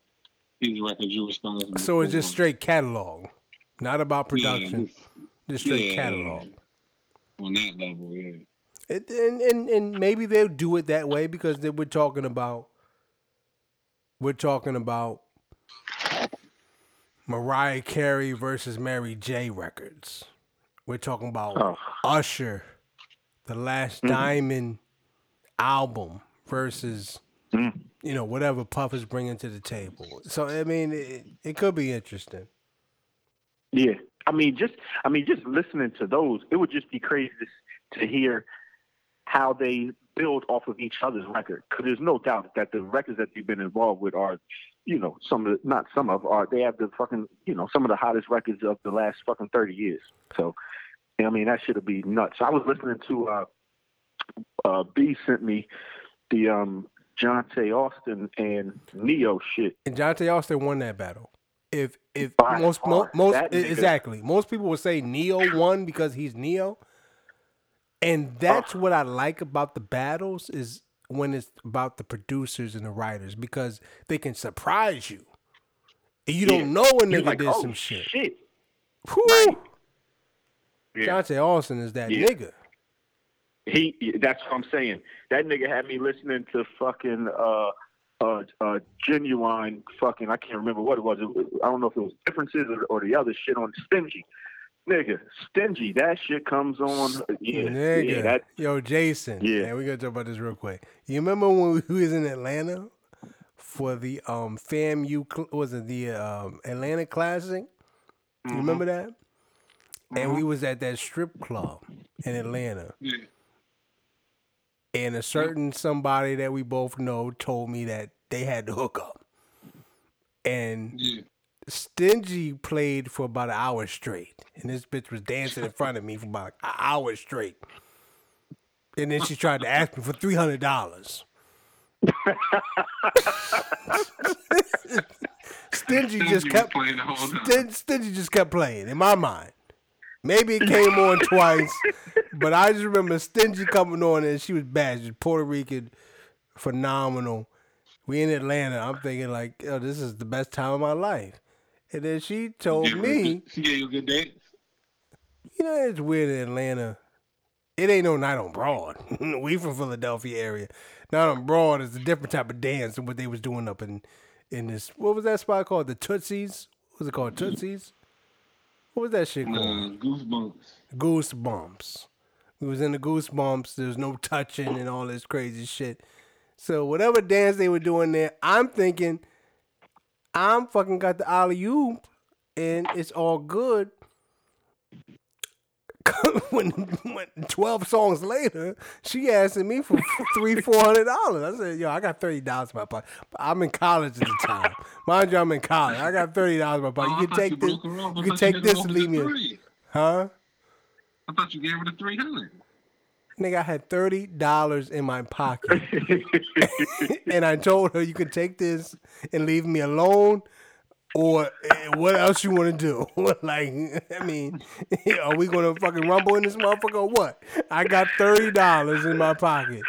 These are records you're responsible. So it's for. just straight catalog, not about Yeah, production. just- just straight yeah, catalog. on that level. Yeah, It, and, and and maybe they'll do it that way because they, we're talking about we're talking about Mariah Carey versus Mary J. records. We're talking about Oh. Usher, the Last Mm-hmm. Diamond album versus Mm. you know whatever Puff is bringing to the table. So I mean, it, it could be interesting. Yeah, I mean, just I mean, just listening to those, it would just be crazy to, to hear how they build off of each other's record. Because there's no doubt that the records that they've been involved with are you know, some of the, not some of are they have the fucking you know some of the hottest records of the last fucking thirty years. So, I mean that should be nuts. I was listening to uh, uh, B sent me the um Johntá Austin and Ne-Yo shit. And Johntá Austin won that battle. If if By most mo- most exactly most people would say Ne-Yo won because he's Ne-Yo, and that's what I like about the battles is when it's about the producers and the writers because they can surprise you. And you don't know a nigga like, did oh, some shit. shit. Whew. Right. Yeah. Austin is that Yeah. nigga. He that's what I'm saying. That nigga had me listening to fucking uh uh uh genuine fucking I can't remember what it was. It, was- I don't know if it was differences or, or the other shit on stingy. Nigga, stingy, that shit comes on yeah, Nigga. yeah, that Yo, Jason. Yeah. Man, we gotta talk about this real quick. You remember when we was in Atlanta for the um FAMU was it the um Atlanta Classic? You Mm-hmm. remember that? And we was at that strip club in Atlanta. Yeah. And a certain somebody that we both know told me that they had to hook up. And Yeah. Stingy played for about an hour straight, and this bitch was dancing in front of me for about an hour straight. And then she tried to ask me for three hundred dollars. Stingy just kept playing time. Stingy just kept playing in my mind. Maybe it came on twice, but I just remember Stingy coming on and she was bad. She was Puerto Rican, phenomenal. We in Atlanta. I'm thinking like, oh, this is the best time of my life. And then she told Yeah, me, She gave you a good dance. you know, it's weird in Atlanta. It ain't no night on Broad. we from Philadelphia area. Night on Broad is a different type of dance than what they was doing up in in this. What was that spot called? The Tootsies. What was it called? Tootsies. What was that shit called? Uh, goosebumps. Goosebumps. We was in the Goosebumps. There was no touching and all this crazy shit. So whatever dance they were doing there, I'm thinking, I'm fucking got the alley oop, and it's all good. when, when twelve songs later, she asking me for three, four hundred dollars. I said, "Yo, I got thirty dollars in my pocket. But I'm in college at the time. Mind you, I'm in college. I got thirty dollars in my pocket. You can take this. broke her off. I You can take this and leave me. three. Huh? I thought you gave her the 300. Nigga, I had thirty dollars in my pocket, and I told her you can take this and leave me alone, or eh, what else you want to do? like, I mean, are we gonna fucking rumble in this motherfucker or what? I got thirty dollars in my pocket.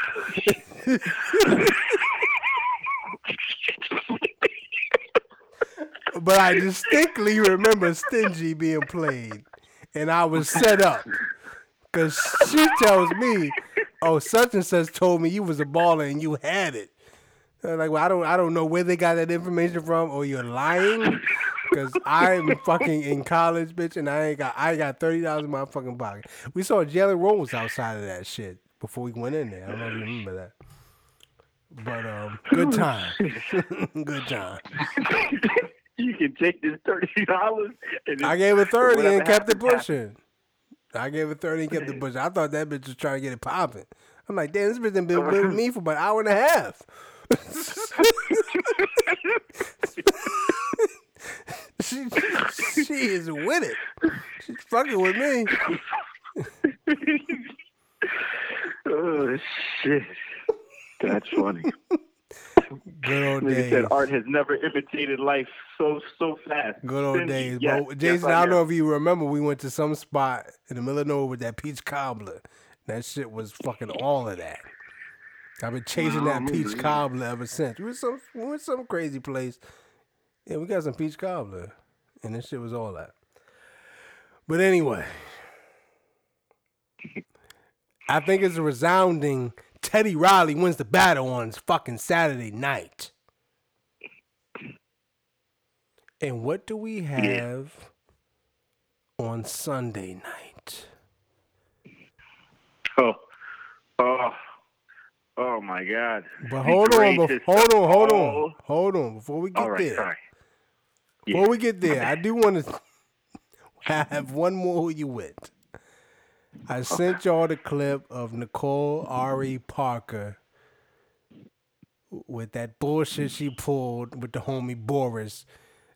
but I distinctly remember Stingy being played, and I was set up. Cause she tells me, "Oh, such and such told me you was a baller and you had it." I'm like, well, I don't, I don't know where they got that information from, or you're lying. Cause I'm fucking in college, bitch, and I ain't got, I got thirty dollars in my fucking pocket. We saw Jalen Rose outside of that shit before we went in there. I don't know if you remember that. But um, good time, good time. you can take this thirty dollars I gave her thirty and kept it pushing. I gave her thirty and kept the pushing. I thought that bitch was trying to get it popping. I'm like, damn, this bitch done been with me for about an hour and a half. she, she is with it. She's fucking with me. oh shit, that's funny. Good old days. said art has never imitated life so so fast. Good old days. Yes, but yes, Jason, I don't know if you remember, we went to some spot in the middle of nowhere with that peach cobbler. That shit was fucking all of that. I've been chasing that peach cobbler ever since. We were some we went some crazy place. Yeah, we got some peach cobbler. And this shit was all that. But anyway. I think it's a resounding Teddy Riley wins the battle on fucking Saturday night. And what do we have on Sunday night? Oh, oh, oh my God. But hold on, bef- hold on, hold on, oh. hold on. Before we get right, there, before we get there, I do want to have one more who you with. I sent y'all the clip of Nicole Ari Parker with that bullshit she pulled with the homie Boris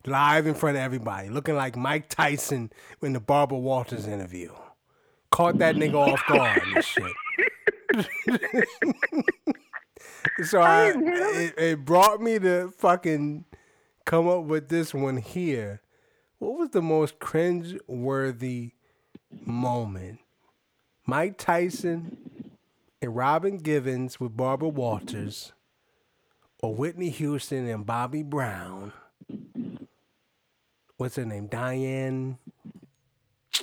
live in front of everybody, looking like Mike Tyson in the Barbara Walters interview. Caught that nigga off guard and shit. so I, it, it brought me to fucking come up with this one here. What was the most cringe-worthy moment? Mike Tyson and Robin Givens with Barbara Walters, or Whitney Houston and Bobby Brown. What's her name? Diane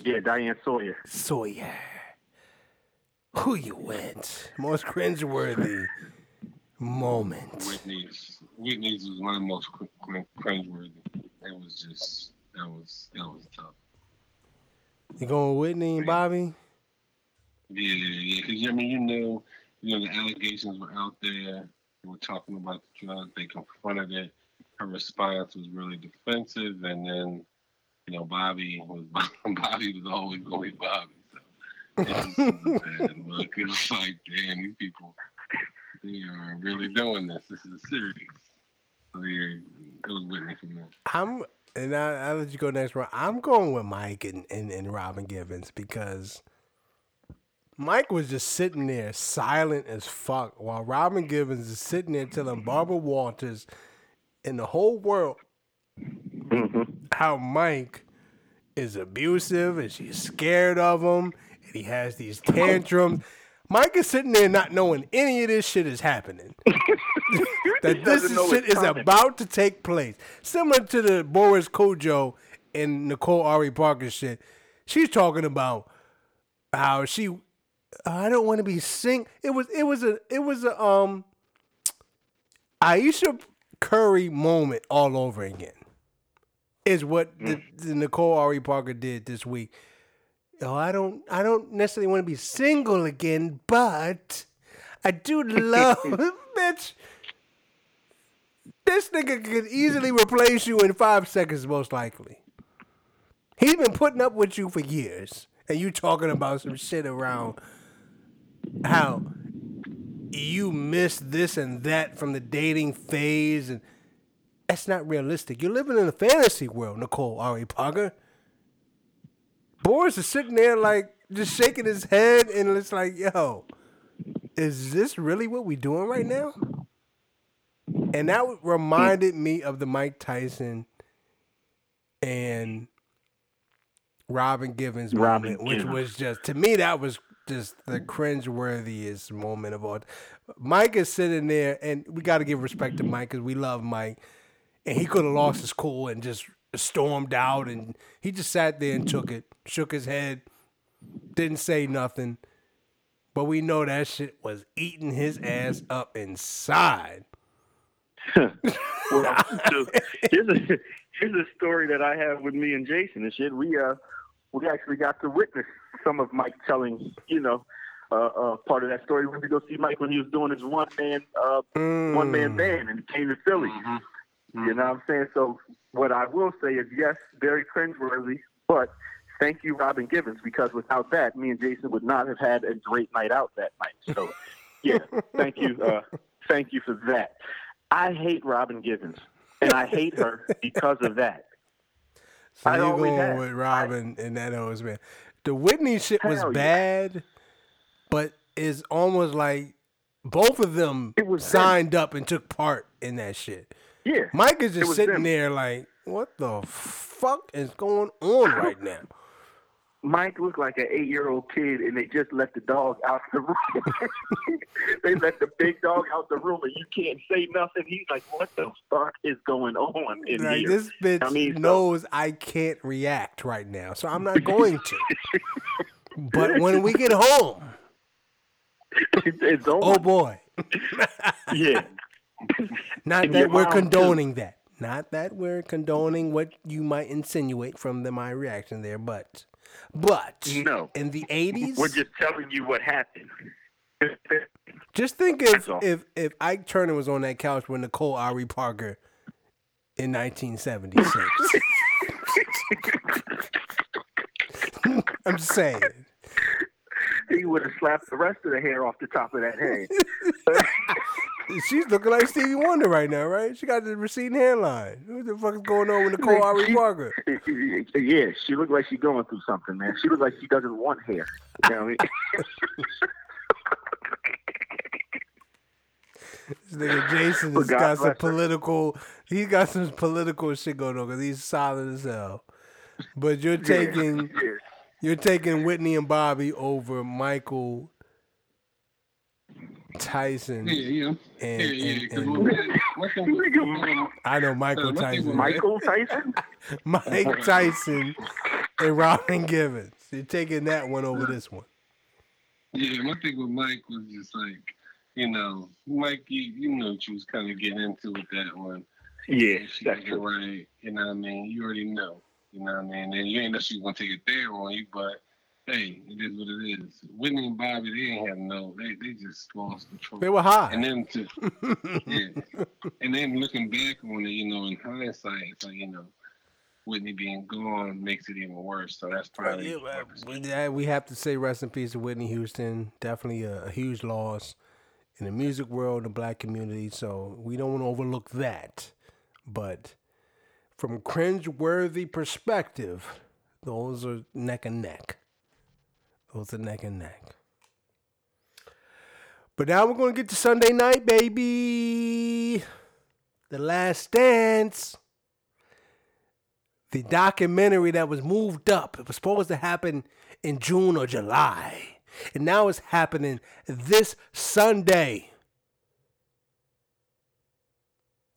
Yeah, Diane Sawyer. Sawyer. Who you went? Most cringeworthy moment. Whitney's Whitney's was one of the most cr- cr- cringeworthy. It was just that was that was tough. You going with Whitney and Bobby? Yeah, yeah, because I mean, you know, you know, the allegations were out there. They were talking about the drug. They confronted it. Her response was really defensive, and then, you know, Bobby was Bobby was always going Bobby. So it was look. It was like, damn, these people, they are really doing this. This is serious. So yeah, it was Whitney me. I'm and I, I'll let you go next round. I'm going with Mike and, and, and Robin Givens because Mike was just sitting there silent as fuck while Robin Givens is sitting there telling Barbara Walters and the whole world how Mike is abusive and she's scared of him and he has these tantrums. Mike is sitting there not knowing any of this shit is happening. that this shit is coming. about to take place. Similar to the Boris Kodjoe and Nicole Ari Parker shit. She's talking about how she I don't want to be sing it was it was a it was a um Ayesha Curry moment all over again. Is what the, the Nicole Ari Parker did this week. Oh, I don't I don't necessarily want to be single again, but I do love bitch. This nigga could easily replace you in five seconds, most likely. He's been putting up with you for years, and you talking about some shit around how you miss this and that from the dating phase, and that's not realistic. You're living in a fantasy world, Nicole Ari Parker. Boris is sitting there like just shaking his head, and it's like, yo, is this really what we doing right now? And that reminded me of the Mike Tyson and Robin Givens Robin moment, which was just to me that was just the cringe-worthiest moment of all. Mike is sitting there, and we got to give respect to Mike because we love Mike, and he could have lost his cool and just stormed out, and he just sat there and took it, shook his head, didn't say nothing, but we know that shit was eating his ass up inside. well, here's a here's a story that I have with me and Jason and shit. We uh we actually got to witness some of Mike telling you know uh, uh part of that story. We went to go see Mike when he was doing his one man uh one man band and he came to Philly. You know what I'm saying? So what I will say is yes, very cringeworthy, but thank you, Robin Givens, because without that, me and Jason would not have had a great night out that night. So yeah, thank you, uh, thank you for that. I hate Robin Givens, and I hate her because of that. So I you're going with Robin and that always man. The Whitney shit was Hell yeah. bad, but it's almost like both of them It was signed up and took part in that shit. Yeah, Mike is It just was sitting them. there like, what the fuck is going on right now? Mike looked like an eight-year-old kid, and they just let the dog out the room. they let the big dog out the room, and you can't say nothing. He's like, "What the fuck is going on in Like here?" this bitch I mean, so- knows I can't react right now, so I'm not going to. but when we get home, it's over. oh boy. yeah. Not that we're mom, too. condoning that. Not that we're condoning what you might insinuate from the my reaction there, but but No. in the eighties, We're just telling you what happened. just think if if if Ike Turner was on that couch with Nicole Ari Parker in 1976. I'm just saying. he would have slapped the rest of the hair off the top of that head. She's looking like Stevie Wonder right now, right? She got the receding hairline. What the fuck is going on with Nicole Ari Parker? Yeah, she looked like she's going through something, man. She looked like she doesn't want hair. You know what I mean? This nigga Jason has got some political. He got some political shit going on because he's solid as hell. But you're taking Yeah. you're taking Whitney and Bobby over Michael Tyson. Yeah, yeah. And, yeah, yeah. and- and- one thing- one thing with- Nigga, I know Michael Uh, Tyson. Michael Tyson? Mike Tyson and Robin Givens. You're taking that one over this one. Yeah, my thing with Mike was just like, you know, Mike, you, you know what you was kind of getting into with that one. Yeah, She that's was true. right. You know what I mean? You already know. You know what I mean? And you ain't know she was gonna take it there on you, but hey, it is what it is. Whitney and Bobby, they ain't have no. They they just lost control. They were high. and then to yeah, and then looking back on it, you know, in hindsight, it's like you know, Whitney being gone makes it even worse. So that's probably. Well, we- yeah, we have to say rest in peace to Whitney Houston. Definitely a, a huge loss in the music world, the black community. So we don't want to overlook that. But from cringe-worthy perspective, those are neck and neck. Those are neck and neck. But now we're going to get to Sunday night, baby. The Last Dance the documentary that was moved up. It was supposed to happen in June or July. And now it's happening this Sunday.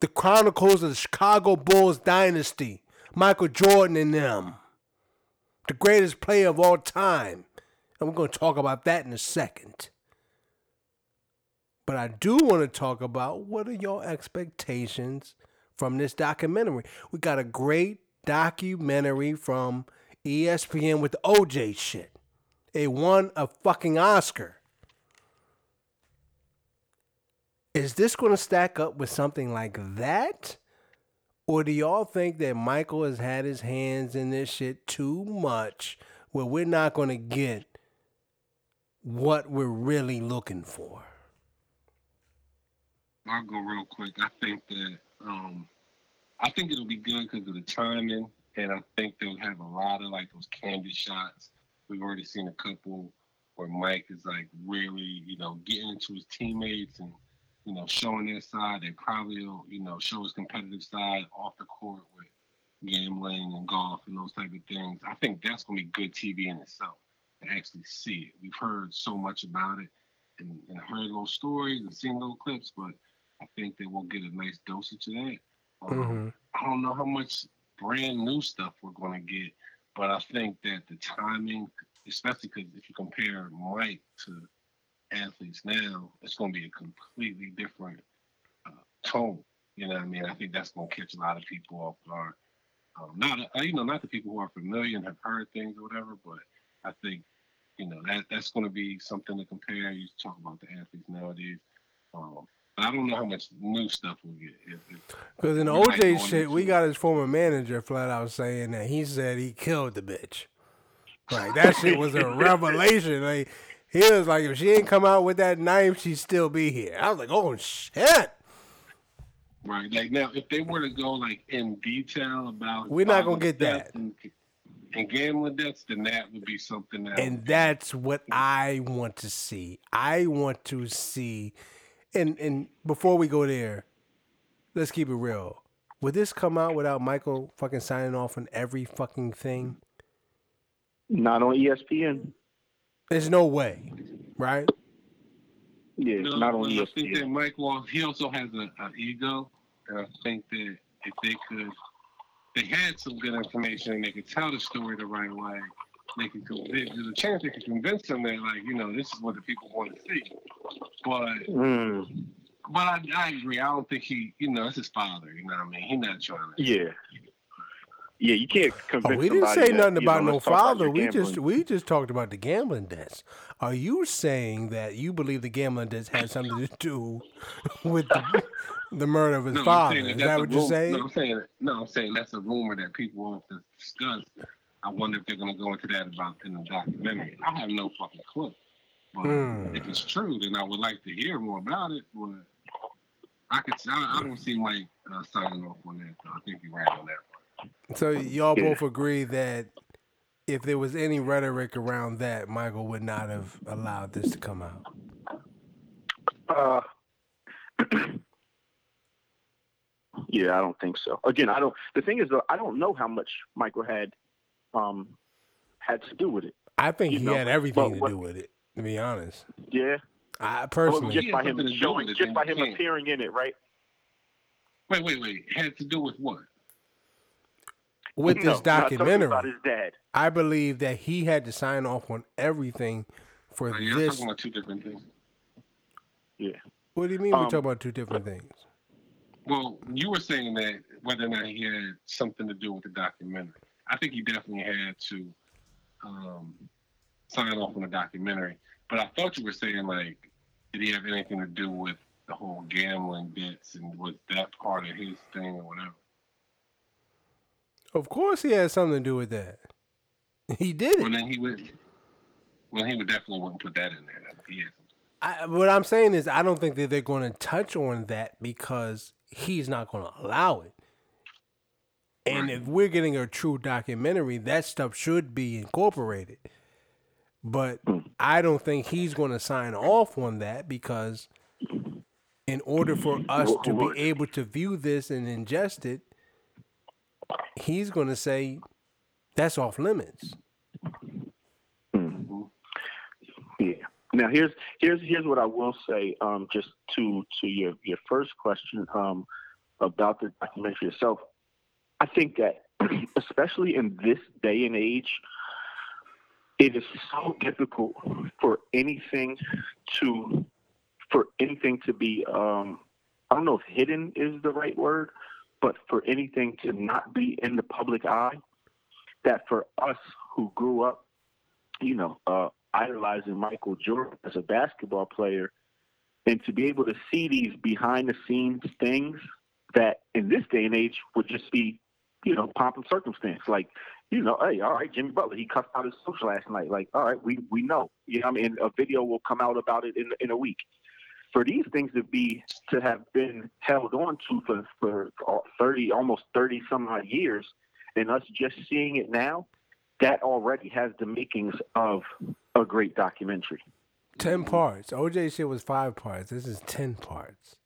The Chronicles of the Chicago Bulls dynasty. Michael Jordan and them. The greatest player of all time. And we're going to talk about that in a second. But I do want to talk about what are your expectations from this documentary. We got a great documentary from ESPN with the OJ shit. It won a fucking Oscar. Is this going to stack up with something like that? Or do y'all think that Michael has had his hands in this shit too much where we're not going to get what we're really looking for? I'll go real quick. I think that um, I think it'll be good because of the timing, and I think they'll have a lot of like those candy shots. We've already seen a couple where Mike is like really, you know, getting into his teammates and you know showing their side. They probably will, you know, show his competitive side off the court with gambling and golf and those type of things. I think that's gonna be good TV in itself actually see it. We've heard so much about it and, and heard little stories and seen little clips, but I think that we'll get a nice dosage of that. Um, Mhm. I don't know how much brand new stuff we're going to get, but I think that the timing, especially because if you compare Mike to athletes now, it's going to be a completely different uh, tone. You know what I mean? I think that's going to catch a lot of people off guard. Um, not uh, you know, not the people who are familiar and have heard things or whatever, but I think you know that that's going to be something to compare. You talk about the athletes nowadays. Um, but I don't know how much new stuff we'll get. Because in the We might go OJ shit, we got his former manager flat out saying that he said he killed the bitch. Like that shit was a revelation. Like he was like, if she ain't come out with that knife, she'd still be here. I was like, oh shit. Right. Like now, if they were to go like in detail about We're not gonna get that. and, and gambling debts, then that would be something else. And that's what I want to see. I want to see and and before we go there, let's keep it real. Would this come out without Michael fucking signing off on every fucking thing? Not on ESPN. There's no way, right? Yeah, No, not on E but I think that ESPN. Mike, well, he also has a, a ego, and I think that if they could, they had some good information and they could tell the story the right way. They could. There's a chance they could convince them that, like, you know, this is what the people want to see. But, Mm, but I, I agree. I don't think he, you know, it's his father. You know what I mean? He's not trying to. yeah. Yeah, you can't Oh, convince we didn't say that, nothing you know, about no let's about father. your We just we just talked about the gambling debts. Are you saying that you believe the gambling debts had something to do with the, the murder of his No, father? Is that's that what you're saying? No, I'm saying no. I'm saying that's a rumor that people want to discuss. I wonder if they're going to go into that about in the documentary. I have no fucking clue. But Hmm. if it's true, then I would like to hear more about it. But I could. I, I don't see Mike uh, signing off on that. I think he ran on that part. So y'all Yeah. both agree that if there was any rhetoric around that, Michael would not have allowed this to come out. Uh, yeah, I don't think so. Again, I don't. The thing is, though, I don't know how much Michael had um had to do with it. I think You he know, had everything but to what- do with it. To be honest, Yeah, I Well, personally, just by him something to do showing, just by him can't. appearing in it, right? Wait, wait, wait. Had to do with what? With No, this documentary, about his dad. I believe that he had to sign off on everything for Oh, you're this. talking about two different things. Yeah. What do you mean we're um, talking about two different things? Well, you were saying that whether or not he had something to do with the documentary. I think he definitely had to um, sign off on the documentary. But I thought you were saying like, did he have anything to do with the whole gambling bits and was that part of his thing or whatever? Of course, he had something to do with that. He did Well, then he would. Well, he would definitely wouldn't put that in there. He had something. I, what I'm saying is, I don't think that they're going to touch on that because he's not going to allow it. And Right. if we're getting a true documentary, that stuff should be incorporated. But hmm. I don't think he's going to sign off on that because, in order for us to be able to view this and ingest it, he's going to say that's off limits. Yeah. Now here's here's here's what I will say. Um, just to to your your first question um, about the documentary itself. I think that especially in this day and age, it is so difficult for anything to for anything to be um, I don't know if hidden is the right word, but for anything to not be in the public eye. That for us who grew up, you know, uh, idolizing Michael Jordan as a basketball player, and to be able to see these behind the scenes things that in this day and age would just be, you know, pomp and circumstance. Like, you know, hey, all right, Jimmy Butler, he cussed out his coach last night. Like, all right, we we know. You know, I mean, a video will come out about it in in a week. For these things to be to have been held on to for for uh, thirty, almost thirty some odd years, and us just seeing it now, that already has the makings of a great documentary. Ten parts. OJ shit was five parts. This is ten parts.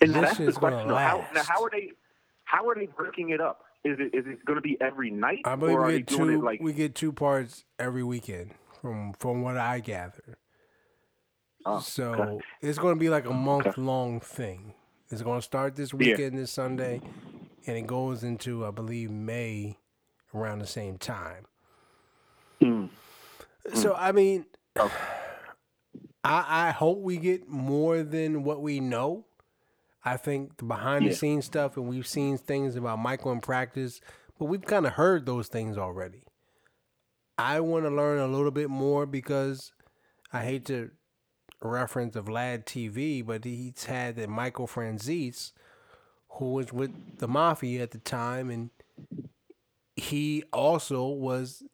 And This that's the question. How, now, how are they? How are they breaking it up? Is it is it going to be every night, I believe or are we get two. like? we get two parts every weekend, from from what I gather. Oh, so okay. it's going to be like a month long thing. It's going to start this Yeah. weekend, this Sunday, and it goes into I believe May around the same time. Hmm. So I mean, Okay. I I hope we get more than what we know. I think the behind the Yeah. scenes stuff, and we've seen things about Michael in practice, but we've kind of heard those things already. I want to learn a little bit more because I hate to reference of Vlad TV, but he's had that Michael Franzese, who was with the Mafia at the time, and he also was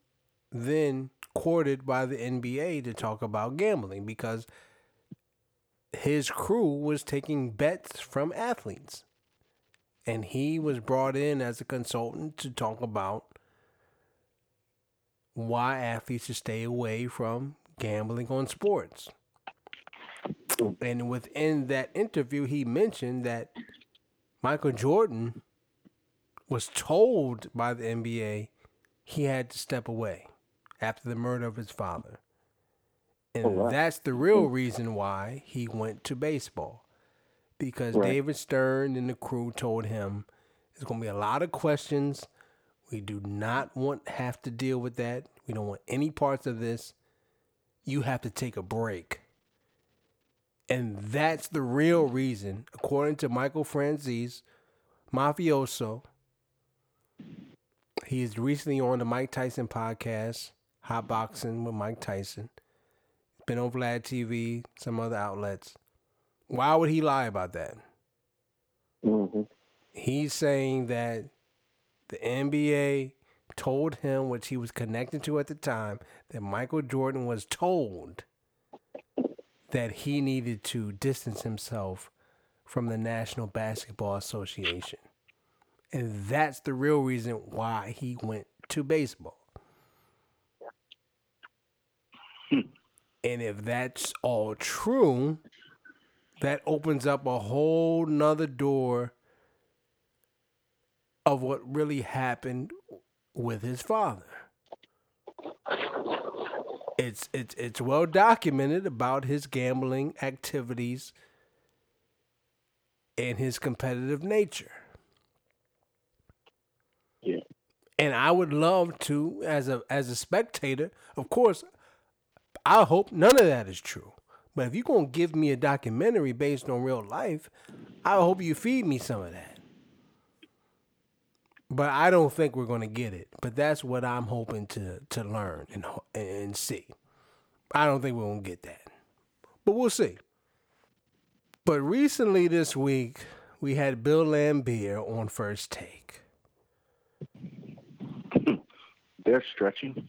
then courted by the NBA to talk about gambling because his crew was taking bets from athletes. And he was brought in as a consultant to talk about why athletes should stay away from gambling on sports. And within that interview, he mentioned that Michael Jordan was told by the NBA he had to step away after the murder of his father. And Oh, wow. that's the real hmm. reason why he went to baseball. Because Right. David Stern and the crew told him there's going to be a lot of questions. We do not want have to deal with that. We don't want any parts of this. You have to take a break. And that's the real reason, according to Michael Franzese, mafioso. He is recently on the Mike Tyson podcast, Hot Boxing with Mike Tyson. Been on Vlad TV, some other outlets. Why would he lie about that? Mhm. He's saying that the NBA told him, which he was connected to at the time, that Michael Jordan was told that he needed to distance himself from the National Basketball Association. And that's the real reason why he went to baseball. Hmm. and if that's all true, that opens up a whole nother door of what really happened with his father. It's it's it's well documented about his gambling activities and his competitive nature. Yeah. And I would love to as a as a spectator, of course, I hope none of that is true. But if you're gonna give me a documentary based on real life, I hope you feed me some of that. But I don't think we're gonna get it. But that's what I'm hoping to to learn and and see. I don't think we're gonna get that, but we'll see. But recently this week, we had Bill Laimbeer on First Take. They're stretching.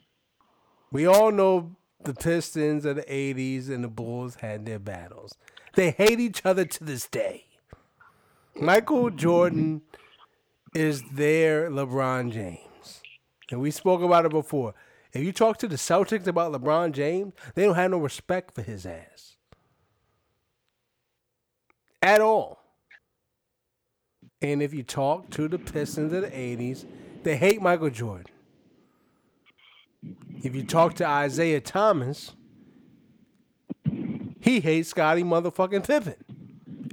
We all know the Pistons of the 80s and the Bulls had their battles. They hate each other to this day. Michael Jordan is their LeBron James. And we spoke about it before. If you talk to the Celtics about LeBron James, they don't have no respect for his ass. At all. And if you talk to the Pistons of the 80s, they hate Michael Jordan. If you talk to Isiah Thomas, he hates Scottie motherfucking Pippen.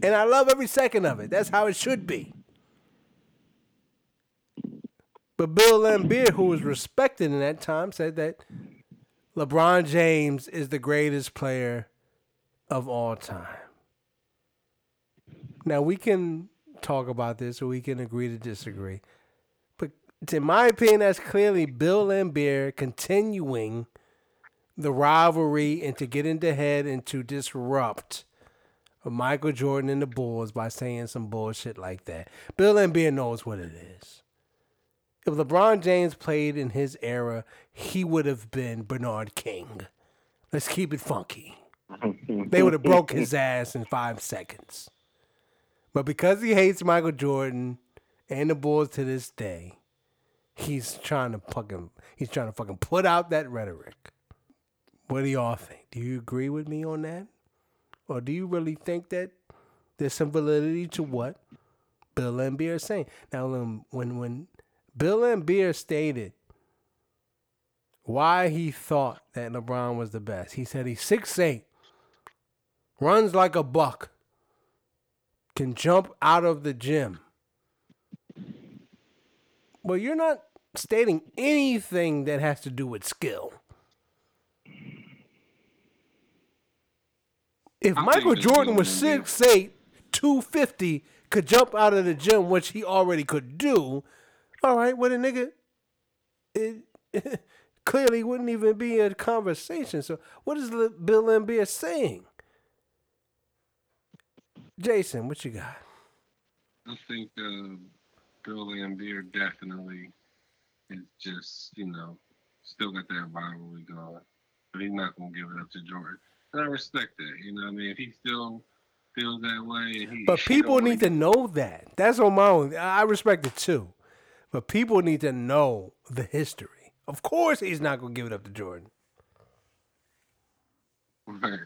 And I love every second of it. That's how it should be. But Bill Laimbeer, who was respected in that time, said that LeBron James is the greatest player of all time. Now we can talk about this or we can agree to disagree. But in my opinion, that's clearly Bill Laimbeer continuing the rivalry and to get into head and to disrupt Michael Jordan and the Bulls by saying some bullshit like that. Bill Laimbeer knows what it is. If LeBron James played in his era, he would have been Bernard King. Let's keep it funky. They would have broke his ass in five seconds. But because he hates Michael Jordan and the Bulls to this day, he's trying to fucking he's trying to fucking put out that rhetoric. What do y'all think? Do you agree with me on that? Or do you really think that there's some validity to what Bill Laimbeer are saying? Now when when Bill Laimbeer stated why he thought that LeBron was the best. He said he's six eight, runs like a buck, can jump out of the gym. Well, you're not stating anything that has to do with skill. If I'm Michael Jordan was Bill Laimbeer. 6'8, 250, could jump out of the gym, which he already could do, all right, well, the nigga, it, clearly wouldn't even be a conversation. So, what is Bill Laimbeer saying? Jason, what you got? I think uh, Bill Laimbeer definitely is just, you know, still got that rivalry going. But he's not going to give it up to Jordan. And I respect that. You know what I mean? If he still feels that way. He, But people need to know that. That's on my own. I respect it too. But people need to know the history. Of course, he's not going to give it up to Jordan. Right.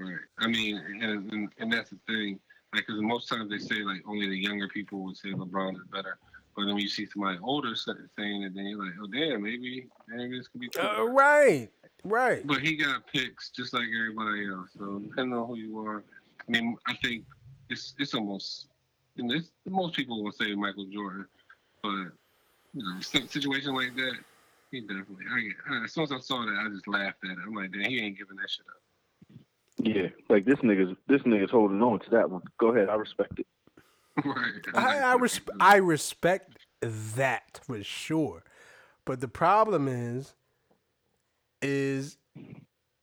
Right. I mean, and, and, and that's the thing. Like, because most times they say, like, only the younger people would say LeBron is better. But then when you see somebody older saying it, then you're like, oh, damn, maybe, maybe this could be. Uh, right, right. But he got picks just like everybody else. So depending on who you are, I mean, I think it's it's almost, and this most people will say Michael Jordan, but you know, situation like that, he definitely. I, as soon as I saw that, I just laughed at it. I'm like, damn, he ain't giving that shit up. Yeah, like this nigga's this nigga's holding on to that one. Go ahead, I respect it. right. I I, res- I respect that for sure, but the problem is, is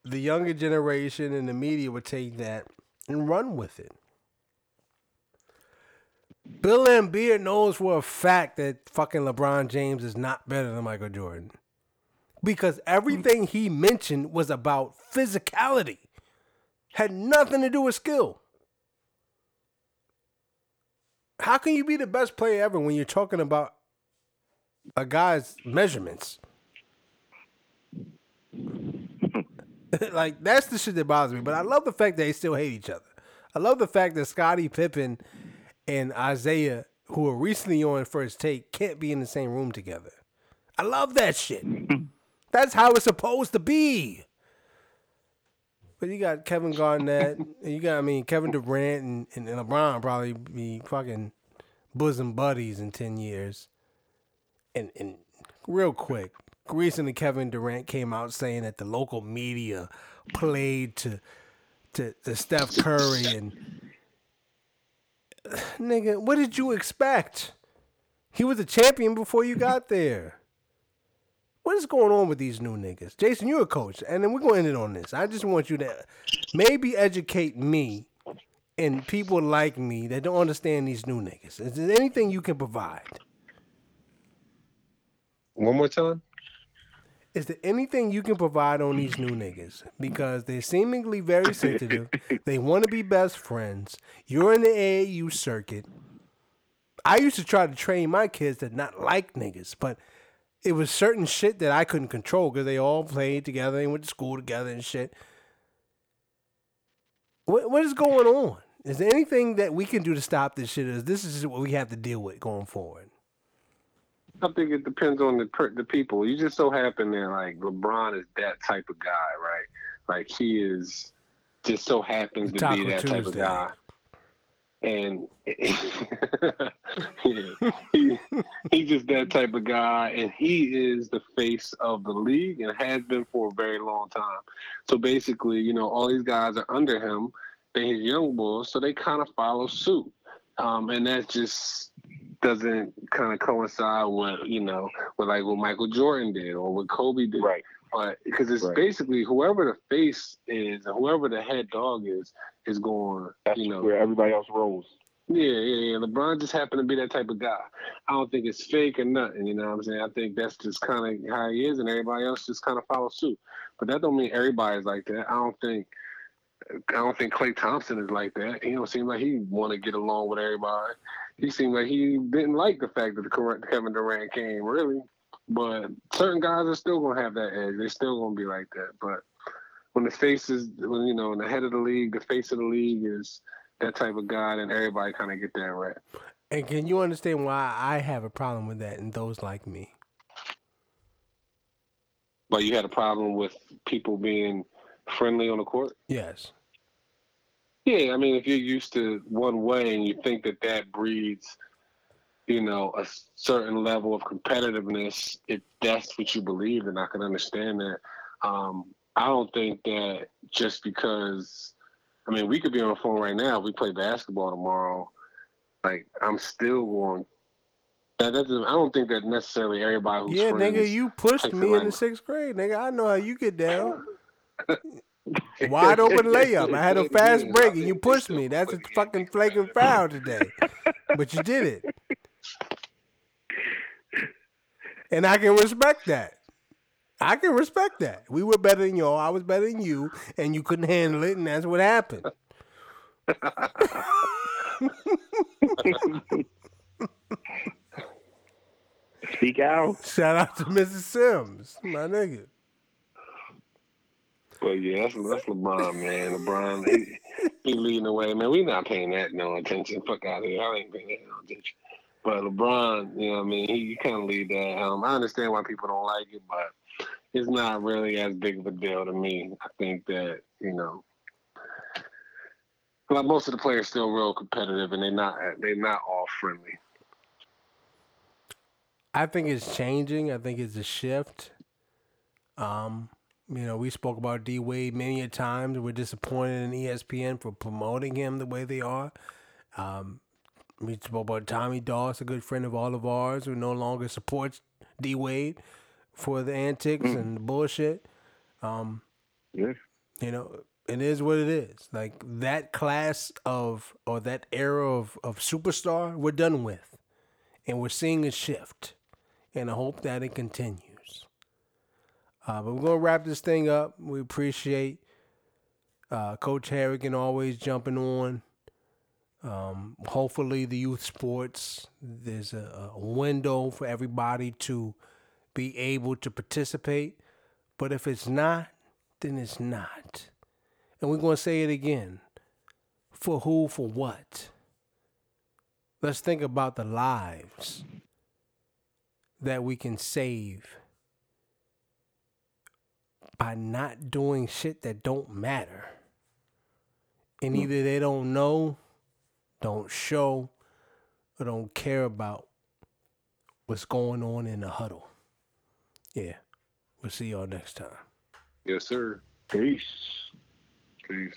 the younger generation and the media would take that and run with it. Bill Laimbeer knows for a fact that fucking LeBron James is not better than Michael Jordan. Because everything he mentioned was about physicality. Had nothing to do with skill. How can you be the best player ever when you're talking about a guy's measurements? like that's the shit that bothers me. But I love the fact that they still hate each other. I love the fact that Scottie Pippen and Isaiah, who were recently on first take, can't be in the same room together. I love that shit. That's how it's supposed to be. But you got Kevin Garnett, and you got I mean Kevin Durant and, and, and LeBron probably be fucking bosom buddies in ten years. And and real quick, recently Kevin Durant came out saying that the local media played to to, to Steph Curry and nigga, what did you expect? He was a champion before you got there. What is going on with these new niggas? Jason, you're a coach, and then we're going to end it on this. I just want you to maybe educate me and people like me that don't understand these new niggas. Is there anything you can provide? One more time. Is there anything you can provide on these new niggas? Because they're seemingly very sensitive. they want to be best friends. You're in the AAU circuit. I used to try to train my kids to not like niggas, but it was certain shit that I couldn't control because they all played together and went to school together and shit. What what is going on? Is there anything that we can do to stop this shit? Is this is what we have to deal with going forward? I think it depends on the per- the people. You just so happen that like LeBron is that type of guy, right? Like he is just so happens to Taco be that type of guy. And yeah, he, he's just that type of guy, and he is the face of the league and has been for a very long time. So basically, you know, all these guys are under him. They're his young bulls, so they kind of follow suit, um, and that just doesn't kind of coincide with you know with like what Michael Jordan did or what Kobe did. Right. But because it's Right. basically whoever the face is, whoever the head dog is, is going. That's you know, where everybody else rolls. yeah, yeah, yeah. LeBron just happened to be that type of guy. I don't think it's fake or nothing. You know what I'm saying? I think that's just kind of how he is, and everybody else just kind of follows suit. But that don't mean everybody's like that. I don't think. I don't think Klay Thompson is like that. He don't seem like he want to get along with everybody. He seemed like he didn't like the fact that the Kevin Durant came, really. But certain guys are still gonna have that edge. They're still gonna be like that. But when the face is, when you know, the head of the league, the face of the league is that type of guy, then everybody kind of get that right. And can you understand why I have a problem with that and those like me? But you had a problem with people being friendly on the court. Yes. Yeah, I mean, if you're used to one way and you think that that breeds, you know, a certain level of competitiveness, if that's what you believe, then I can understand that. Um, I don't think that just because, I mean, we could be on the phone right now. If we play basketball tomorrow. Like, I'm still going. That doesn't. I don't think that necessarily everybody who's Yeah, nigga, you pushed me in the sixth grade, nigga. I know how you get down. Wide open layup. I had a fast break and you pushed me. That's a fucking flagrant foul today. But you did it. And I can respect that. I can respect that. We were better than y'all. I was better than you, and you couldn't handle it, and that's what happened. Speak out. Shout out to Mrs. Sims, my nigga. But yeah, that's that's LeBron, man. LeBron, he, he leading the way, man. We not paying that no attention. Fuck out of here. I ain't paying that no attention. But LeBron, you know, what I mean, he, he kind of lead that. Um, I understand why people don't like it, but it's not really as big of a deal to me. I think that you know, like most of the players still real competitive, and they're not they're not all friendly. I think it's changing. I think it's a shift. Um, you know, we spoke about D Wade many a times. We're disappointed in ESPN for promoting him the way they are. Um, we spoke about Tommy Doss, a good friend of all of ours, who no longer supports D Wade for the antics and the bullshit. Um, Yeah. you know, it is what it is. Like that class of or that era of, of superstar, we're done with. And we're seeing a shift. And I hope that it continues. Uh, but we're gonna wrap this thing up. We appreciate uh, Coach Harrigan always jumping on. Um, hopefully, the youth sports there's a, a window for everybody to be able to participate. But if it's not, then it's not. And we're going to say it again. For who, for what? Let's think about the lives that we can save by not doing shit that don't matter. And hmm. either they don't know, don't show, or don't care about what's going on in the huddle. Yeah. We'll see y'all next time. Yes, sir. Peace. Peace.